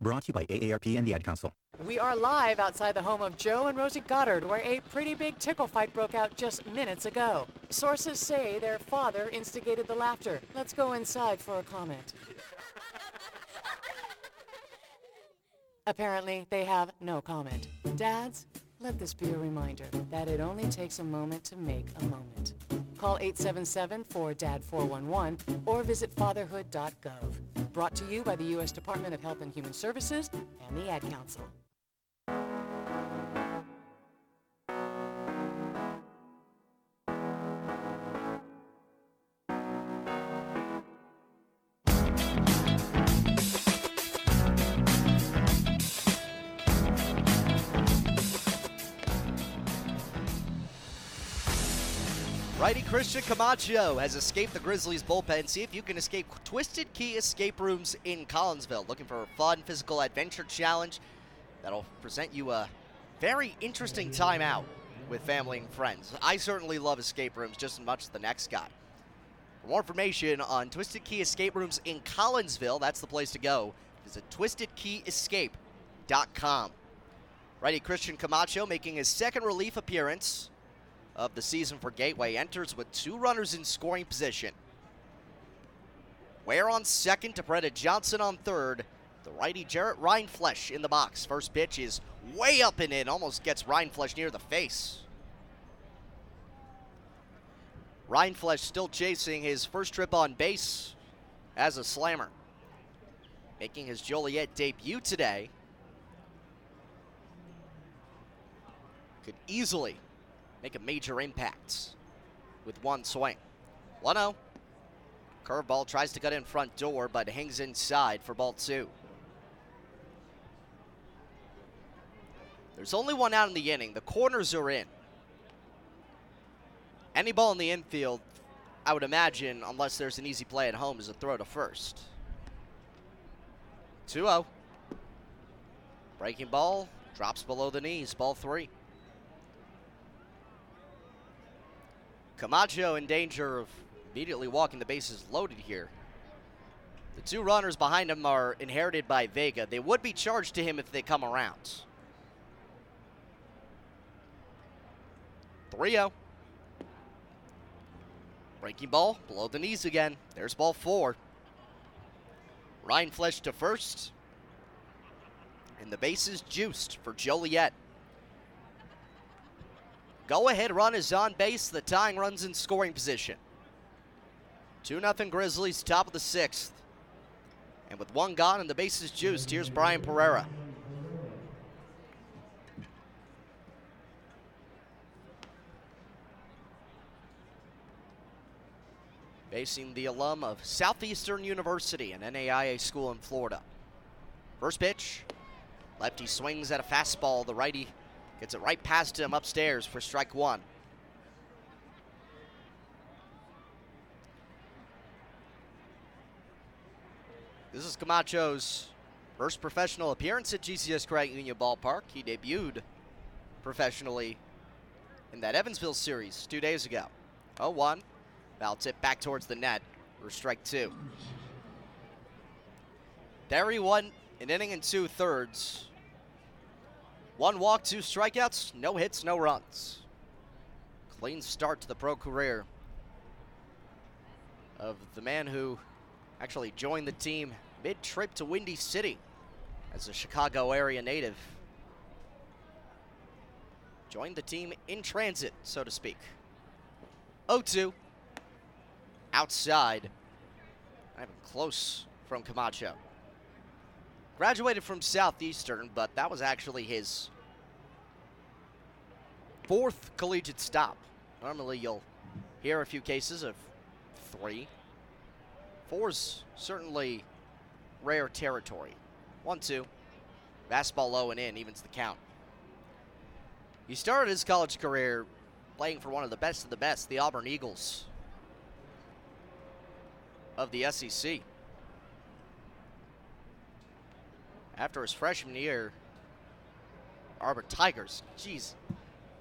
Speaker 50: Brought to you by AARP and the Ad Council.
Speaker 15: We are live outside the home of Joe and Rosie Goddard, where a pretty big tickle fight broke out just minutes ago. Sources say their father instigated the laughter. Let's go inside for a comment. Apparently, they have no comment. Dads, let this be a reminder that it only takes a moment to make a moment. Call 877-4DAD-411 or visit fatherhood.gov. Brought to you by the U.S. Department of Health and Human Services and the Ad Council.
Speaker 18: Christian Camacho has escaped the Grizzlies bullpen. See if you can escape Twisted Key Escape Rooms in Collinsville. Looking for a fun physical adventure challenge that'll present you a very interesting time out with family and friends. I certainly love escape rooms just as much as the next guy. For more information on Twisted Key Escape Rooms in Collinsville, that's the place to go. Visit twistedkeyescape.com. Righty Christian Camacho making his second relief appearance of the season for Gateway. Enters with two runners in scoring position. Ware on second DePretta Johnson on third. The righty Jarrett Rindfleisch in the box. First pitch is way up and in, almost gets Rindfleisch near the face. Rindfleisch still chasing his first trip on base as a slammer. Making his Joliet debut today. Could easily make a major impact with one swing. 1 0. Curveball tries to cut in front door, but hangs inside for ball two. There's only one out in the inning. The corners are in. Any ball in the infield, I would imagine, unless there's an easy play at home, is a throw to first. 2 0. Breaking ball, drops below the knees, ball three. Camacho in danger of immediately walking the bases loaded here. The two runners behind him are inherited by Vega. They would be charged to him if they come around. 3 0. Breaking ball below the knees again. There's ball four. Ryan Rindfleisch to first. And the bases juiced for Joliet. Go ahead run is on base. The tying runs in scoring position. 2 0 Grizzlies, top of the sixth. And with one gone and the bases juiced, here's Brian Pereira. Facing the alum of Southeastern University, an NAIA school in Florida. First pitch. Lefty swings at a fastball. The righty Gets it right past him upstairs for strike one. This is Camacho's first professional appearance at GCS Credit Union Ballpark. He debuted professionally in that Evansville series two days ago. 0 1. Foul tip back towards the net for strike two. He won an inning and two thirds. One walk, two strikeouts, no hits, no runs. Clean start to the pro career of the man who actually joined the team mid-trip to Windy City as a Chicago area native. Joined the team in transit, so to speak. 0-2. Outside. I'm close from Camacho. Graduated from Southeastern, but that was actually his fourth collegiate stop. Normally you'll hear a few cases of three. Four's certainly rare territory. One, two. Fastball low and in, evens the count. He started his college career playing for one of the best of the best, the Auburn Eagles of the SEC. After his freshman year. Auburn Tigers. Jeez.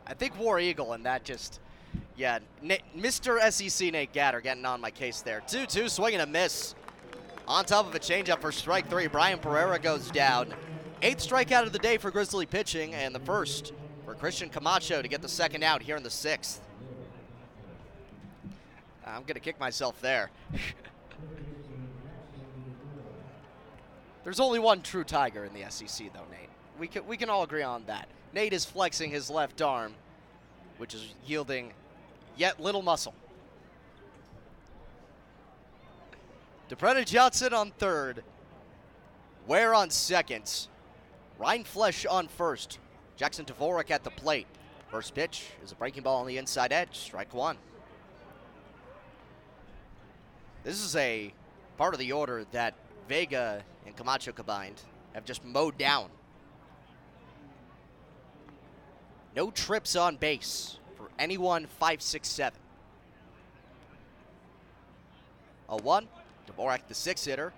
Speaker 18: I think War Eagle, and that just, yeah, Mr. SEC Nate Gatter getting on my case there. 2 2, swinging a miss. On top of a changeup for strike three, Brian Pereira goes down. Eighth strikeout of the day for Grizzly pitching, and the first for Christian Camacho to get the second out here in the sixth. I'm going to kick myself there. *laughs* There's only one true Tiger in the SEC, though, Nate. We can, we can all agree on that. Nate is flexing his left arm, which is yielding yet little muscle. DePretta Johnson on third. Ware on second. Rindfleisch on first. Jackson Dvorak at the plate. First pitch is a breaking ball on the inside edge. Strike one. This is a part of the order that Vega and Camacho combined have just mowed down. No trips on base for anyone 5, 6, 7. A 1. Dvorak, the six hitter,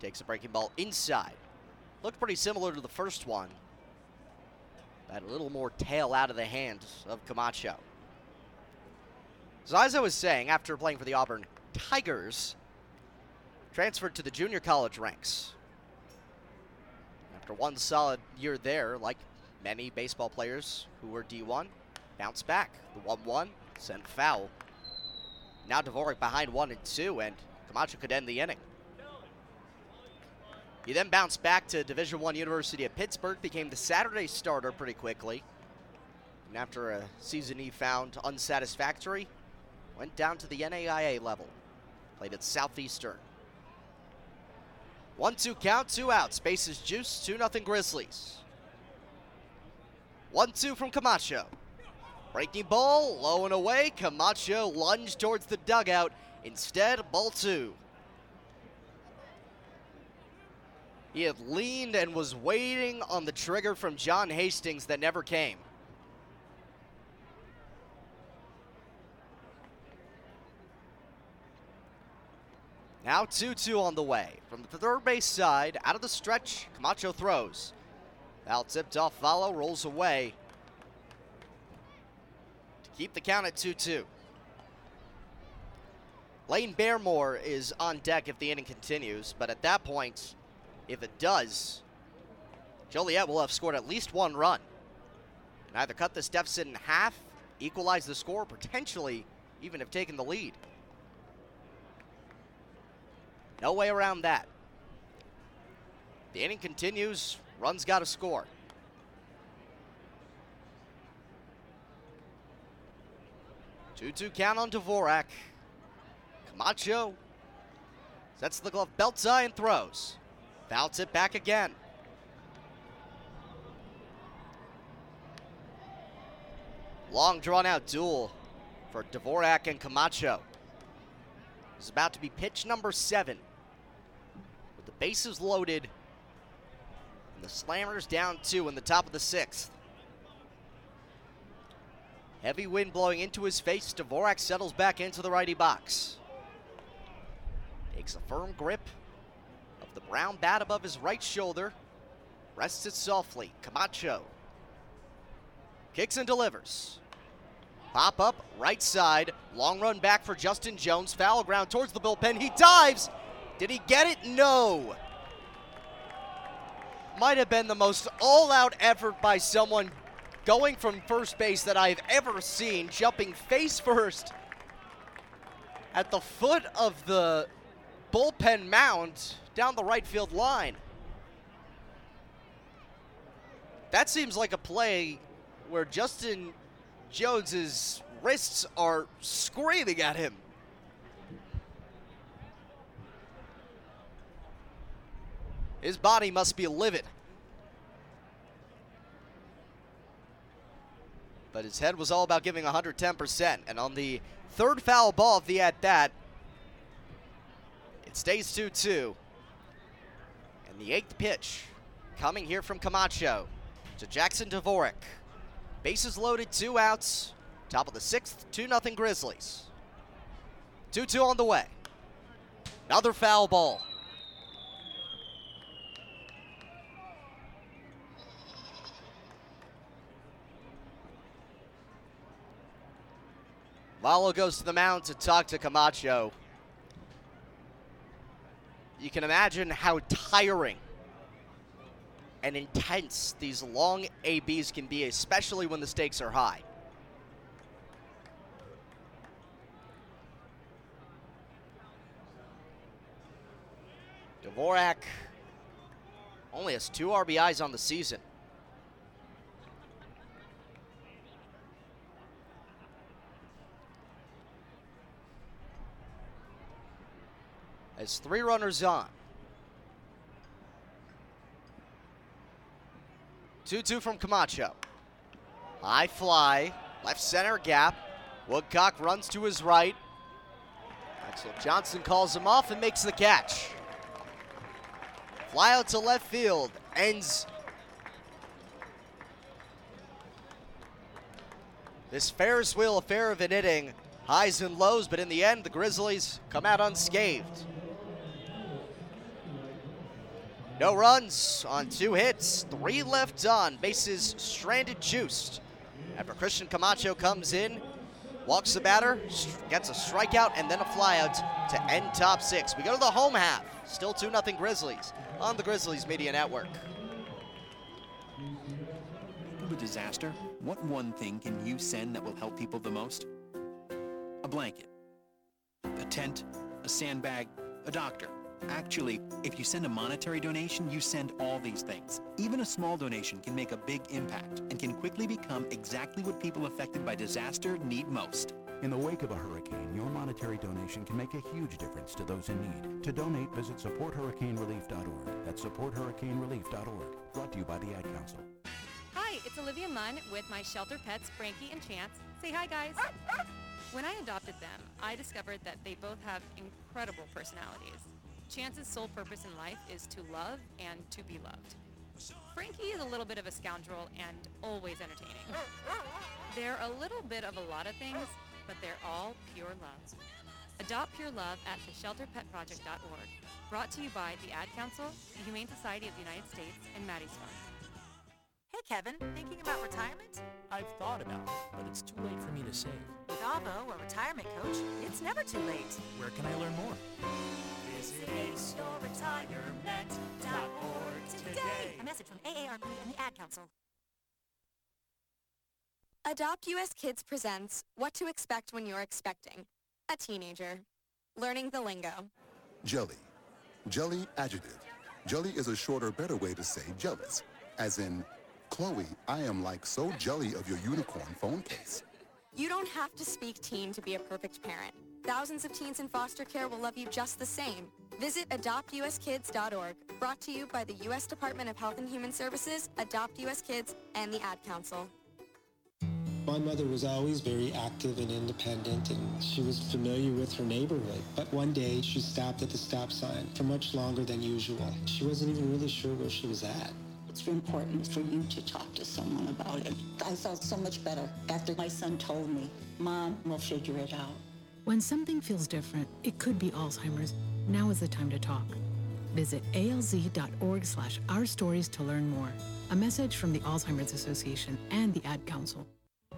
Speaker 18: takes a breaking ball inside. Looked pretty similar to the first one. Had a little more tail out of the hands of Camacho. So as I was saying, after playing for the Auburn Tigers, transferred to the junior college ranks. After one solid year there, like many baseball players who were D1, bounced back. The 1-1 sent foul. Now Dvorak behind one and two, and Camacho could end the inning. He then bounced back to Division One University of Pittsburgh, became the Saturday starter pretty quickly. And after a season he found unsatisfactory, went down to the NAIA level. Played at Southeastern. 1-2 count, two outs. Bases juice, two nothing Grizzlies. 1-2 from Camacho. Breaking ball, low and away. Camacho lunged towards the dugout Instead, ball two. He had leaned and was waiting on the trigger from John Hastings that never came. Now 2-2 on the way. From the third base side, out of the stretch, Camacho throws. Foul tipped off, follow, rolls away. To keep the count at 2-2. Lane Baremore is on deck if the inning continues, but at that point, if it does, Joliet will have scored at least one run. And either cut this deficit in half, equalize the score, potentially even have taken the lead. No way around that. The inning continues, runs got to score. Two-two count on Dvorak. Camacho sets the glove, belts eye, and throws. Bounce it back again. Long drawn out duel for Dvorak and Camacho. It's about to be pitch number seven. Bases loaded the slammers down two in the top of the sixth. Heavy wind blowing into his face. Dvorak settles back into the righty box. Takes a firm grip of the brown bat above his right shoulder. Rests it softly. Camacho. Kicks and delivers. Pop up, right side. Long run back for Justin Jones. Foul ground towards the bullpen. He dives. Did he get it? No. Might have been the most all out effort by someone going from first base that I've ever seen, jumping face first at the foot of the bullpen mound down the right field line. That seems like a play where Justin Jones's wrists are screaming at him. His body must be livid. But his head was all about giving 110%. And on the third foul ball of the at that, it stays 2-2. And the eighth pitch coming here from Camacho to Jackson Dvorak. Bases loaded, two outs. Top of the sixth, 2-0 Grizzlies. 2-2 on the way. Another foul ball. Paulo goes to the mound to talk to Camacho. You can imagine how tiring and intense these long ABs can be, especially when the stakes are high. Dvorak only has two RBIs on the season. As three runners on. 2 2 from Camacho. High fly, left center gap. Woodcock runs to his right. Axel Johnson calls him off and makes the catch. Fly out to left field. Ends this Ferris wheel affair of an inning. Highs and lows, but in the end, the Grizzlies come out unscathed. No runs on two hits, three left on, bases stranded juiced. After Christian Camacho comes in, walks the batter, gets a strikeout, and then a flyout to end top six. We go to the home half, still 2 0 Grizzlies on the Grizzlies Media Network.
Speaker 51: A disaster, what one thing can you send that will help people the most? A blanket, a tent, a sandbag, a doctor. Actually, if you send a monetary donation, you send all these things. Even a small donation can make a big impact and can quickly become exactly what people affected by disaster need most.
Speaker 52: In the wake of a hurricane, your monetary donation can make a huge difference to those in need. To donate, visit supporthurricanerelief.org. That's supporthurricanerelief.org. Brought to you by the Ad Council.
Speaker 32: Hi, it's Olivia Munn with my shelter pets, Frankie and Chance. Say hi, guys. *laughs* When I adopted them, I discovered that they both have incredible personalities. Chance's sole purpose in life is to love and to be loved. Frankie is a little bit of a scoundrel and always entertaining. They're a little bit of a lot of things, but they're all pure love. Adopt Pure Love at theshelterpetproject.org. Brought to you by the Ad Council, the Humane Society of the United States, and Maddie's Fund.
Speaker 5: Hey Kevin, thinking about retirement?
Speaker 6: I've thought about it, but it's too late for me to save.
Speaker 5: With Avo, a retirement coach, it's never too late.
Speaker 6: Where can I learn more?
Speaker 5: Visit aceyourretirement.org today. A message from AARP and the Ad Council.
Speaker 19: Adopt US Kids presents What to Expect When You're Expecting. A Teenager. Learning the lingo.
Speaker 9: Jelly. Jelly adjective. Jelly is a shorter, better way to say jealous. As in, Chloe, I am like so jelly of your unicorn phone case.
Speaker 19: You don't have to speak teen to be a perfect parent. Thousands of teens in foster care will love you just the same. Visit adoptuskids.org. Brought to you by the U.S. Department of Health and Human Services, Adopt U.S. Kids, and the Ad Council.
Speaker 10: My mother was always very active and independent, and she was familiar with her neighborhood. But one day, she stopped at the stop sign for much longer than usual. She wasn't even really sure where she was at.
Speaker 11: It's important for you to talk to someone about it. I felt so much better after my son told me, Mom, we'll figure it out.
Speaker 12: When something feels different, it could be Alzheimer's. Now is the time to talk. Visit alz.org slash our stories to learn more. A message from the Alzheimer's Association and the Ad Council.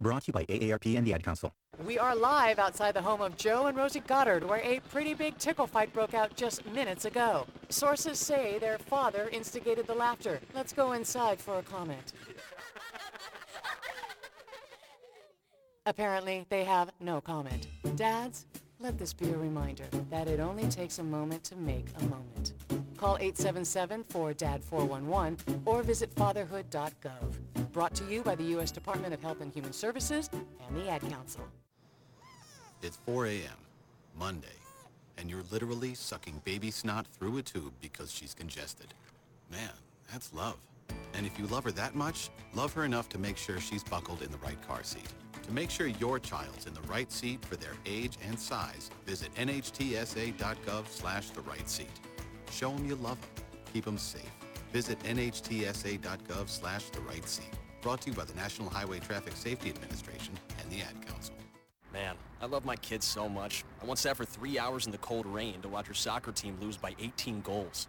Speaker 53: Brought to you by AARP and the Ad Council.
Speaker 15: We are live outside the home of Joe and Rosie Goddard, where a pretty big tickle fight broke out just minutes ago. Sources say their father instigated the laughter. Let's go inside for a comment. Apparently, they have no comment. Dads, Let this be a reminder that it only takes a moment to make a moment. Call 877-4DAD-411 or visit fatherhood.gov. Brought to you by the U.S. Department of Health and Human Services and the Ad Council.
Speaker 16: It's 4 a.m., Monday, and you're literally sucking baby snot through a tube because she's congested. Man, that's love. And if you love her that much, love her enough to make sure she's buckled in the right car seat. To make sure your child's in the right seat for their age and size, visit nhtsa.gov slash the right seat. Show them you love them. Keep them safe. Visit nhtsa.gov slash the right seat. Brought to you by the National Highway Traffic Safety Administration and the Ad Council.
Speaker 54: Man, I love my kids so much. I once sat for three hours in the cold rain to watch her soccer team lose by 18 goals.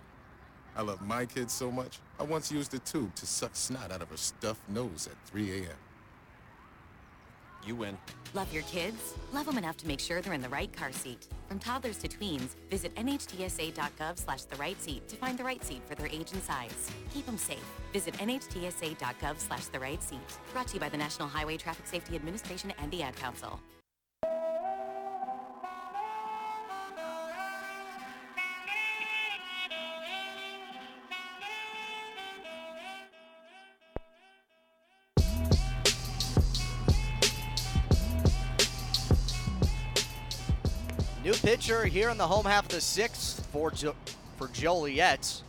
Speaker 55: I love my kids so much, I once used a tube to suck snot out of her stuffed nose at 3 a.m.
Speaker 54: You win.
Speaker 21: Love your kids? Love them enough to make sure they're in the right car seat. From toddlers to tweens, visit nhtsa.gov slash the right seat to find the right seat for their age and size. Keep them safe. Visit nhtsa.gov slash the right seat. Brought to you by the National Highway Traffic Safety Administration and the Ad Council.
Speaker 18: Pitcher here in the home half of the sixth for jo- for Joliet.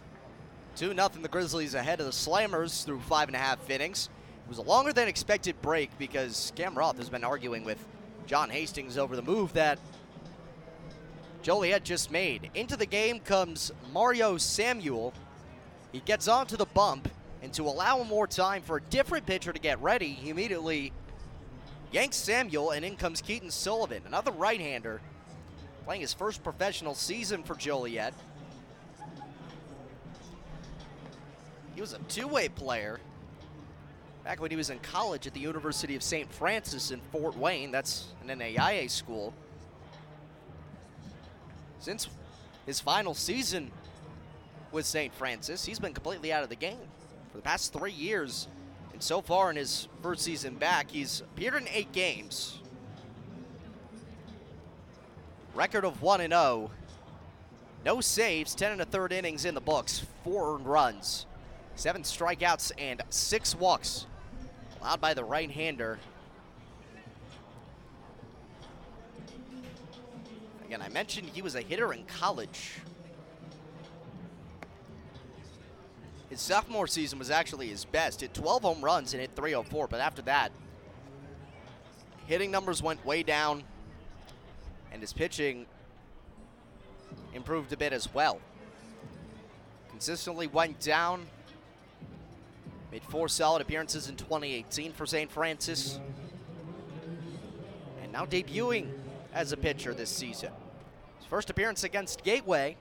Speaker 18: 2 0 the Grizzlies ahead of the Slammers through five and a half innings. It was a longer than expected break because Cam Roth has been arguing with John Hastings over the move that Joliet just made. Into the game comes Mario Samuel. He gets onto the bump, and to allow more time for a different pitcher to get ready, he immediately yanks Samuel, and in comes Keaton Sullivan, another right hander playing his first professional season for Joliet. He was a two-way player back when he was in college at the University of St. Francis in Fort Wayne. That's an NAIA school. Since his final season with St. Francis, he's been completely out of the game for the past three years. And so far in his first season back, he's appeared in eight games, Record of 1 0. No saves, 10 and a third innings in the books, four earned runs, seven strikeouts, and six walks allowed by the right hander. Again, I mentioned he was a hitter in college. His sophomore season was actually his best. Hit 12 home runs and hit 304, but after that, hitting numbers went way down and his pitching improved a bit as well. Consistently went down. Made four solid appearances in 2018 for St. Francis. And now debuting as a pitcher this season. His first appearance against Gateway.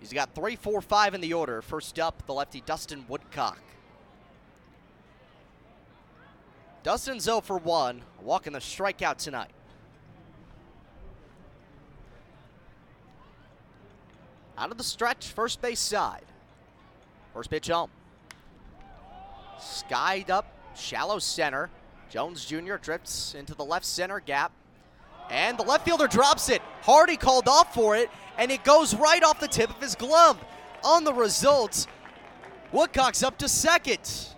Speaker 18: He's got 3 4 5 in the order. First up, the lefty Dustin Woodcock. Dustin's 0 for 1, walking the strikeout tonight. Out of the stretch, first base side. First pitch home. Skied up, shallow center. Jones Jr. drifts into the left center gap. And the left fielder drops it. Hardy called off for it, and it goes right off the tip of his glove. On the result, Woodcock's up to second.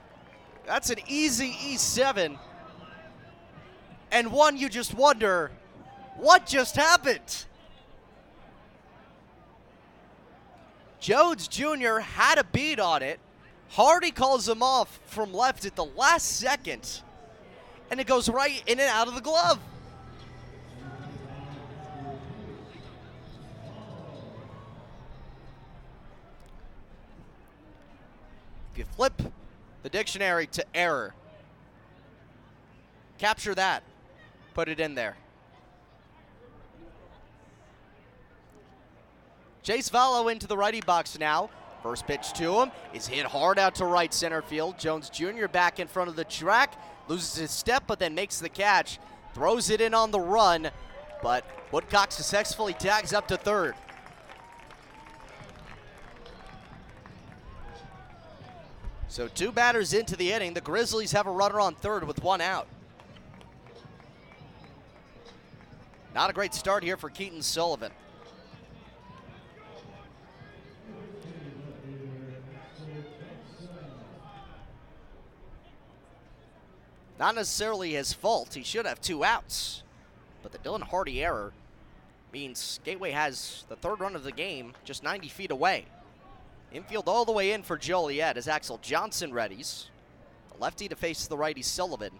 Speaker 18: That's an easy E7. And one you just wonder, what just happened? Jones Jr. had a beat on it. Hardy calls him off from left at the last second. And it goes right in and out of the glove. If you flip the dictionary to error, capture that, put it in there. Chase Valo into the righty box now. First pitch to him is hit hard out to right center field. Jones Jr. back in front of the track, loses his step, but then makes the catch, throws it in on the run, but Woodcock successfully tags up to third. So two batters into the inning. The Grizzlies have a runner on third with one out. Not a great start here for Keaton Sullivan. Not necessarily his fault. He should have two outs. But the Dylan Hardy error means Gateway has the third run of the game just 90 feet away. Infield all the way in for Joliet as Axel Johnson readies. The lefty to face the righty Sullivan.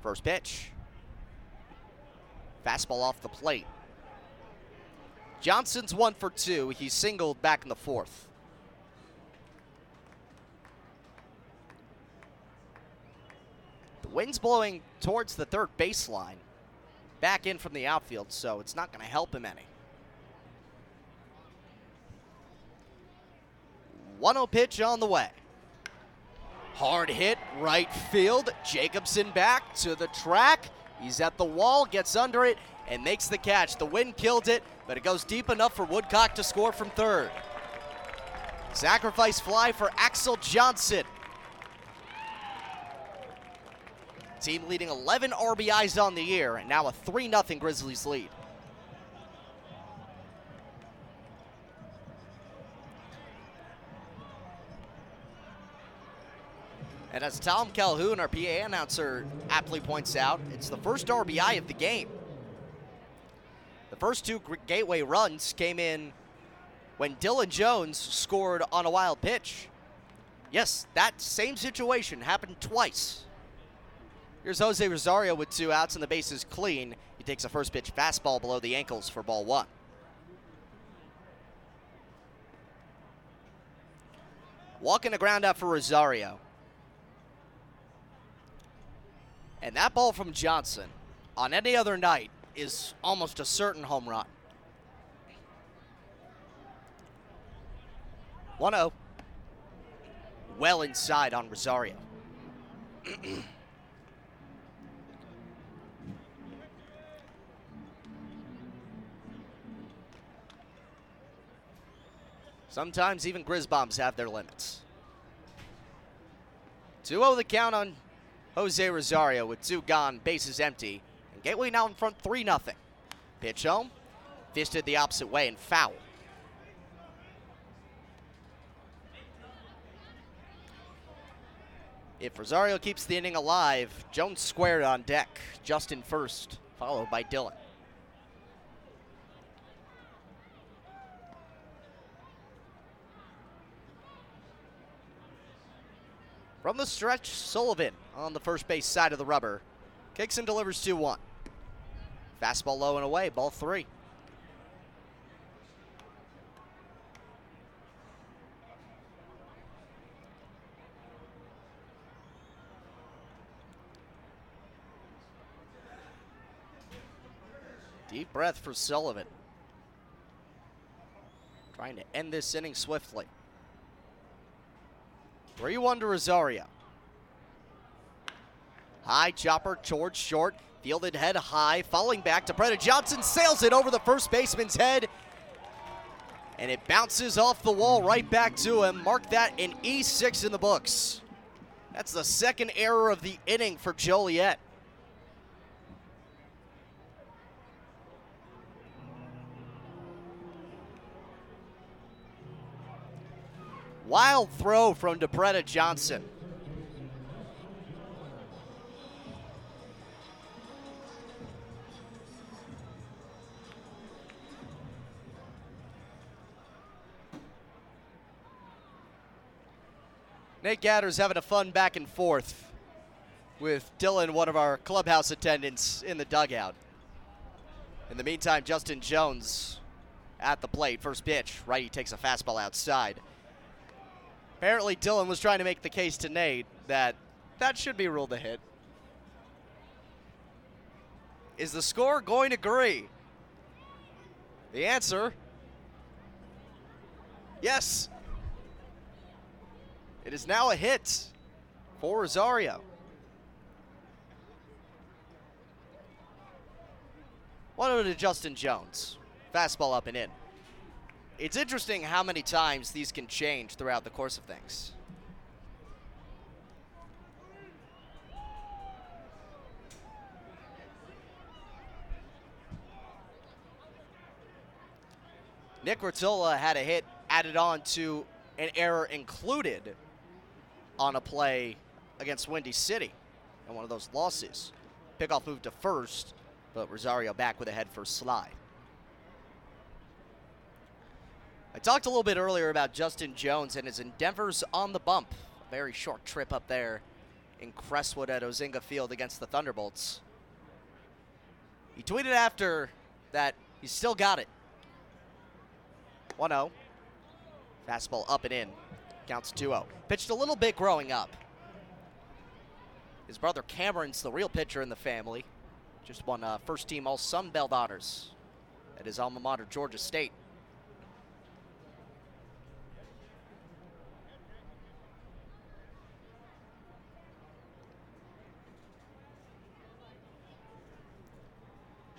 Speaker 18: First pitch. Fastball off the plate. Johnson's one for two. He singled back in the fourth. Wind's blowing towards the third baseline. Back in from the outfield, so it's not going to help him any. 1 0 pitch on the way. Hard hit, right field. Jacobson back to the track. He's at the wall, gets under it, and makes the catch. The wind killed it, but it goes deep enough for Woodcock to score from third. Sacrifice fly for Axel Johnson. Team leading 11 RBIs on the year, and now a 3 0 Grizzlies lead. And as Tom Calhoun, our PA announcer, aptly points out, it's the first RBI of the game. The first two Gateway runs came in when Dylan Jones scored on a wild pitch. Yes, that same situation happened twice. Here's Jose Rosario with two outs and the bases clean. He takes a first pitch fastball below the ankles for ball one. Walking the ground out for Rosario. And that ball from Johnson on any other night is almost a certain home run. 1 0. Well inside on Rosario. *clears throat* Sometimes even Grizzbombs have their limits. 2 0 the count on Jose Rosario with two gone, bases empty. And Gateway now in front 3 0. Pitch home, fisted the opposite way and foul. If Rosario keeps the inning alive, Jones squared on deck. Justin first, followed by Dylan. From the stretch, Sullivan on the first base side of the rubber. Kicks and delivers 2 1. Fastball low and away, ball three. Deep breath for Sullivan. Trying to end this inning swiftly. 3 1 to Rosario. High chopper towards short. Fielded head high. Falling back to Preda Johnson. Sails it over the first baseman's head. And it bounces off the wall right back to him. Mark that an E6 in the books. That's the second error of the inning for Joliet. Wild throw from DePretta Johnson. Nate Gatter's having a fun back and forth with Dylan, one of our clubhouse attendants, in the dugout. In the meantime, Justin Jones at the plate. First pitch, righty takes a fastball outside. Apparently, Dylan was trying to make the case to Nate that that should be ruled a hit. Is the score going to agree? The answer yes. It is now a hit for Rosario. One over to Justin Jones. Fastball up and in it's interesting how many times these can change throughout the course of things. Nick Rotola had a hit added on to an error included on a play against Windy City in one of those losses. Pickoff moved to first, but Rosario back with a head first slide. I talked a little bit earlier about Justin Jones and his endeavors on the bump. A very short trip up there in Crestwood at Ozinga Field against the Thunderbolts. He tweeted after that he still got it. 1 0. Fastball up and in. Counts 2 0. Pitched a little bit growing up. His brother Cameron's the real pitcher in the family. Just won uh, first team All Sun Belt honors at his alma mater, Georgia State.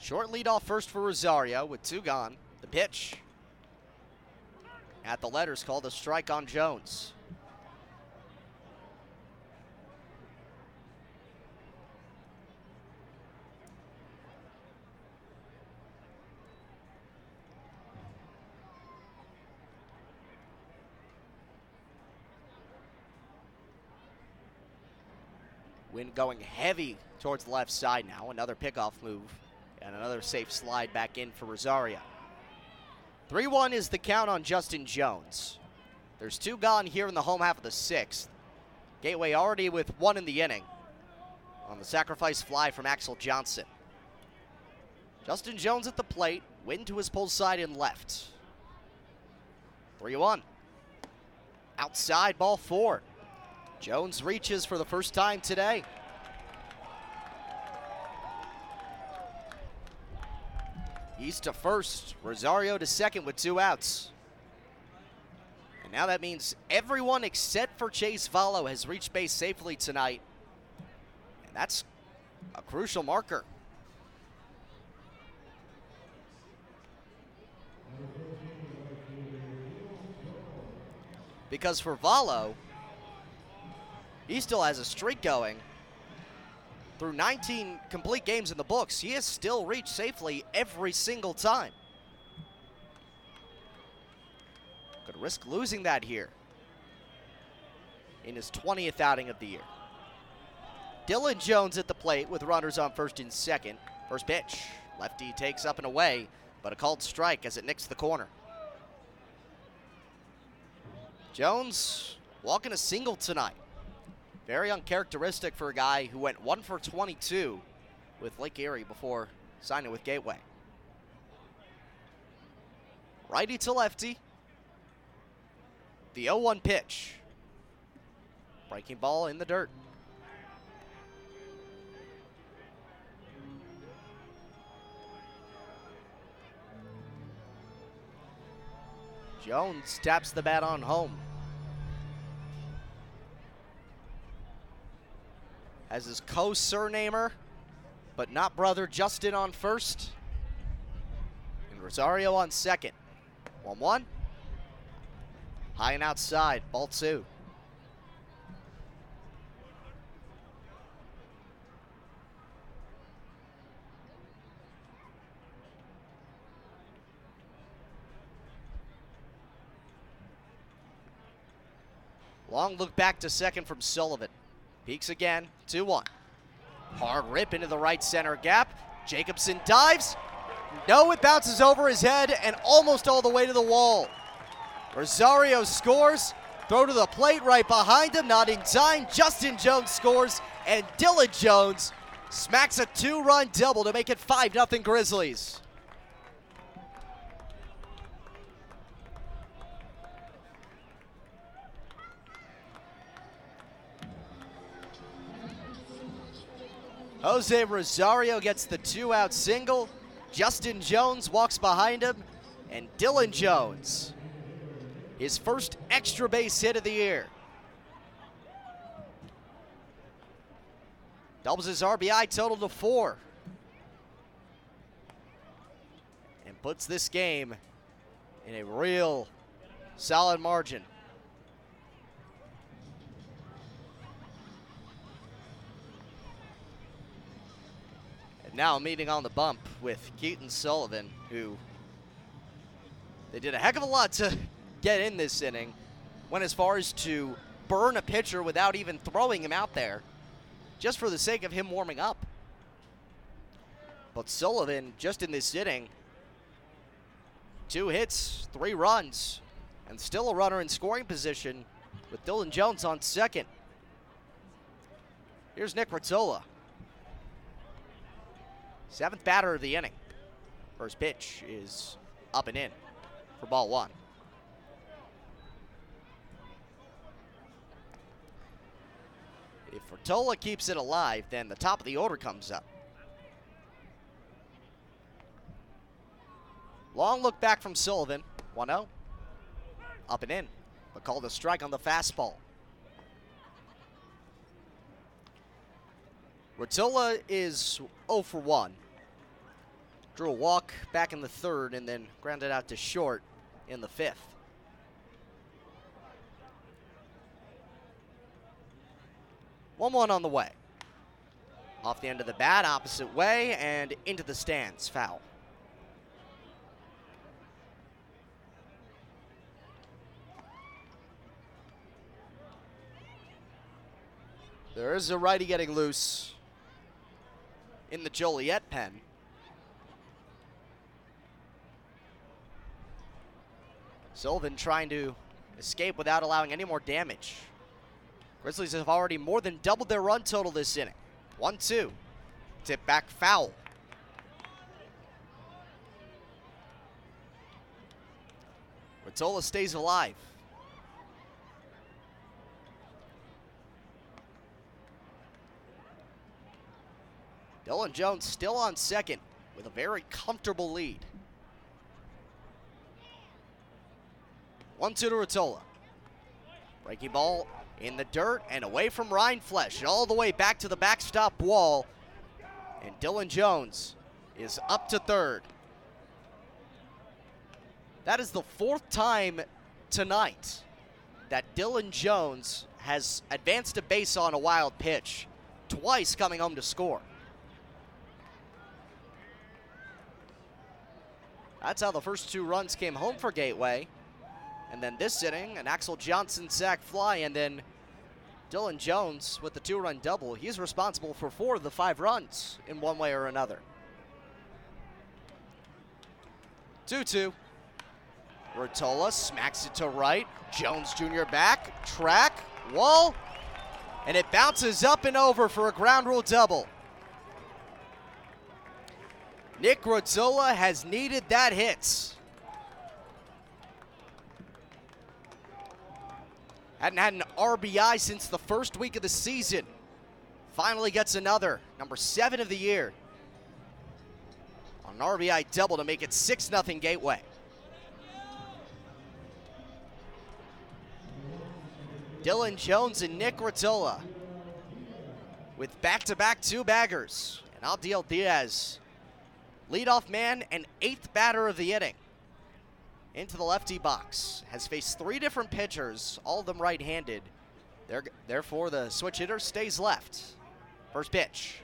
Speaker 18: Short lead off first for Rosario with two gone. The pitch. At the letters called a strike on Jones. Wind going heavy towards the left side now. Another pickoff move and another safe slide back in for Rosario. 3 1 is the count on Justin Jones. There's two gone here in the home half of the sixth. Gateway already with one in the inning on the sacrifice fly from Axel Johnson. Justin Jones at the plate, wind to his pull side and left. 3 1. Outside ball four. Jones reaches for the first time today. East to first, Rosario to second with two outs. And now that means everyone except for Chase Valo has reached base safely tonight. And that's a crucial marker. Because for Valo, he still has a streak going. Through 19 complete games in the books, he has still reached safely every single time. Could risk losing that here in his 20th outing of the year. Dylan Jones at the plate with runners on first and second. First pitch. Lefty takes up and away, but a called strike as it nicks the corner. Jones walking a single tonight. Very uncharacteristic for a guy who went 1 for 22 with Lake Erie before signing with Gateway. Righty to lefty. The 0 1 pitch. Breaking ball in the dirt. Jones taps the bat on home. As his co-surnamer, but not brother, Justin on first. And Rosario on second. 1-1. High and outside, ball two. Long look back to second from Sullivan. Peeks again, 2-1. Hard rip into the right center gap. Jacobson dives. No, it bounces over his head and almost all the way to the wall. Rosario scores. Throw to the plate right behind him, not in time. Justin Jones scores, and Dylan Jones smacks a two-run double to make it 5-0 Grizzlies. Jose Rosario gets the two-out single. Justin Jones walks behind him, and Dylan Jones, his first extra base hit of the year. Doubles his RBI total to four. And puts this game in a real solid margin. Now meeting on the bump with Keaton Sullivan, who They did a heck of a lot to get in this inning. Went as far as to burn a pitcher without even throwing him out there, just for the sake of him warming up. But Sullivan, just in this inning, two hits, three runs, and still a runner in scoring position with Dylan Jones on second. Here's Nick Rotola. Seventh batter of the inning. First pitch is up and in for ball one. If Rotola keeps it alive, then the top of the order comes up. Long look back from Sullivan. 1 0. Up and in, but called a strike on the fastball. Rotola is 0 for 1. Drew a walk back in the third and then grounded out to short in the fifth. One one on the way. Off the end of the bat, opposite way, and into the stands. Foul. There is a righty getting loose in the Joliet pen. Sullivan trying to escape without allowing any more damage. Grizzlies have already more than doubled their run total this inning. 1 2. Tip back foul. Rotola stays alive. Dylan Jones still on second with a very comfortable lead. 1 2 to Rotola. Breaking ball in the dirt and away from Rindfleisch, all the way back to the backstop wall. And Dylan Jones is up to third. That is the fourth time tonight that Dylan Jones has advanced a base on a wild pitch, twice coming home to score. That's how the first two runs came home for Gateway. And then this inning, an Axel Johnson sac fly, and then Dylan Jones with the two run double. He's responsible for four of the five runs in one way or another. 2 2. Rotola smacks it to right. Jones Jr. back, track, wall, and it bounces up and over for a ground rule double. Nick Rotola has needed that hit. Hadn't had an RBI since the first week of the season. Finally gets another, number seven of the year. On an RBI double to make it 6 0 Gateway. Dylan Jones and Nick Rotola with back to back two baggers. And Abdiel Diaz, leadoff man and eighth batter of the inning into the lefty box. Has faced three different pitchers, all of them right-handed. Therefore, the switch hitter stays left. First pitch.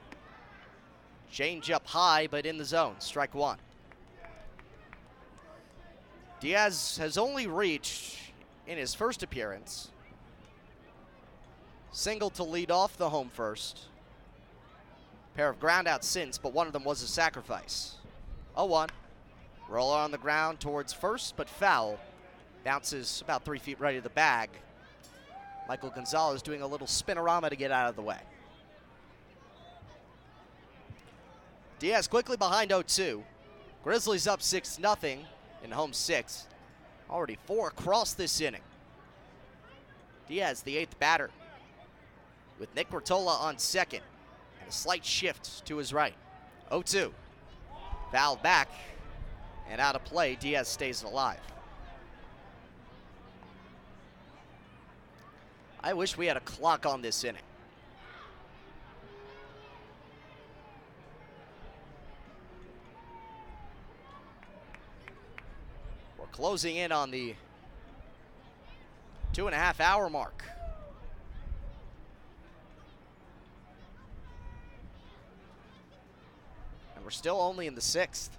Speaker 18: Change up high, but in the zone. Strike one. Diaz has only reached, in his first appearance, single to lead off the home first. Pair of groundouts since, but one of them was a sacrifice. 0 1. Roller on the ground towards first, but foul. Bounces about three feet right of the bag. Michael Gonzalez doing a little spinorama to get out of the way. Diaz quickly behind 0-2. Grizzlies up 6 0 in home six. Already four across this inning. Diaz, the eighth batter, with Nick Rotola on second, a slight shift to his right. 0-2. Fouled back, and out of play, Diaz stays alive. I wish we had a clock on this inning. We're closing in on the two and a half hour mark. We're still only in the sixth.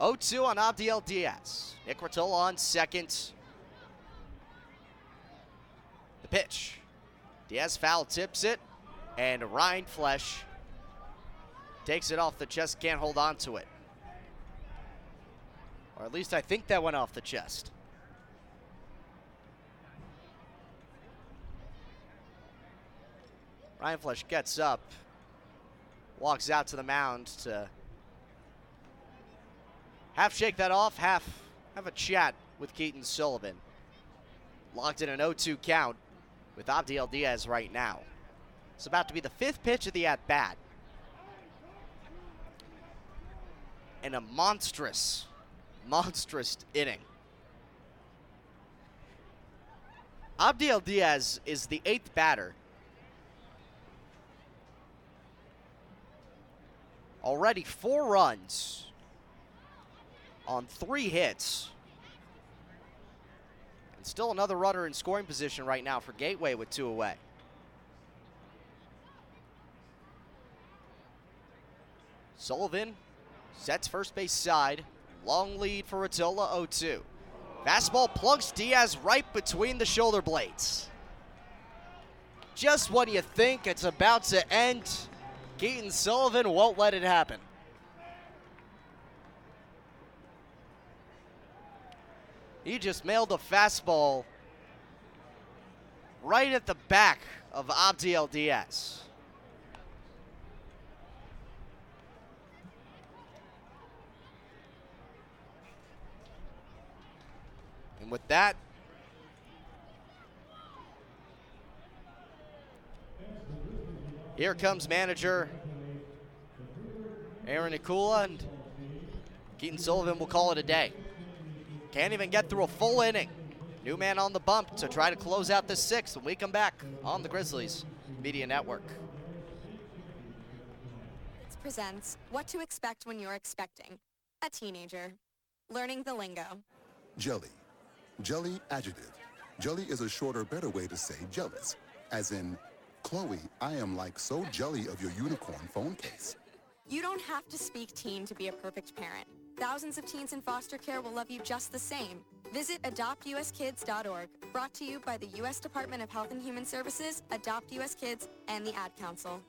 Speaker 18: 0-2 on Abdiel Diaz. Nick on second. The pitch. Diaz foul tips it, and Rindfleisch takes it off the chest, can't hold on to it. Or at least I think that went off the chest. Rindfleisch gets up, walks out to the mound to half shake that off, half have a chat with Keaton Sullivan. Locked in an 0-2 count with Abdiel Diaz right now. It's about to be the fifth pitch of the at-bat. And a monstrous, monstrous inning. Abdiel Diaz is the eighth batter. Already four runs on three hits. And still another runner in scoring position right now for Gateway with two away. Sullivan sets first base side. Long lead for Rotola 0-2. Fastball plunks Diaz right between the shoulder blades. Just when you think it's about to end, Keaton Sullivan won't let it happen. He just mailed a fastball right at the back of Abdiel Diaz. And with that, here comes manager Aaron Akula, and Keaton Sullivan will call it a day. Can't even get through a full inning. New man on the bump to try to close out the sixth when we come back on the Grizzlies Media Network.
Speaker 19: presents What to Expect When You're Expecting a Teenager. Learning the lingo.
Speaker 9: Jelly. Jelly adjective. Jelly is a shorter, better way to say jealous. As in, Chloe, I am like so jelly of your unicorn phone case.
Speaker 19: You don't have to speak teen to be a perfect parent. Thousands of teens in foster care will love you just the same. Visit adoptuskids.org, brought to you by the U.S. Department of Health and Human Services, Adopt U.S. Kids, and the Ad Council.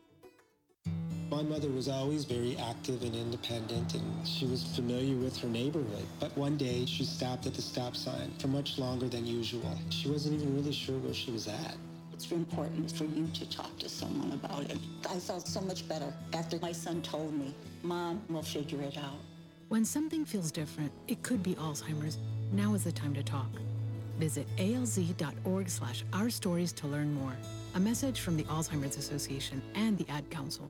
Speaker 10: My mother was always very active and independent, and she was familiar with her neighborhood. But one day, she stopped at the stop sign for much longer than usual. She wasn't even really sure where she was at.
Speaker 11: It's important for you to talk to someone about it. I felt so much better after my son told me, Mom, we'll figure it out.
Speaker 12: When something feels different, it could be Alzheimer's. Now is the time to talk. Visit alz.org slash our stories to learn more. A message from the Alzheimer's Association and the Ad Council.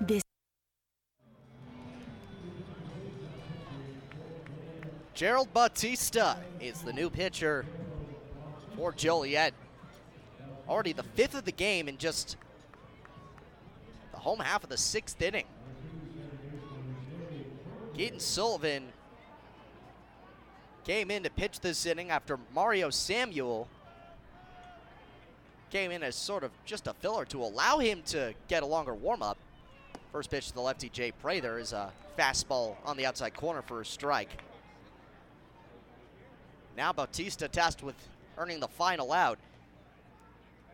Speaker 13: This
Speaker 18: Gerald Batista is the new pitcher for Joliet. Already the fifth of the game in just the home half of the sixth inning. Keaton Sullivan came in to pitch this inning after Mario Samuel came in as sort of just a filler to allow him to get a longer warm-up. First pitch to the lefty, Jay Prather, is a fastball on the outside corner for a strike. Now Bautista tasked with earning the final out.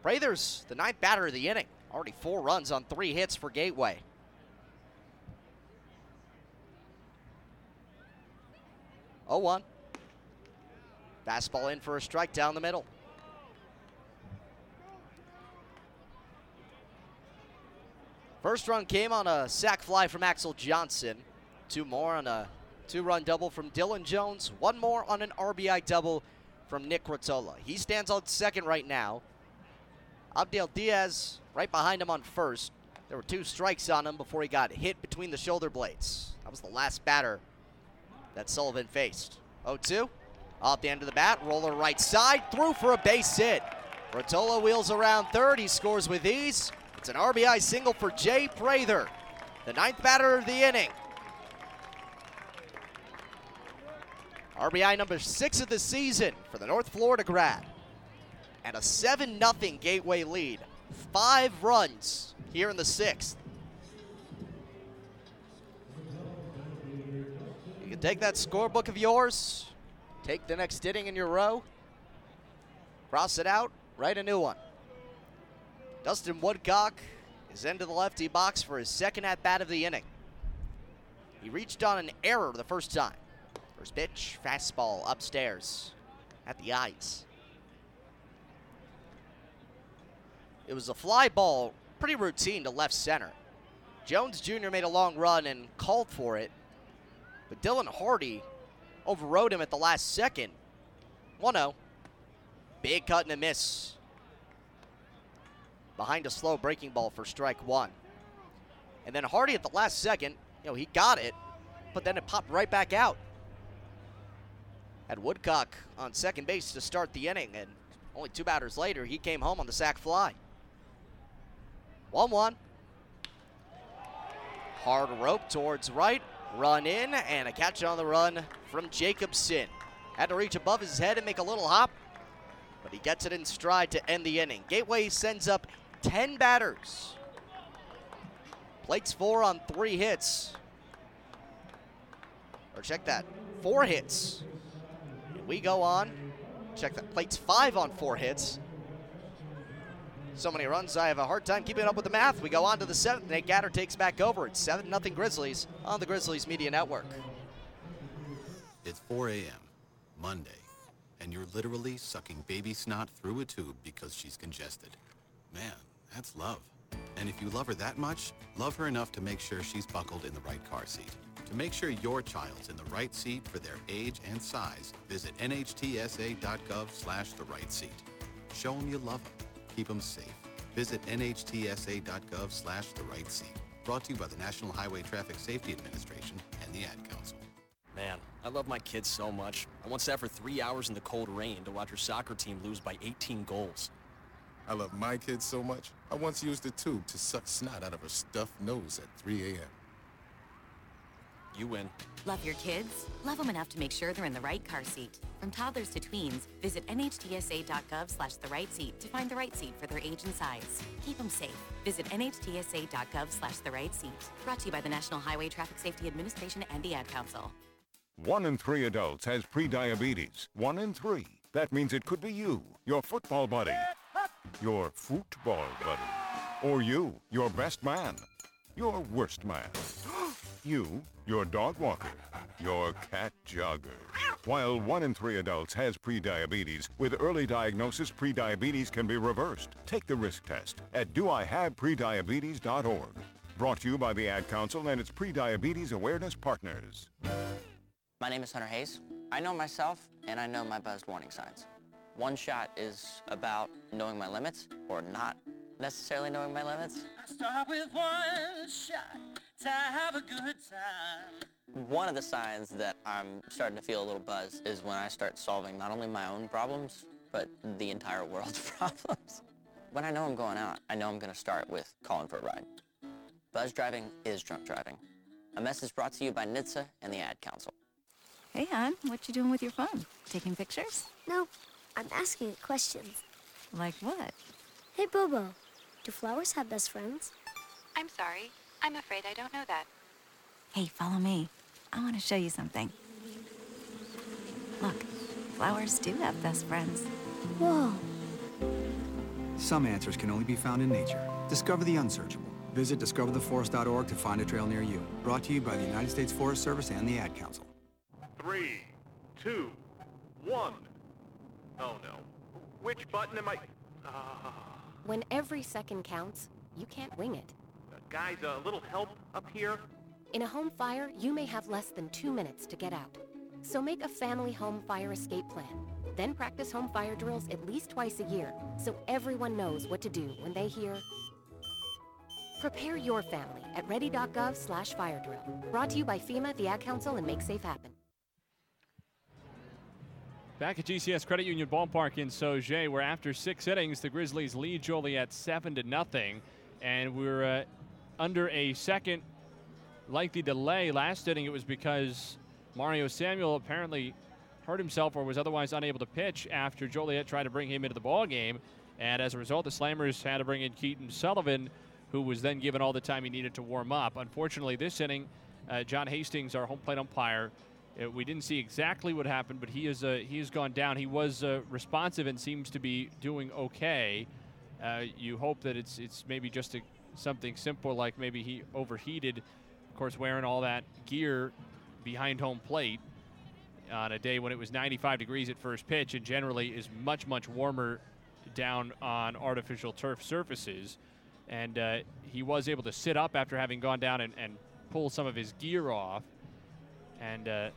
Speaker 18: Prather's the ninth batter of the inning. Already four runs on three hits for Gateway. Oh one. Fastball in for a strike down the middle. First run came on a sac fly from Axel Johnson. Two more on a two-run double from Dylan Jones. One more on an RBI double from Nick Rotola. He stands on second right now. Abdiel Diaz right behind him on first. There were two strikes on him before he got hit between the shoulder blades. That was the last batter that Sullivan faced. 0-2. Off the end of the bat, roller right side, through for a base hit. Rotola wheels around third, he scores with ease. It's an RBI single for Jay Prather, the ninth batter of the inning. RBI number six of the season for the North Florida grad. And a 7-0 Gateway lead. Five runs here in the sixth. You can take that scorebook of yours, take the next inning in your row, cross it out, write a new one. Dustin Woodcock is into the lefty box for his second at bat of the inning. He reached on an error the first time. First pitch, fastball upstairs at the eyes. It was a fly ball, pretty routine to left center. Jones Jr. made a long run and called for it, but Dylan Hardy overrode him at the last second. 1 0. Big cut and a miss. Behind a slow breaking ball for strike one. And then Hardy at the last second, you know, he got it, but then it popped right back out. Had Woodcock on second base to start the inning, and only two batters later, he came home on the sac fly. 1 1. Hard rope towards right, run in, and a catch on the run from Jacobson. Had to reach above his head and make a little hop, but he gets it in stride to end the inning. Gateway sends up 10 batters. Plates four on three hits. Or check that, four hits. And we go on, check that, plates five on four hits. So many runs, I have a hard time keeping up with the math. We go on to the seventh. Nate Gatter takes back over. It's 7 0 Grizzlies on the Grizzlies Media Network.
Speaker 16: It's 4 a.m., Monday, and you're literally sucking baby snot through a tube because she's congested. Man, that's love. And if you love her that much, love her enough to make sure she's buckled in the right car seat. To make sure your child's in the right seat for their age and size, visit nhtsa.gov slash the right seat. Show them you love them. Keep them safe. Visit nhtsa.gov slash the right seat. Brought to you by the National Highway Traffic Safety Administration and the Ad Council.
Speaker 54: Man, I love my kids so much. I once sat for three hours in the cold rain to watch her soccer team lose by 18 goals.
Speaker 55: I love my kids so much, I once used a tube to suck snot out of her stuffed nose at 3 a.m.
Speaker 54: You win.
Speaker 21: Love your kids? Love them enough to make sure they're in the right car seat. From toddlers to tweens, visit nhtsa.gov slash the right seat to find the right seat for their age and size. Keep them safe. Visit nhtsa.gov slash the right seat. Brought to you by the National Highway Traffic Safety Administration and the Ad Council.
Speaker 39: One in three adults has prediabetes. One in three. That means it could be you, your football buddy, your football buddy, or you, your best man, your worst man, *gasps* you, your dog walker, your cat jogger. While one in three adults has prediabetes, with early diagnosis, prediabetes can be reversed. Take the risk test at doihaveprediabetes.org. Brought to you by the Ad Council and its prediabetes awareness partners.
Speaker 22: My name is Hunter Hayes. I know myself and I know my buzzed warning signs. One shot is about knowing my limits or not necessarily knowing my limits.
Speaker 56: Start with one shot to have a good time.
Speaker 22: One of the signs that I'm starting to feel a little buzz is when I start solving not only my own problems, but the entire world's *laughs* problems. When I know I'm going out, I know I'm going to start with calling for a ride. Buzz driving is drunk driving. A message brought to you by NHTSA and the Ad Council.
Speaker 57: Hey, hon, what you doing with your phone? Taking pictures?
Speaker 58: No, I'm asking it questions.
Speaker 57: Like what?
Speaker 58: Hey, Bobo, do flowers have best friends?
Speaker 59: I'm sorry. I'm afraid I don't know that.
Speaker 57: Hey, follow me. I want to show you something. Look, flowers do have best friends.
Speaker 58: Whoa.
Speaker 46: Some answers can only be found in nature. Discover the unsearchable. Visit discovertheforest.org to find a trail near you. Brought to you by the United States Forest Service and the Ad Council.
Speaker 60: Three, two, one. Oh no. Which button am I? Ah.
Speaker 61: When every second counts, you can't wing it.
Speaker 60: Uh, guys, a little help up here?
Speaker 61: In a home fire, you may have less than two minutes to get out. So make a family home fire escape plan. Then practice home fire drills at least twice a year so everyone knows what to do when they hear Prepare your family at ready.gov slash fire drill. Brought to you by FEMA, the Ad Council, and Make Safe Happen.
Speaker 2: Back at GCS Credit Union Ballpark in Sauget, where after six innings, the Grizzlies lead Joliet seven to nothing, and we're uh, under a second lengthy delay. Last inning, it was because Mario Samuel apparently hurt himself or was otherwise unable to pitch after Joliet tried to bring him into the ball game, and as a result, the Slammers had to bring in Keaton Sullivan, who was then given all the time he needed to warm up. Unfortunately, this inning, uh, John Hastings, our home plate umpire, uh, we didn't see exactly what happened, but he is uh, he has gone down. He was uh, responsive and seems to be doing okay. Uh, you hope that it's it's maybe just a, something simple like maybe he overheated. Of course, wearing all that gear behind home plate on a day when it was 95 degrees at first pitch and generally is much much warmer down on artificial turf surfaces. And uh, he was able to sit up after having gone down and, and pull some of his gear off. And uh,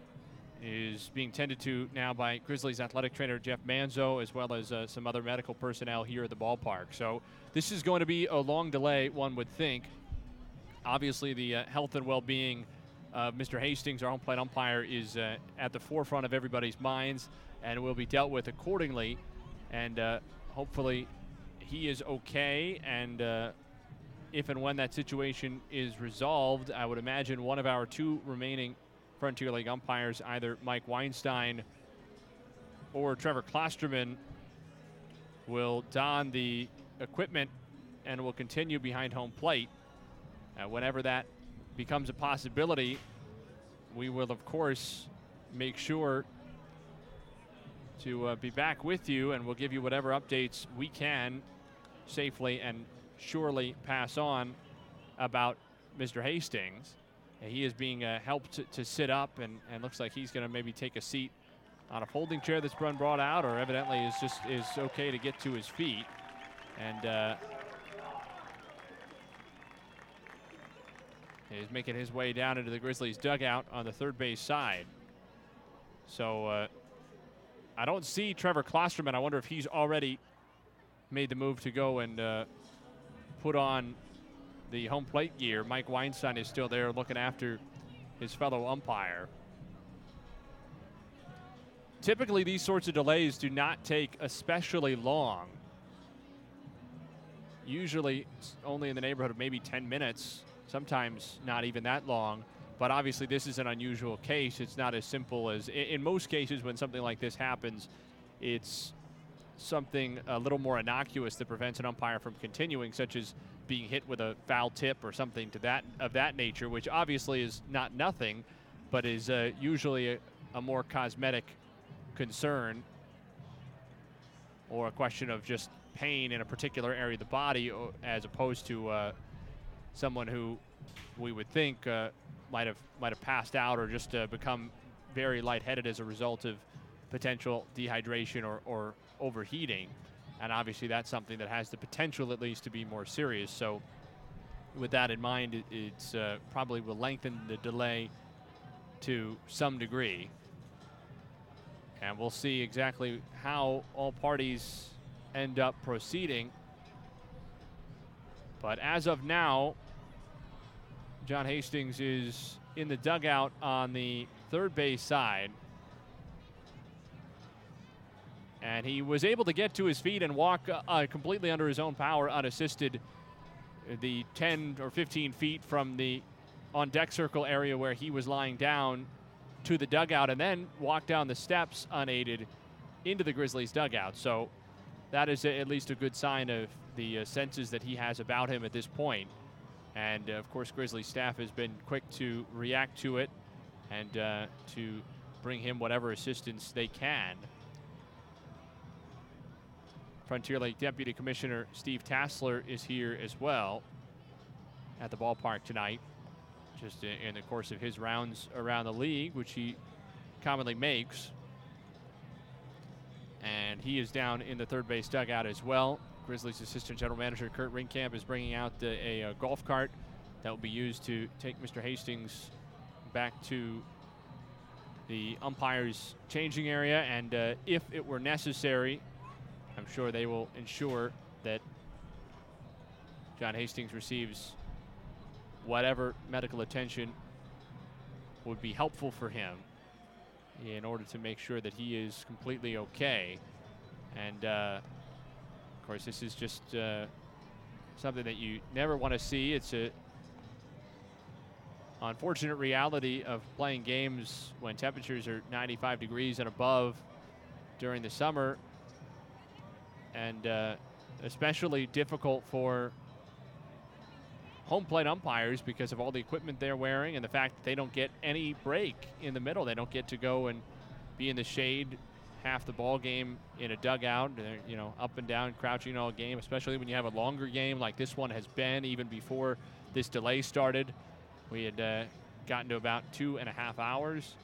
Speaker 2: is being tended to now by Grizzlies athletic trainer Jeff Manzo, as well as uh, some other medical personnel here at the ballpark. So this is going to be a long delay, one would think. Obviously, the uh, health and well-being of Mr. Hastings, our home plate umpire, is uh, at the forefront of everybody's minds and will be dealt with accordingly. And uh, hopefully, he is okay. And uh, if and when that situation is resolved, I would imagine one of our two remaining Frontier League umpires, either Mike Weinstein or Trevor Klosterman, will don the equipment and will continue behind home plate. Uh, whenever that becomes a possibility, we will, of course, make sure to uh, be back with you and we'll give you whatever updates we can safely and surely pass on about Mr. Hastings. He is being uh, helped to, to, sit up, and, and looks like he's going to maybe take a seat on a folding chair that's been brought out, or evidently is just is okay to get to his feet. And uh, is making his way down into the Grizzlies dugout on the third base side. So uh, I don't see Trevor Klosterman. I wonder if he's already made the move to go and uh, put on the home plate gear. Mike Weinstein is still there looking after his fellow umpire. Typically, these sorts of delays do not take especially long. Usually, only in the neighborhood of maybe 10 minutes, sometimes not even that long. But obviously, this is an unusual case. It's not as simple as, in most cases, when something like this happens, it's something a little more innocuous that prevents an umpire from continuing, such as being hit with a foul tip or something to that of that nature, which obviously is not nothing, but is uh, usually a, a, more cosmetic concern or a question of just pain in a particular area of the body, as opposed to uh, someone who we would think uh, might have might have passed out or just uh, become very lightheaded as a result of potential dehydration or, or overheating. And obviously, that's something that has the potential, at least, to be more serious. So, with that in mind, it, it's uh, probably will lengthen the delay to some degree. And we'll see exactly how all parties end up proceeding. But as of now, John Hastings is in the dugout on the third base side and he was able to get to his feet and walk uh, uh, completely under his own power, unassisted, the 10 or 15 feet from the on deck circle area where he was lying down to the dugout, and then walk down the steps unaided into the Grizzlies dugout. So that is a, at least a good sign of the uh, senses that he has about him at this point. And uh, of course, Grizzlies staff has been quick to react to it and uh, to bring him whatever assistance they can. Frontier League Deputy Commissioner Steve Tassler is here as well at the ballpark tonight, just in the course of his rounds around the league, which he commonly makes. And he is down in the third base dugout as well. Grizzlies assistant general manager Kurt Ringkamp is bringing out the, a, a golf cart that will be used to take Mr. Hastings back to the umpires changing area. And uh, if it were necessary, I'm sure they will ensure that John Hastings receives whatever medical attention would be helpful for him. in order to make sure that he is completely okay. And uh, of course, this is just uh, something that you never want to see. It's a unfortunate reality of playing games when temperatures are 95 degrees and above during the summer, and uh, especially difficult for home plate umpires because of all the equipment they're wearing and the fact that they don't get any break in the middle. They don't get to go and be in the shade half the ball game in a dugout. They're, you know, up and down, crouching all game, especially when you have a longer game like this one has been even before this delay started. We had uh, gotten to about two and a half hours.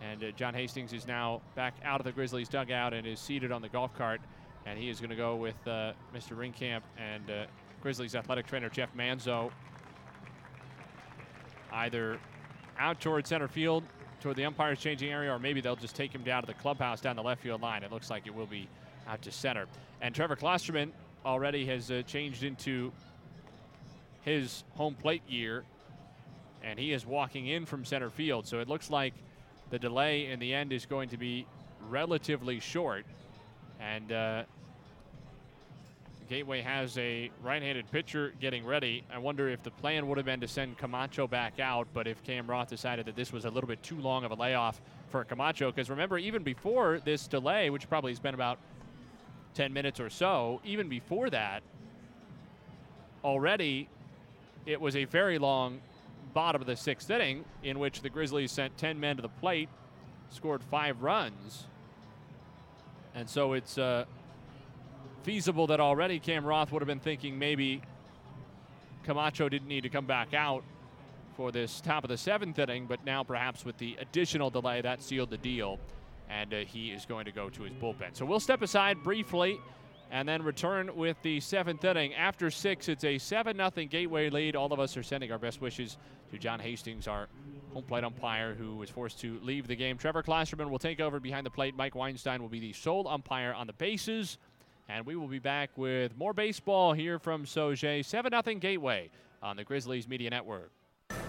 Speaker 2: And uh, John Hastings is now back out of the Grizzlies dugout and is seated on the golf cart. And he is going to go with uh, Mr. Ringkamp and uh, Grizzlies athletic trainer Jeff Manzo either out toward center field, toward the umpire's changing area, or maybe they'll just take him down to the clubhouse down the left field line. It looks like it will be out to center. And Trevor Klosterman already has uh, changed into his home plate gear, and he is walking in from center field. So it looks like the delay in the end is going to be relatively short. And uh, Gateway has a right-handed pitcher getting ready. I wonder if the plan would have been to send Camacho back out, but if Cam Roth decided that this was a little bit too long of a layoff for Camacho, because remember, even before this delay, which probably has been about 10 minutes or so, even before that, already it was a very long bottom of the sixth inning in which the Grizzlies sent 10 men to the plate, scored five runs. And so it's uh, feasible that already Cam Roth would have been thinking maybe Camacho didn't need to come back out for this top of the seventh inning, but now perhaps with the additional delay, that sealed the deal, and uh, he is going to go to his bullpen. So we'll step aside briefly and then return with the seventh inning. After six, it's a 7 0 Gateway lead. All of us are sending our best wishes to John Hastings, our home plate umpire, who was forced to leave the game. Trevor Klosterman will take over behind the plate. Mike Weinstein will be the sole umpire on the bases. And we will be back with more baseball here from Sauget. 7 0 Gateway on the Grizzlies Media Network.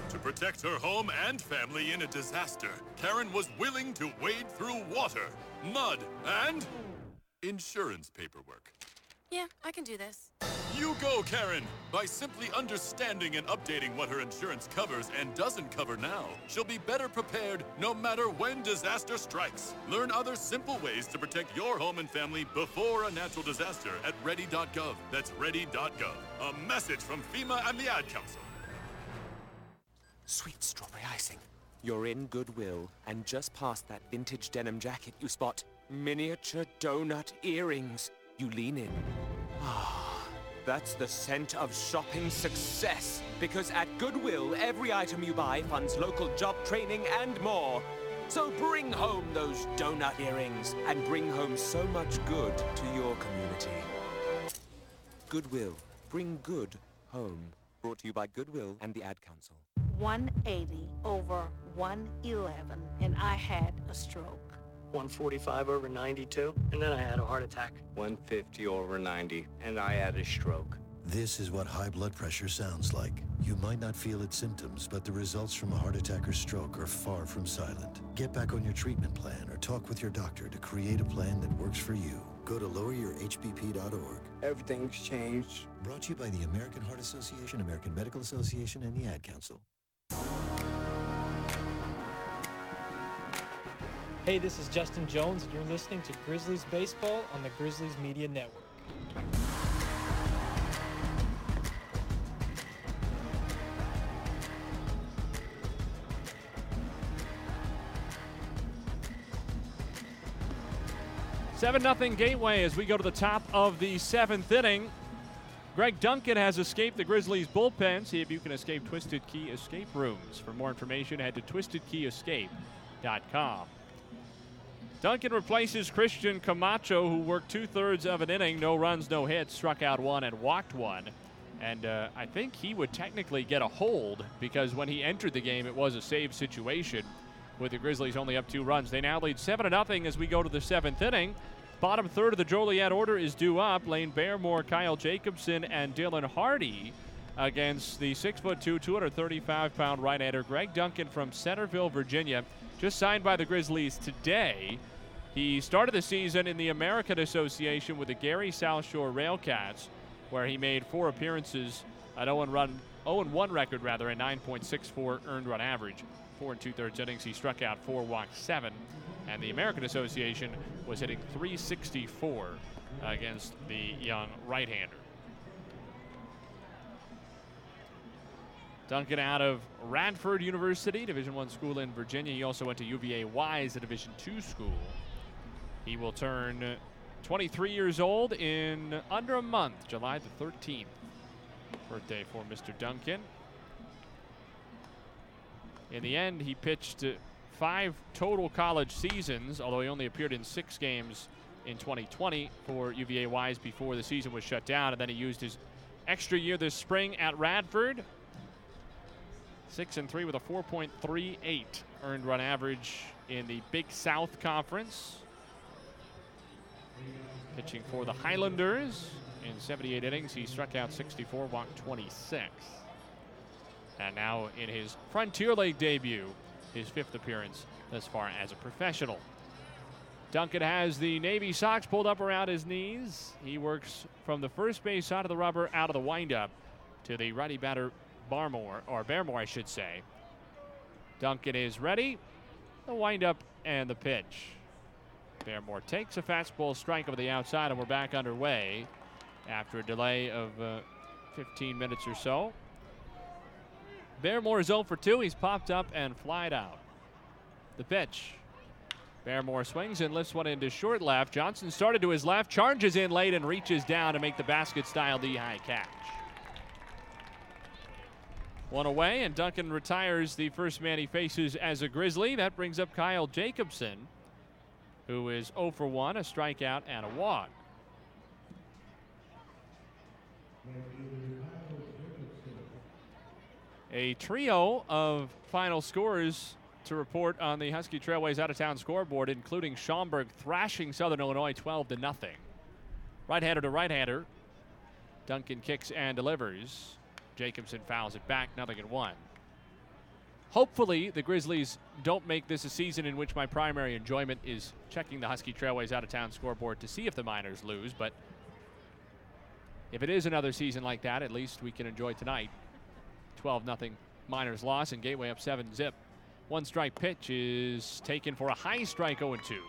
Speaker 48: To protect her home and family in a disaster, Karen was willing to wade through water, mud, and insurance paperwork.
Speaker 58: Yeah, I can do this.
Speaker 48: You go, Karen! By simply understanding and updating what her insurance covers and doesn't cover now, she'll be better prepared no matter when disaster strikes. Learn other simple ways to protect your home and family before a natural disaster at ready.gov. That's ready.gov. A message from FEMA and the Ad Council.
Speaker 62: Sweet strawberry icing. You're in Goodwill, and just past that vintage denim jacket, you spot miniature donut earrings. You lean in. Ah, that's the scent of shopping success. Because at Goodwill, every item you buy funds local job training and more. So bring home those donut earrings and bring home so much good to your community. Goodwill. Bring good home. Brought to you by Goodwill and the Ad Council.
Speaker 3: 180 over 111, and I had a stroke.
Speaker 63: 145 over 92, and then I had a heart attack.
Speaker 34: 150 over 90, and I had a stroke.
Speaker 4: This is what high blood pressure sounds like. You might not feel its symptoms, but the results from a heart attack or stroke are far from silent. Get back on your treatment plan or talk with your doctor to create a plan that works for you. Go to loweryourhbp.org.
Speaker 34: Everything's changed.
Speaker 4: Brought to you by the American Heart Association, American Medical Association, and the Ad Council.
Speaker 64: Hey, this is Justin Jones, and you're listening to Grizzlies Baseball on the Grizzlies Media Network.
Speaker 2: Seven nothing Gateway as we go to the top of the seventh inning. Greg Duncan has escaped the Grizzlies bullpen. See if you can escape Twisted Key Escape Rooms. For more information, head to twistedkeyescape.com. Duncan replaces Christian Camacho, who worked two thirds of an inning, no runs, no hits, struck out one, and walked one. And uh, I think he would technically get a hold because when he entered the game, it was a save situation with the Grizzlies only up two runs. They now lead 7 0 as we go to the seventh inning. Bottom third of the Joliet order is due up. Lane Baremore, Kyle Jacobson, and Dylan Hardy against the 6'2", 235-pound right-hander Greg Duncan from Centerville, Virginia, just signed by the Grizzlies today. He started the season in the American Association with the Gary South Shore Railcats, where he made four appearances, at 0 run, 0 1 record rather, a 9.64 earned run average. Four and two thirds innings, he struck out four, walked seven, and the American Association was hitting 364 against the young right-hander. Duncan out of Radford University, Division One school in Virginia. He also went to UVA Wise, a Division Two school. He will turn 23 years old in under a month, July the 13th. Birthday for Mr. Duncan. In the end, he pitched five total college seasons, although he only appeared in six games in 2020 for UVA Wise before the season was shut down. And then he used his extra year this spring at Radford. Six and three with a 4.38 earned run average in the Big South Conference. Pitching for the Highlanders in 78 innings, he struck out 64, walked 26. And now in his Frontier League debut, his fifth appearance thus far as a professional. Duncan has the Navy socks pulled up around his knees. He works from the first base side of the rubber out of the windup to the righty batter Barmore, or Baremore, I should say. Duncan is ready. The windup and the pitch. Baremore takes a fastball strike over the outside, and we're back underway after a delay of uh, 15 minutes or so. Baremore is 0 for 2. He's popped up and flied out. The pitch. Baremore swings and lifts one into short left. Johnson started to his left, charges in late, and reaches down to make the basket style D high catch. One away, and Duncan retires the first man he faces as a Grizzly. That brings up Kyle Jacobson, who is 0 for 1, a strikeout and a walk. A trio of final scores to report on the Husky Trailways out of town scoreboard, including Schaumburg thrashing Southern Illinois 12 to nothing. Right hander to right hander. Duncan kicks and delivers. Jacobson fouls it back, nothing at one. Hopefully, the Grizzlies don't make this a season in which my primary enjoyment is checking the Husky Trailways out of town scoreboard to see if the Miners lose, but if it is another season like that, at least we can enjoy tonight. 12 0 Miners loss and Gateway up 7 zip. One strike pitch is taken for a high strike 0 2.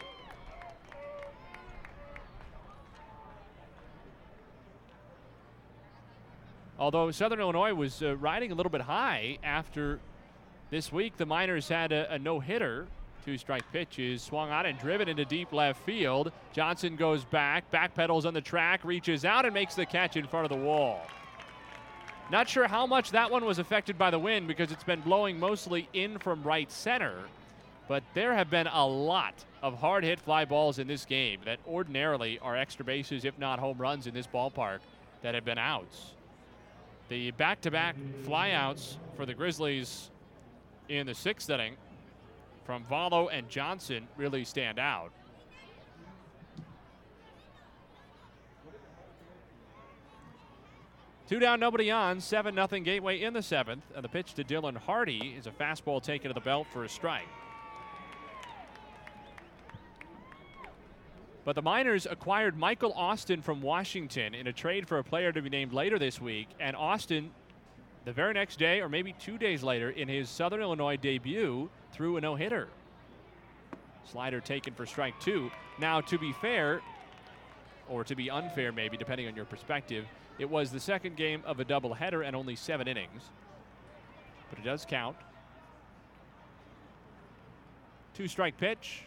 Speaker 2: Although Southern Illinois was uh, riding a little bit high after this week, the Miners had a, a no hitter. Two strike pitches swung on and driven into deep left field. Johnson goes back, backpedals on the track, reaches out and makes the catch in front of the wall. Not sure how much that one was affected by the wind because it's been blowing mostly in from right center. But there have been a lot of hard hit fly balls in this game that ordinarily are extra bases, if not home runs, in this ballpark that have been outs. The back to back flyouts for the Grizzlies in the sixth inning from Valo and Johnson really stand out. Two down, nobody on. 7 0 Gateway in the seventh. And the pitch to Dylan Hardy is a fastball taken to the belt for a strike. But the Miners acquired Michael Austin from Washington in a trade for a player to be named later this week. And Austin, the very next day, or maybe two days later, in his Southern Illinois debut, threw a no hitter. Slider taken for strike two. Now, to be fair, or to be unfair, maybe, depending on your perspective, it was the second game of a doubleheader and only seven innings. But it does count. Two strike pitch.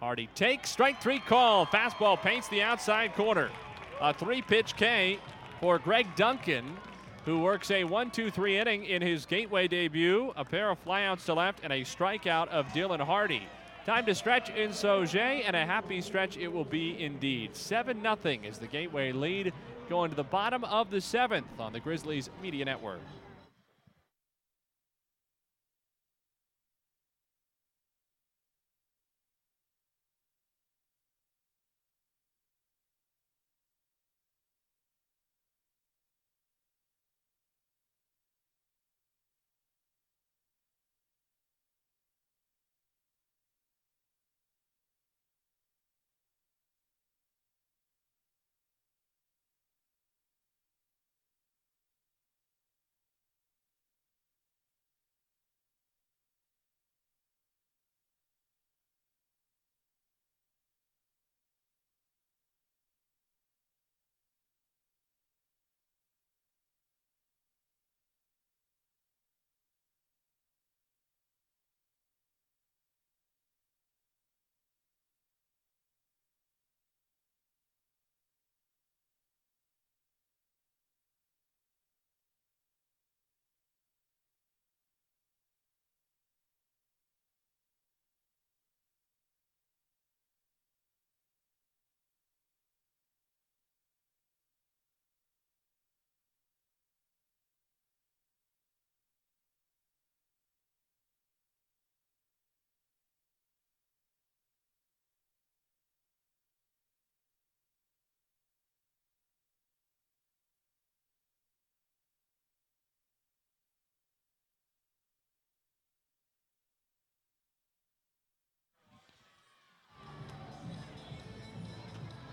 Speaker 2: Hardy takes strike three call. Fastball paints the outside corner. A three pitch K for Greg Duncan, who works a 1 2 3 inning in his gateway debut. A pair of flyouts to left and a strikeout of Dylan Hardy. Time to stretch in Sauget, and a happy stretch it will be indeed. 7 0 is the gateway lead going to the bottom of the seventh on the Grizzlies Media Network.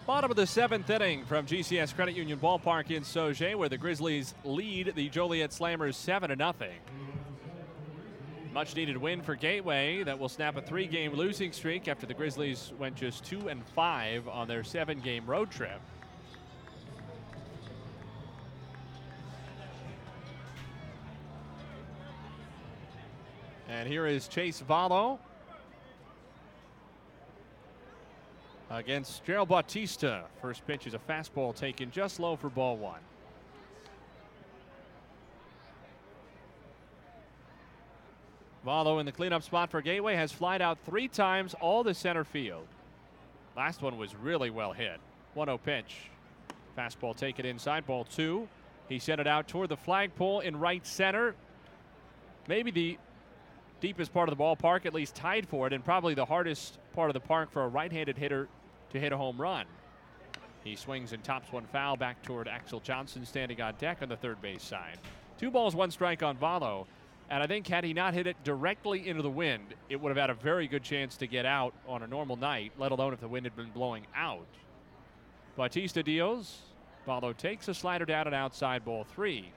Speaker 2: Bottom of the seventh inning from GCS Credit Union Ballpark in Sauget, where the Grizzlies lead the Joliet Slammers 7 0. Much needed win for Gateway that will snap a three game losing streak after the Grizzlies went just 2 and 5 on their seven game road trip. And here is Chase Valo against Gerald Bautista. First pitch is a fastball taken just low for ball one. Valo in the cleanup spot for Gateway has flied out three times all the center field. Last one was really well hit. 1 0 pitch. Fastball taken inside, ball two. He sent it out toward the flagpole in right center. Maybe the deepest part of the ballpark, at least tied for it, and probably the hardest part of the park for a right handed hitter to hit a home run. He swings and tops one foul back toward Axel Johnson standing on deck on the third base side. Two balls, one strike on Valo. And I think had he not hit it directly into the wind, it would have had a very good chance to get out on a normal night, let alone if the wind had been blowing out. Bautista deals. Valo takes a slider down and outside ball three.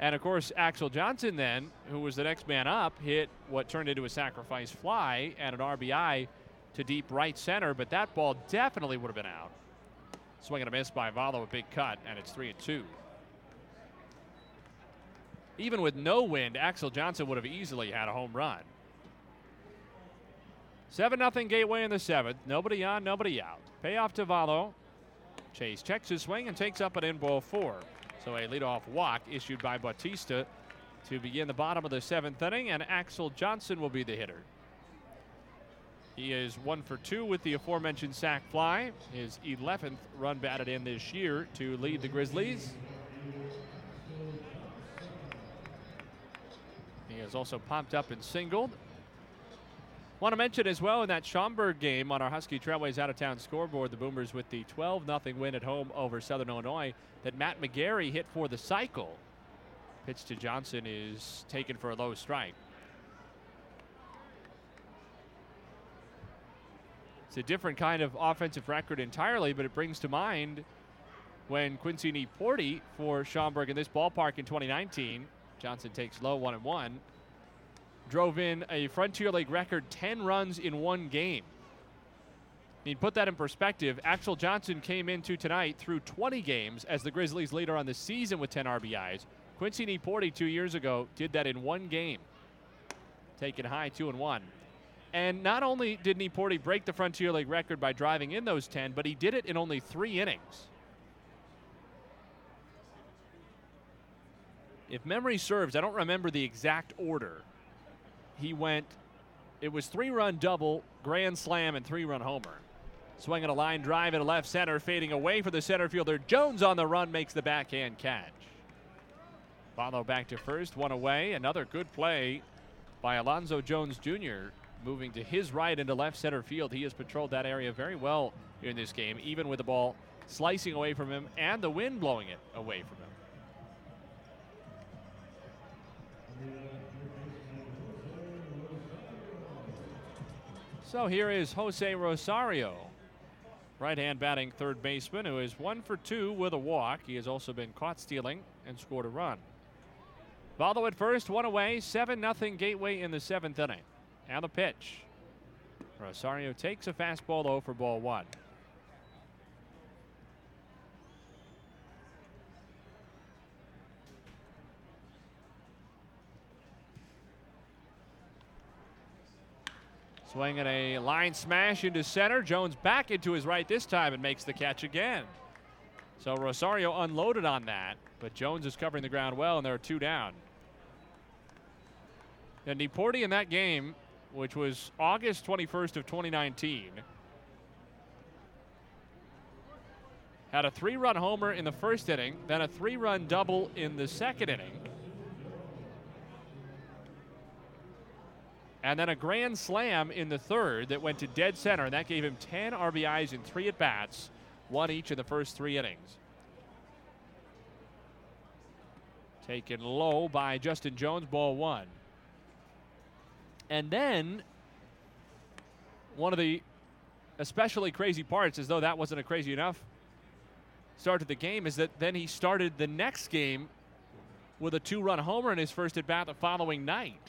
Speaker 2: And of course, Axel Johnson, then, who was the next man up, hit what turned into a sacrifice fly and an RBI to deep right center, but that ball definitely would have been out. Swing and a miss by Valo, a big cut, and it's three and two. Even with no wind, Axel Johnson would have easily had a home run. 7 0 Gateway in the seventh. Nobody on, nobody out. Payoff to Valo. Chase checks his swing and takes up an in ball four. So a leadoff walk issued by Bautista to begin the bottom of the seventh inning, and Axel Johnson will be the hitter. He is one for two with the aforementioned sac fly, his 11th run batted in this year to lead the Grizzlies. He has also popped up and singled. Want to mention as well in that Schaumburg game on our Husky Trailways out of town scoreboard, the Boomers with the 12 0 win at home over Southern Illinois, that Matt McGarry hit for the cycle. Pitch to Johnson is taken for a low strike. It's a different kind of offensive record entirely, but it brings to mind when Quincy Nieporte for Schaumburg in this ballpark in 2019. Johnson takes low one and one. Drove in a Frontier League record 10 runs in one game. Mean, put that in perspective. Axel Johnson came into tonight through 20 games as the Grizzlies' leader on the season with 10 RBIs. Quincy Nieporte two years ago did that in one game, taking high two and one. And not only did Nieporte break the Frontier League record by driving in those 10, but he did it in only three innings. If memory serves, I don't remember the exact order. He went, it was three run double, grand slam, and three run homer. Swinging a line drive into left center, fading away for the center fielder. Jones on the run makes the backhand catch. Follow back to first, one away. Another good play by Alonzo Jones Jr moving to his right into left center field. He has patrolled that area very well in this game, even with the ball slicing away from him and the wind blowing it away from him. So here is Jose Rosario, right hand batting third baseman, who is one for two with a walk. He has also been caught stealing and scored a run. Valo at first, one away, 7 0 Gateway in the seventh inning. And the pitch. Rosario takes a fastball low for ball one. Swinging a line smash into center. Jones back into his right this time and makes the catch again. So Rosario unloaded on that, but Jones is covering the ground well, and there are two down. And Nieporte in that game, which was August 21st of 2019, had a three-run homer in the first inning, then a three-run double in the second inning. And then a grand slam in the third that went to dead center, and that gave him 10 RBIs in three at bats, one each in the first three innings. Taken low by Justin Jones, ball one. And then one of the especially crazy parts, as though that wasn't a crazy enough start to the game, is that then he started the next game with a two run homer in his first at bat the following night.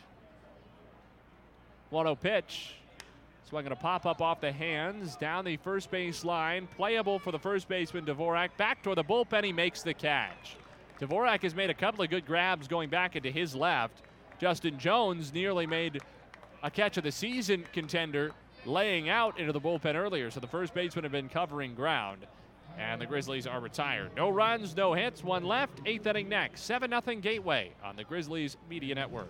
Speaker 2: 1 0 pitch. Swinging a pop up off the hands, down the first base line. Playable for the first baseman, Dvorak. Back toward the bullpen, he makes the catch. Dvorak has made a couple of good grabs going back into his left. Justin Jones nearly made a catch of the season contender laying out into the bullpen earlier, so the first baseman had been covering ground. And the Grizzlies are retired. No runs, no hits, one left. Eighth inning next. 7 0 Gateway on the Grizzlies Media Network.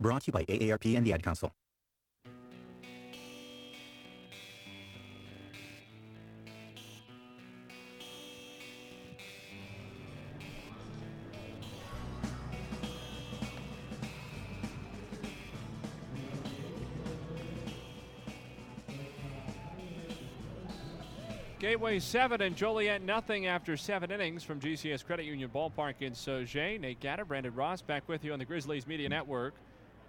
Speaker 14: Brought to you by AARP and the Ad Council.
Speaker 2: Gateway 7 and Joliet nothing after seven innings from GCS Credit Union Ballpark in Sauget. Nate Gatter, Brandon Ross back with you on the Grizzlies Media Network,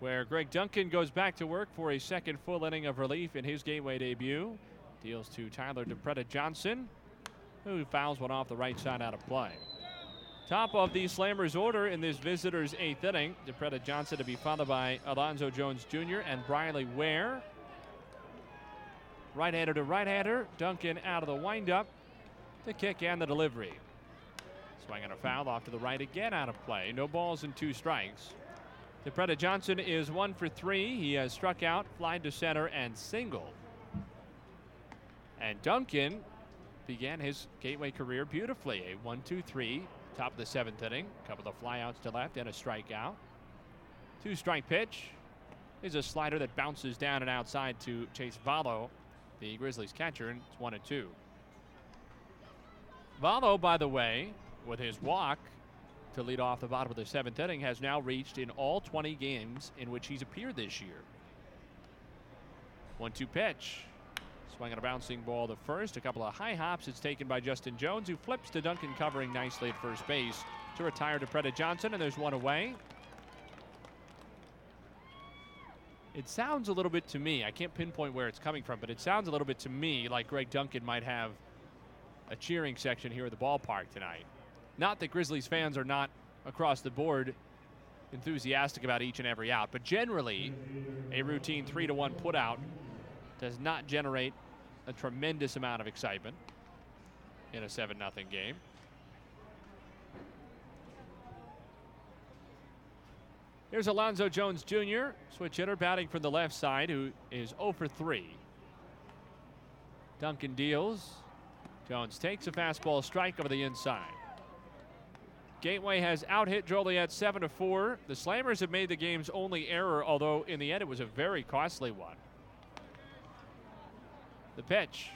Speaker 2: where Greg Duncan goes back to work for a second full inning of relief in his Gateway debut. Deals to Tyler DePretta Johnson, who fouls one off the right side out of play. Top of the Slammers order in this visitors' eighth inning. DePretta Johnson to be followed by Alonzo Jones Jr. and Briley Ware. Right hander to right hander. Duncan out of the windup. The kick and the delivery. Swinging a foul off to the right again out of play. No balls and two strikes. DePretta Johnson is one for three. He has struck out, flied to center, and single. And Duncan began his gateway career beautifully. A 1 2 3, top of the seventh inning. A couple of flyouts to left and a strikeout. Two strike pitch is a slider that bounces down and outside to Chase Valo, the Grizzlies catcher, and it's 1 and 2. Valo, by the way, with his walk to lead off the bottom of the seventh inning, has now reached in all 20 games in which he's appeared this year. 1 2 pitch. Swinging a bouncing ball to first. A couple of high hops. It's taken by Justin Jones, who flips to Duncan, covering nicely at first base to retire DePretta Johnson, and there's one away. It sounds a little bit to me, I can't pinpoint where it's coming from, but it sounds a little bit to me like Greg Duncan might have a cheering section here at the ballpark tonight. Not that Grizzlies fans are not across the board enthusiastic about each and every out, but generally, a routine 3 to 1 putout does not generate a tremendous amount of excitement in a 7 0 game. Here's Alonzo Jones Jr., switch hitter, batting from the left side, who is 0 for 3. Duncan deals. Jones takes a fastball strike over the inside. Gateway has out hit Joliet 7 to 4. The Slammers have made the game's only error, although in the end it was a very costly one. The pitch.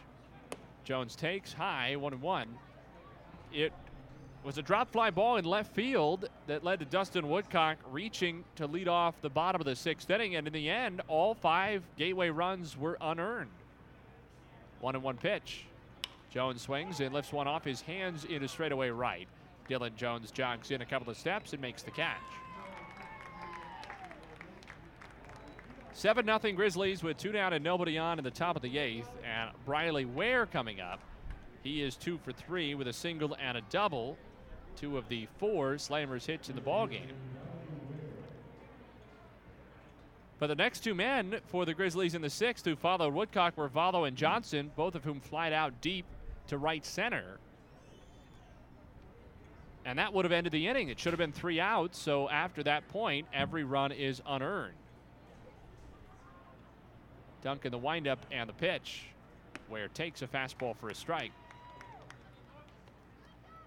Speaker 2: Jones takes high, 1 1. It was a drop fly ball in left field that led to Dustin Woodcock reaching to lead off the bottom of the sixth inning, and in the end, all five Gateway runs were unearned. One and one pitch. Jones swings and lifts one off his hands into straightaway right. Dylan Jones jogs in a couple of steps and makes the catch. 7 0 Grizzlies with two down and nobody on in the top of the eighth. And Briley Ware coming up. He is two for three with a single and a double. Two of the four Slammers hits in the ball game. But the next two men for the Grizzlies in the sixth who followed Woodcock were Valo and Johnson, both of whom flied out deep to right center. And that would have ended the inning. It should have been three outs. So after that point, every run is unearned. Duncan, the windup and the pitch, Ware takes a fastball for a strike.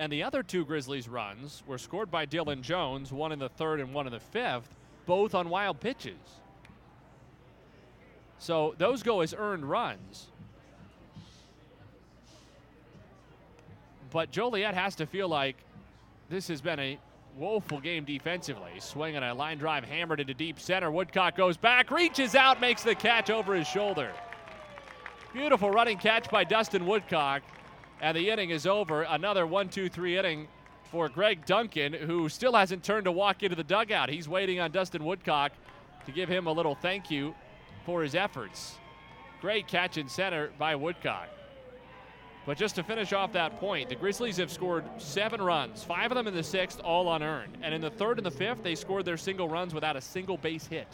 Speaker 2: And the other two Grizzlies runs were scored by Dylan Jones, one in the third and one in the fifth, both on wild pitches. So those go as earned runs. But Joliet has to feel like this has been a woeful game defensively. Swinging a line drive hammered into deep center. Woodcock goes back, reaches out, makes the catch over his shoulder. Beautiful running catch by Dustin Woodcock. And the inning is over. Another one, two, three inning for Greg Duncan, who still hasn't turned to walk into the dugout. He's waiting on Dustin Woodcock to give him a little thank you for his efforts. Great catch in center by Woodcock. But just to finish off that point, the Grizzlies have scored seven runs, five of them in the sixth, all unearned. And in the third and the fifth, they scored their single runs without a single base hit.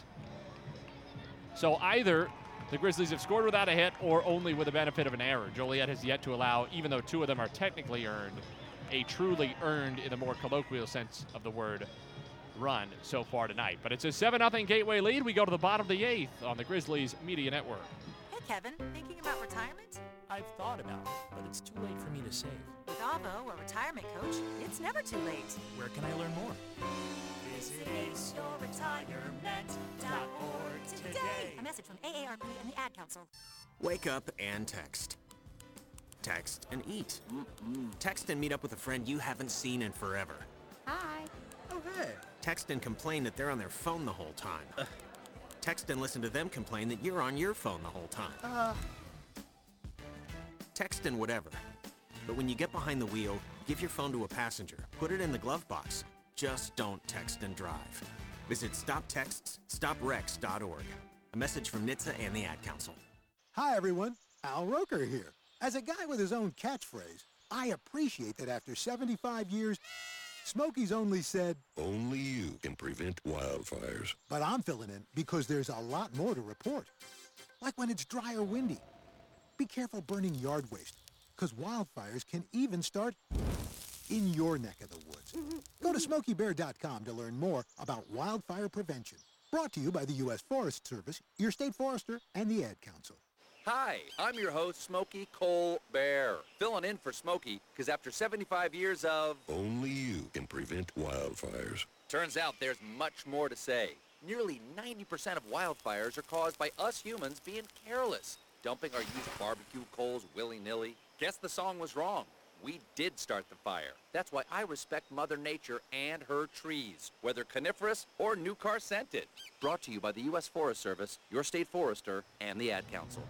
Speaker 2: So either the Grizzlies have scored without a hit or only with the benefit of an error. Joliet has yet to allow, even though two of them are technically earned, a truly earned in the more colloquial sense of the word run so far tonight. But it's a 7 0 Gateway lead. We go to the bottom of the eighth on the Grizzlies Media Network.
Speaker 5: Hey, Kevin, thinking about retirement?
Speaker 6: I've thought about it, but it's too late for me to save.
Speaker 5: With Avo, a retirement coach, it's never too late.
Speaker 6: Where can I learn more?
Speaker 5: Visit aceyourretirement.org today. A message from AARP and the Ad Council.
Speaker 7: Wake up and text. Text and eat. Mm-mm. Text and meet up with a friend you haven't seen in forever.
Speaker 5: Hi.
Speaker 6: Oh, hey.
Speaker 7: Text and complain that they're on their phone the whole time. Uh. Text and listen to them complain that you're on your phone the whole time.
Speaker 5: Uh.
Speaker 7: Text and whatever. But when you get behind the wheel, give your phone to a passenger. Put it in the glove box. Just don't text and drive. Visit stoptextsstopwrecks.org. A message from NHTSA and the Ad Council.
Speaker 8: Hi, everyone. Al Roker here. As a guy with his own catchphrase, I appreciate that after 75 years, Smokey's only said,
Speaker 39: Only you can prevent wildfires.
Speaker 8: But I'm filling in because there's a lot more to report. Like when it's dry or windy. Be careful burning yard waste, because wildfires can even start in your neck of the woods. *laughs* Go to smokeybear.com to learn more about wildfire prevention. Brought to you by the U.S. Forest Service, your state forester, and the Ad Council.
Speaker 37: Hi, I'm your host, Smokey Cole Bear. Filling in for Smokey, because after 75 years of...
Speaker 39: Only you can prevent wildfires.
Speaker 37: Turns out there's much more to say. Nearly 90% of wildfires are caused by us humans being careless, dumping our used barbecue coals willy-nilly. Guess the song was wrong. We did start the fire. That's why I respect Mother Nature and her trees, whether coniferous or new car scented. Brought to you by the U.S. Forest Service, your state forester, and the Ad Council.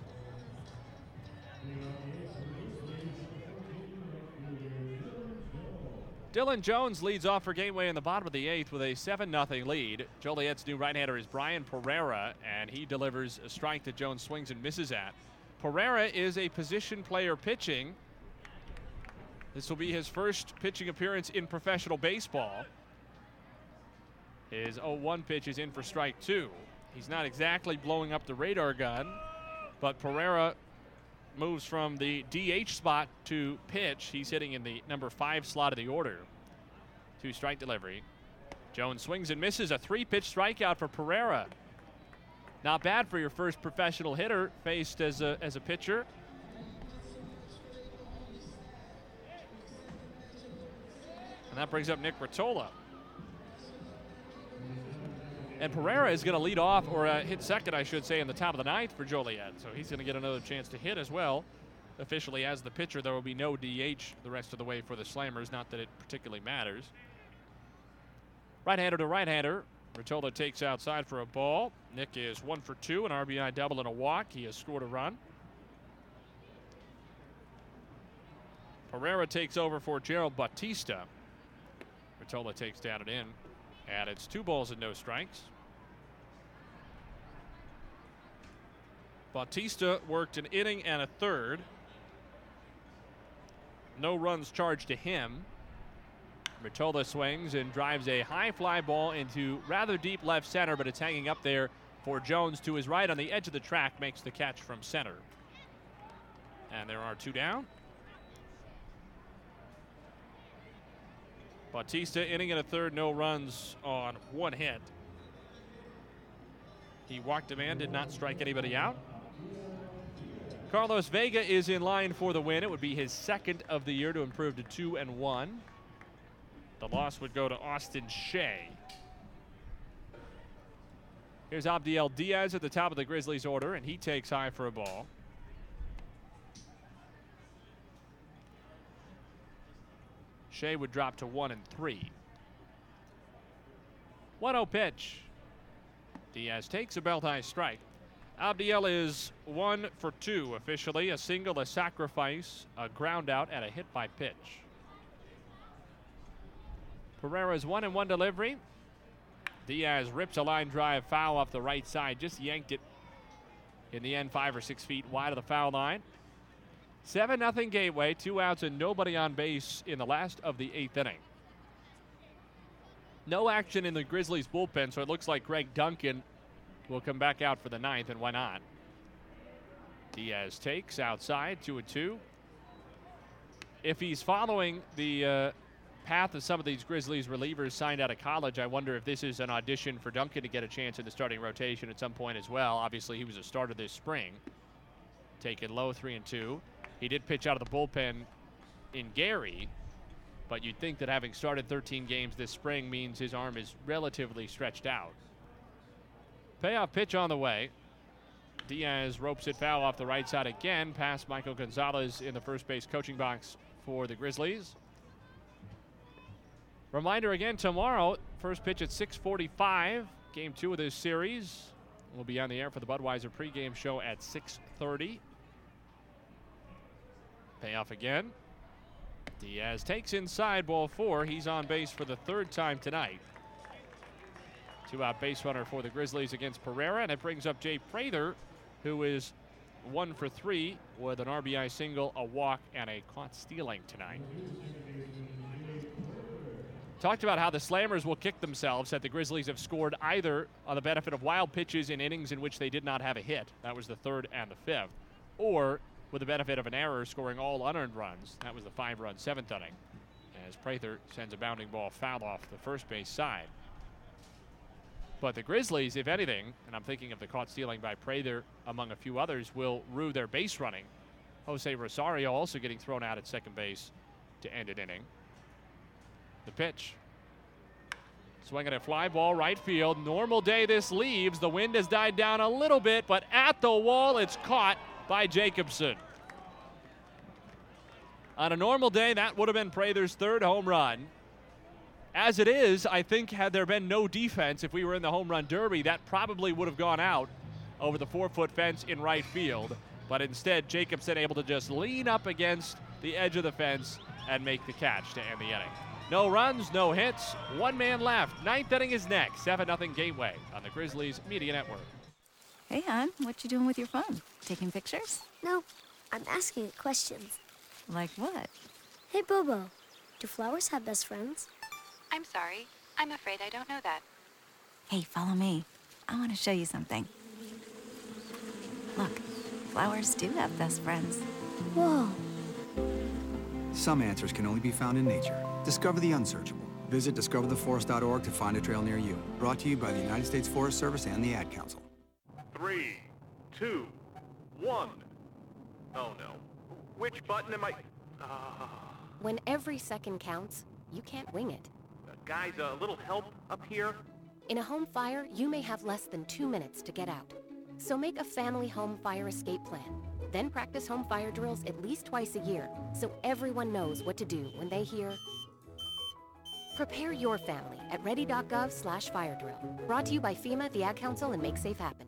Speaker 2: Dylan Jones leads off for Gateway in the bottom of the eighth with a 7 0 lead. Joliet's new right hander is Brian Pereira, and he delivers a strike that Jones swings and misses at. Pereira is a position player pitching. This will be his first pitching appearance in professional baseball. His 0 1 pitch is in for strike two. He's not exactly blowing up the radar gun, but Pereira moves from the DH spot to pitch. He's hitting in the number five slot of the order. Two strike delivery. Jones swings and misses a three pitch strikeout for Pereira. Not bad for your first professional hitter faced as a, as a pitcher. And that brings up Nick Rotola. And Pereira is going to lead off, or uh, hit second, I should say, in the top of the ninth for Joliet. So he's going to get another chance to hit as well. Officially, as the pitcher, there will be no DH the rest of the way for the Slammers. Not that it particularly matters. Right hander to right hander. Rotola takes outside for a ball. Nick is one for two, an RBI double and a walk. He has scored a run. Pereira takes over for Gerald Bautista. Rotola takes down and in. And it's two balls and no strikes. Bautista worked an inning and a third. No runs charged to him. Rotola swings and drives a high fly ball into rather deep left center, but it's hanging up there for Jones to his right on the edge of the track, makes the catch from center. And there are two down. Bautista inning and a third, no runs on one hit. He walked a man, did not strike anybody out. Carlos Vega is in line for the win. It would be his second of the year to improve to two and one. The loss would go to Austin Shea. Here's Abdiel Diaz at the top of the Grizzlies order, and he takes high for a ball. Shea would drop to one and three. 1 0 pitch. Diaz takes a belt high strike. Abdiel is one for two officially a single, a sacrifice, a ground out, and a hit by pitch. Pereira's one and one delivery. Diaz rips a line drive foul off the right side, just yanked it in the end, five or six feet wide of the foul line. 7 0 Gateway, two outs and nobody on base in the last of the eighth inning. No action in the Grizzlies bullpen, so it looks like Greg Duncan will come back out for the ninth, and why not? Diaz takes outside, 2 and 2. If he's following the uh, path of some of these Grizzlies relievers signed out of college, I wonder if this is an audition for Duncan to get a chance in the starting rotation at some point as well. Obviously, he was a starter this spring. Taken low, 3 and 2. He did pitch out of the bullpen in Gary, but you'd think that having started 13 games this spring means his arm is relatively stretched out. Payoff pitch on the way. Diaz ropes it foul off the right side again, past Michael Gonzalez in the first base coaching box for the Grizzlies. Reminder again tomorrow, first pitch at 6:45. Game two of this series will be on the air for the Budweiser pregame show at 6:30. Payoff again. Diaz takes inside ball four. He's on base for the third time tonight. Two out base runner for the Grizzlies against Pereira, and it brings up Jay Prather, who is one for three with an RBI single, a walk, and a caught stealing tonight. Talked about how the Slammers will kick themselves that the Grizzlies have scored either on the benefit of wild pitches in innings in which they did not have a hit. That was the third and the fifth. Or with the benefit of an error, scoring all unearned runs. That was the five run seventh inning. As Prather sends a bounding ball foul off the first base side. But the Grizzlies, if anything, and I'm thinking of the caught stealing by Prather among a few others, will rue their base running. Jose Rosario also getting thrown out at second base to end an inning. The pitch. Swinging a fly ball right field. Normal day this leaves. The wind has died down a little bit, but at the wall it's caught by Jacobson. On a normal day, that would have been Prather's third home run. As it is, I think had there been no defense, if we were in the home run derby, that probably would have gone out over the four foot fence in right field. But instead, Jacobson able to just lean up against the edge of the fence and make the catch to end the inning. No runs, no hits, one man left. Ninth inning is next. 7 0 Gateway on the Grizzlies Media Network.
Speaker 44: Hey, hon, what you doing with your phone? Taking pictures?
Speaker 65: No, I'm asking it questions.
Speaker 44: Like what?
Speaker 65: Hey, Bobo, do flowers have best friends?
Speaker 66: I'm sorry. I'm afraid I don't know that.
Speaker 44: Hey, follow me. I want to show you something. Look, flowers do have best friends.
Speaker 65: Whoa.
Speaker 46: Some answers can only be found in nature. Discover the unsearchable. Visit discovertheforest.org to find a trail near you. Brought to you by the United States Forest Service and the Ad Council.
Speaker 6: Three, two, one. Oh no. Which button am I? Ah.
Speaker 25: When every second counts, you can't wing it.
Speaker 67: Guys, a little help up here?
Speaker 25: In a home fire, you may have less than two minutes to get out. So make a family home fire escape plan. Then practice home fire drills at least twice a year so everyone knows what to do when they hear. Prepare your family at ready.gov slash fire drill. Brought to you by FEMA, the Ad Council, and Make Safe Happen.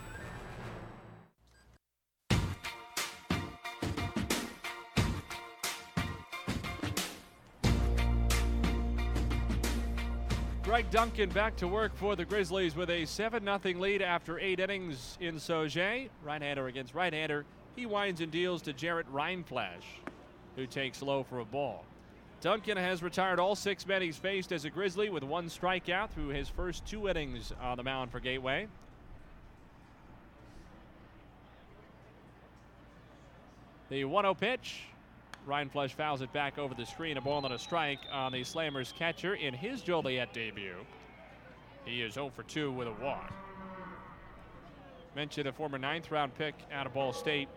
Speaker 2: Greg Duncan back to work for the Grizzlies with a 7 0 lead after eight innings in Sauget. Right hander against right hander. He winds and deals to Jarrett Rindfleisch, who takes low for a ball. Duncan has retired all six men he's faced as a Grizzly with one strikeout through his first two innings on the mound for Gateway. The 1 0 pitch. Rindfleisch fouls it back over the screen. A ball and a strike on the Slammers catcher in his Joliet debut. He is 0 for 2 with a walk. Mentioned a former ninth round pick out of Ball State,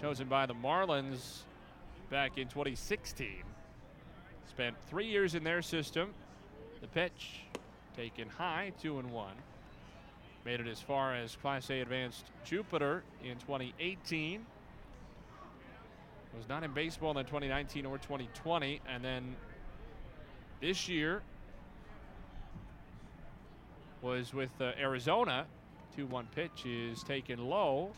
Speaker 2: chosen by the Marlins back in 2016. Spent three years in their system. The pitch taken high, 2 and 1. Made it as far as Class A advanced Jupiter in 2018 was not in baseball in 2019 or 2020. And then this year was with uh, Arizona. 2 1 pitch is taken low.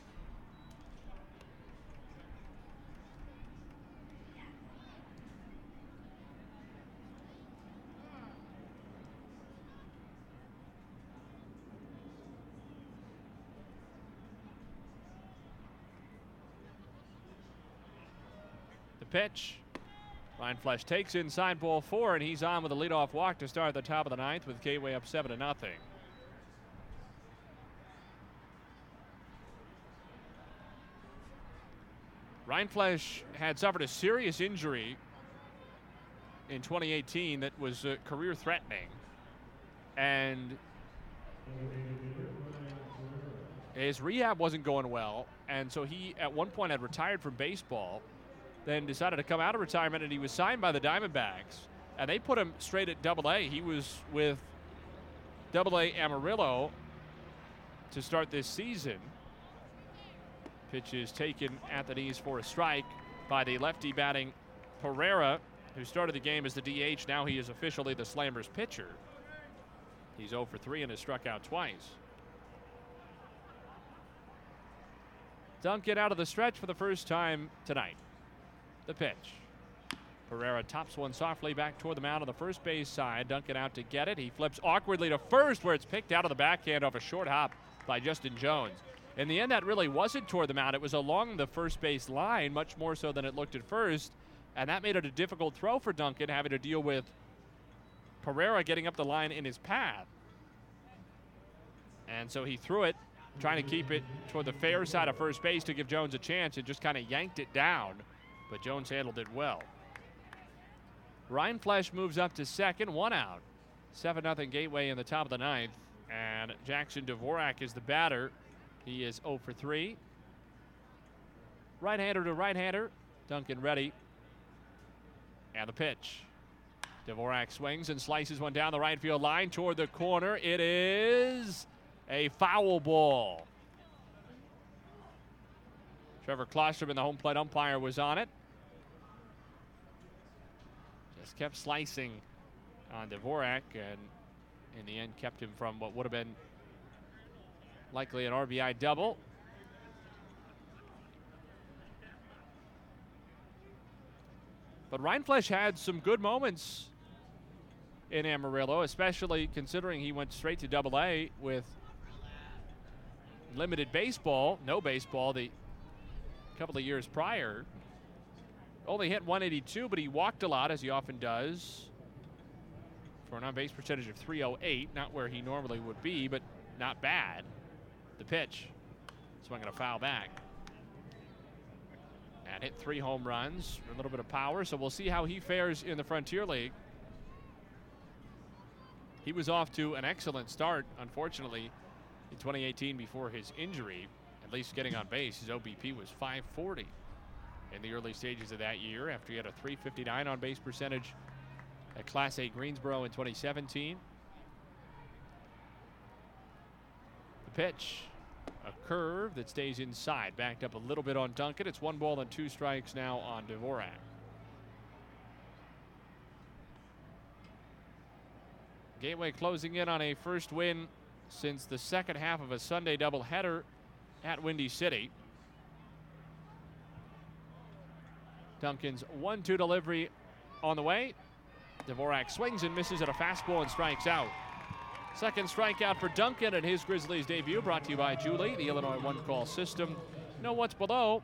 Speaker 2: Pitch. Rindfleisch takes inside ball four, and he's on with a leadoff walk to start the top of the ninth with Gateway up seven to nothing. Rindfleisch had suffered a serious injury in 2018 that was uh, career threatening. And his rehab wasn't going well. And so he, at one point, had retired from baseball then decided to come out of retirement and he was signed by the Diamondbacks. And they put him straight at double A. He was with double A Amarillo to start this season. Pitch is taken at the knees for a strike by the lefty batting Pereira, who started the game as the DH. Now he is officially the Slammers pitcher. He's 0 for 3 and has struck out twice. Duncan out of the stretch for the first time tonight. The pitch. Pereira tops one softly back toward the mound on the first base side. Duncan out to get it. He flips awkwardly to first, where it's picked out of the backhand off a short hop by Justin Jones. In the end, that really wasn't toward the mound. It was along the first base line, much more so than it looked at first. And that made it a difficult throw for Duncan, having to deal with Pereira getting up the line in his path. And so he threw it, trying to keep it toward the fair side of first base to give Jones a chance, and just kind of yanked it down. But Jones handled it well. Rindfleisch moves up to second, one out. 7 0 Gateway in the top of the ninth. And Jackson Dvorak is the batter. He is 0 for 3. Right hander to right hander. Duncan ready. And the pitch. Dvorak swings and slices one down the right field line toward the corner. It is a foul ball. Trevor Klosterman, the home plate umpire, was on it. Just kept slicing on Dvorak and in the end kept him from what would have been likely an RBI double. But Rindfleisch had some good moments in Amarillo, especially considering he went straight to double A with limited baseball, no baseball the couple of years prior. Only hit 182, but he walked a lot, as he often does. for an on base percentage of 308. Not where he normally would be, but not bad. The pitch. Swinging a foul back. And hit three home runs, a little bit of power, so we'll see how he fares in the Frontier League. He was off to an excellent start, unfortunately, in 2018 before his injury. At least getting on base, his OBP was 540 in the early stages of that year after he had a 359 on base percentage at Class A Greensboro in 2017. The pitch, a curve that stays inside, backed up a little bit on Duncan. It's one ball and two strikes now on Dvorak. Gateway closing in on a first win since the second half of a Sunday doubleheader at Windy City. Duncan's 1 2 delivery on the way. Dvorak swings and misses at a fastball and strikes out. Second strikeout for Duncan at his Grizzlies debut, brought to you by Julie, the Illinois one call system. Know what's below.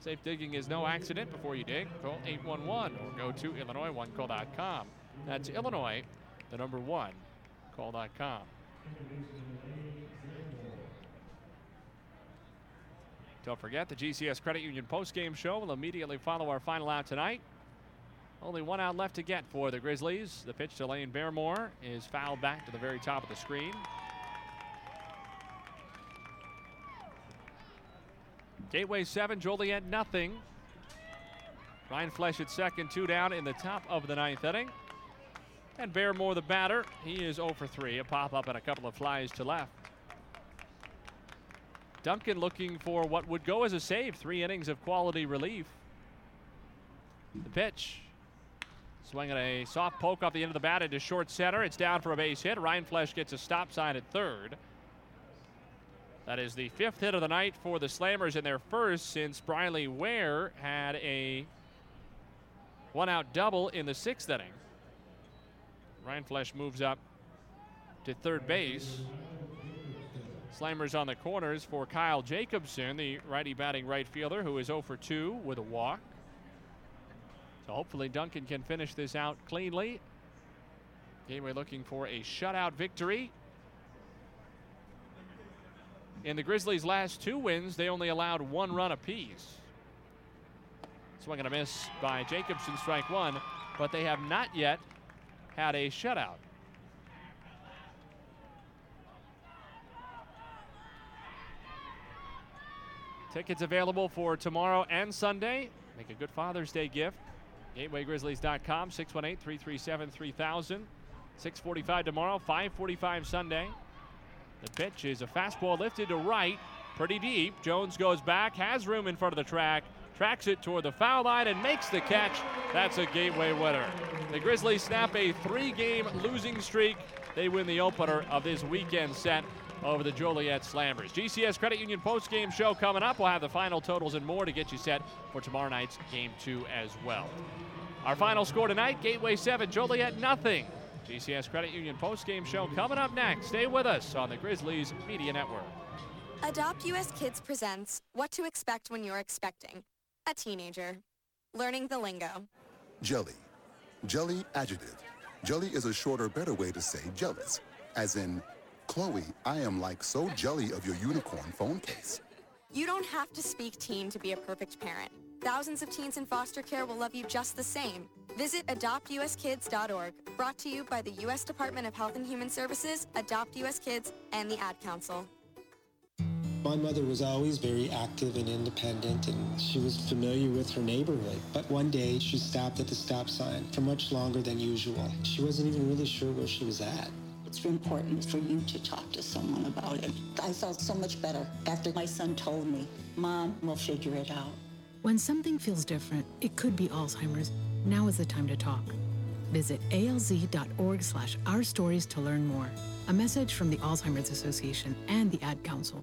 Speaker 2: Safe digging is no accident. Before you dig, call 811 or go to IllinoisOneCall.com. That's Illinois, the number one, call.com. Don't forget the GCS Credit Union postgame show will immediately follow our final out tonight. Only one out left to get for the Grizzlies. The pitch to Lane Baremore is fouled back to the very top of the screen. Gateway 7, Joliet nothing. Rindfleisch at second, two down in the top of the ninth inning. And Baremore, the batter, he is 0 for 3. A pop up and a couple of flies to left. Duncan looking for what would go as a save. Three innings of quality relief. The pitch. Swinging a soft poke off the end of the bat into short center. It's down for a base hit. Rindfleisch gets a stop sign at third. That is the fifth hit of the night for the Slammers in their first since Briley Ware had a one out double in the sixth inning. Rindfleisch moves up to third base. Slammers on the corners for Kyle Jacobson, the righty batting right fielder, who is 0 for 2 with a walk. So hopefully Duncan can finish this out cleanly. Gateway looking for a shutout victory. In the Grizzlies' last two wins, they only allowed one run apiece. Swing and a miss by Jacobson, strike one, but they have not yet had a shutout. Tickets available for tomorrow and Sunday. Make a good Father's Day gift. GatewayGrizzlies.com, 618-337-3000. 645 tomorrow, 545 Sunday. The pitch is a fastball lifted to right, pretty deep. Jones goes back, has room in front of the track, tracks it toward the foul line and makes the catch. That's a Gateway winner. The Grizzlies snap a three-game losing streak. They win the opener of this weekend set over the Joliet Slammers. GCS Credit Union post-game show coming up. We'll have the final totals and more to get you set for tomorrow night's game two as well. Our final score tonight, Gateway 7, Joliet nothing. GCS Credit Union post-game show coming up next. Stay with us on the Grizzlies Media Network.
Speaker 19: Adopt US Kids presents What to Expect When You're Expecting. A teenager. Learning the lingo.
Speaker 9: Jelly. Jelly adjective. Jelly is a shorter, better way to say jealous. As in, Chloe, I am like so jelly of your unicorn phone case.
Speaker 19: You don't have to speak teen to be a perfect parent. Thousands of teens in foster care will love you just the same. Visit adoptuskids.org, brought to you by the U.S. Department of Health and Human Services, Adopt U.S. Kids, and the Ad Council.
Speaker 10: My mother was always very active and independent, and she was familiar with her neighborhood. But one day, she stopped at the stop sign for much longer than usual. She wasn't even really sure where she was at.
Speaker 11: It's important for you to talk to someone about it. I felt so much better after my son told me, Mom, we'll figure it out.
Speaker 12: When something feels different, it could be Alzheimer's. Now is the time to talk. Visit alz.org slash our stories to learn more. A message from the Alzheimer's Association and the Ad Council.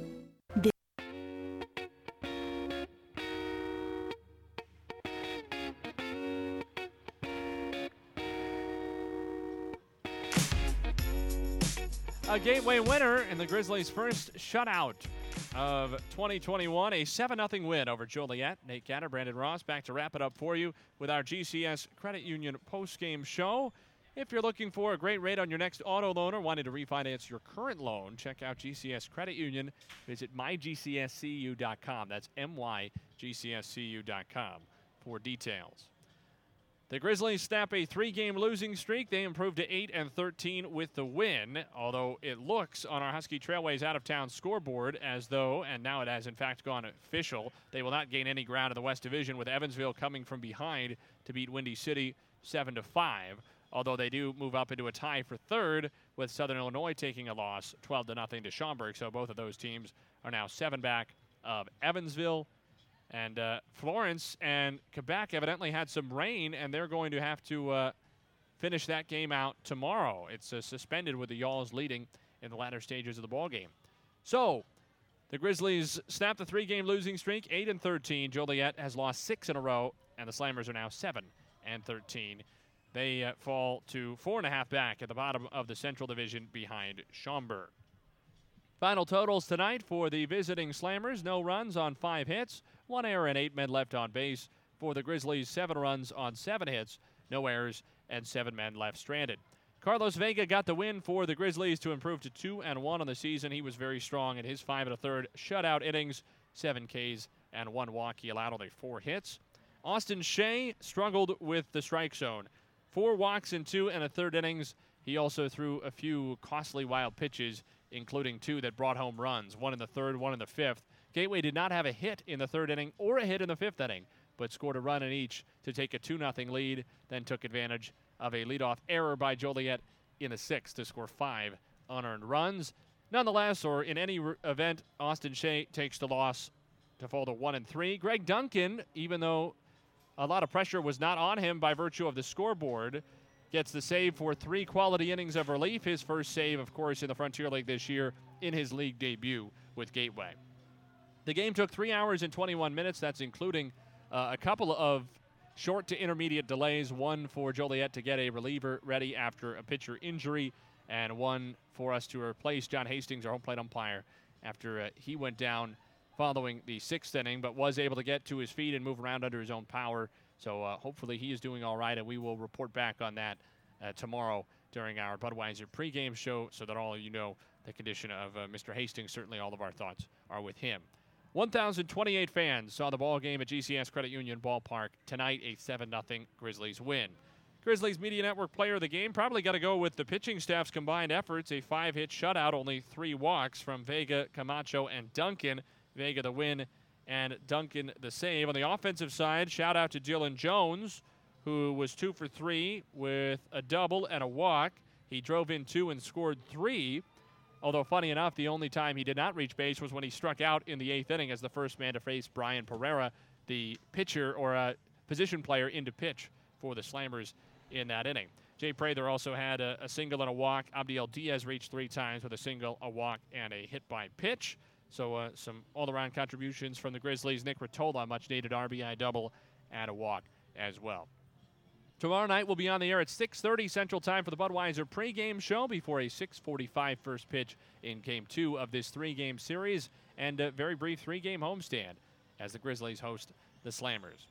Speaker 2: A gateway winner in the Grizzlies' first shutout of 2021, a 7 0 win over Joliet. Nate Gatter, Brandon Ross, back to wrap it up for you with our GCS Credit Union post-game show. If you're looking for a great rate on your next auto loan or wanting to refinance your current loan, check out GCS Credit Union. Visit mygcscu.com. That's mygcscu.com for details. The Grizzlies snap a three-game losing streak. They improved to 8 and 13 with the win, although it looks on our Husky Trailways out-of-town scoreboard as though, and now it has in fact gone official, they will not gain any ground in the West Division with Evansville coming from behind to beat Windy City 7 to 5. Although they do move up into a tie for third with Southern Illinois taking a loss 12 to nothing to Schaumburg. So both of those teams are now seven back of Evansville. And uh, Florence and Quebec evidently had some rain, and they're going to have to uh, finish that game out tomorrow. It's uh, suspended with the Y'alls leading in the latter stages of the ball game. So the Grizzlies snap the three-game losing streak, eight and 13. Joliet has lost six in a row, and the Slammers are now seven and 13. They uh, fall to four and a half back at the bottom of the Central Division behind Schaumburg. Final totals tonight for the visiting Slammers no runs on five hits, one error, and eight men left on base. For the Grizzlies, seven runs on seven hits, no errors, and seven men left stranded. Carlos Vega got the win for the Grizzlies to improve to two and one on the season. He was very strong in his five and a third shutout innings, seven Ks and one walk. He allowed only four hits. Austin Shea struggled with the strike zone. Four walks in two and a third innings. He also threw a few costly wild pitches, including two that brought home runs, one in the third, one in the fifth. Gateway did not have a hit in the third inning or a hit in the fifth inning, but scored a run in each to take a 2 0 lead, then took advantage of a leadoff error by Joliet in the sixth to score five unearned runs. Nonetheless, or in any re- event, Austin Shea takes the loss to fall to 1 and 3. Greg Duncan, even though a lot of pressure was not on him by virtue of the scoreboard, gets the save for three quality innings of relief. His first save, of course, in the Frontier League this year in his league debut with Gateway. The game took three hours and 21 minutes. That's including uh, a couple of short to intermediate delays. One for Joliet to get a reliever ready after a pitcher injury, and one for us to replace John Hastings, our home plate umpire, after uh, he went down following the sixth inning, but was able to get to his feet and move around under his own power. So uh, hopefully he is doing all right, and we will report back on that uh, tomorrow during our Budweiser pregame show so that all of you know the condition of uh, Mr. Hastings. Certainly all of our thoughts are with him. 1,028 fans saw the ball game at GCS Credit Union Ballpark tonight, a 7 0 Grizzlies win. Grizzlies Media Network player of the game probably got to go with the pitching staff's combined efforts. A five hit shutout, only three walks from Vega, Camacho, and Duncan. Vega the win and Duncan the save. On the offensive side, shout out to Dylan Jones, who was two for three with a double and a walk. He drove in two and scored three. Although, funny enough, the only time he did not reach base was when he struck out in the eighth inning as the first man to face Brian Pereira, the pitcher or a position player into pitch for the Slammers in that inning. Jay Prather also had a, a single and a walk. Abdiel Diaz reached three times with a single, a walk, and a hit by pitch. So uh, some all-around contributions from the Grizzlies. Nick Rotola, much needed RBI double and a walk as well. Tomorrow night we'll be on the air at 6:30 Central Time for the Budweiser pregame show before a 6:45 first pitch in Game Two of this three-game series and a very brief three-game homestand as the Grizzlies host the Slammers.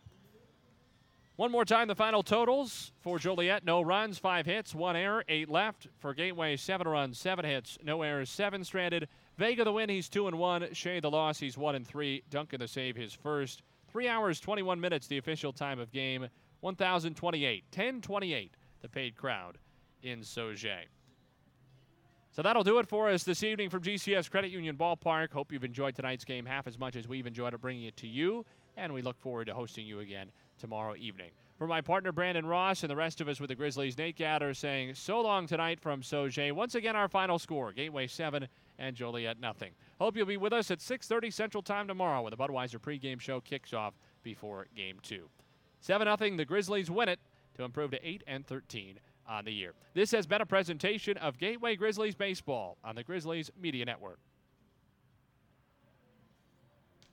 Speaker 2: One more time, the final totals for Joliet: no runs, five hits, one error, eight left. For Gateway, seven runs, seven hits, no errors, seven stranded. Vega the win, he's two and one. Shea the loss, he's one and three. Duncan the save, his first. Three hours, 21 minutes, the official time of game. 1,028, 1028, the paid crowd in Sauget. So that'll do it for us this evening from GCS Credit Union Ballpark. Hope you've enjoyed tonight's game half as much as we've enjoyed bringing it to you, and we look forward to hosting you again tomorrow evening. For my partner Brandon Ross and the rest of us with the Grizzlies, Nate Gatter saying so long tonight from Sauget. Once again, our final score: Gateway seven and Joliet nothing. Hope you'll be with us at 6:30 Central Time tomorrow when the Budweiser pregame show kicks off before Game Two. 7 0, the Grizzlies win it to improve to 8 and 13 on the year. This has been a presentation of Gateway Grizzlies Baseball on the Grizzlies Media Network.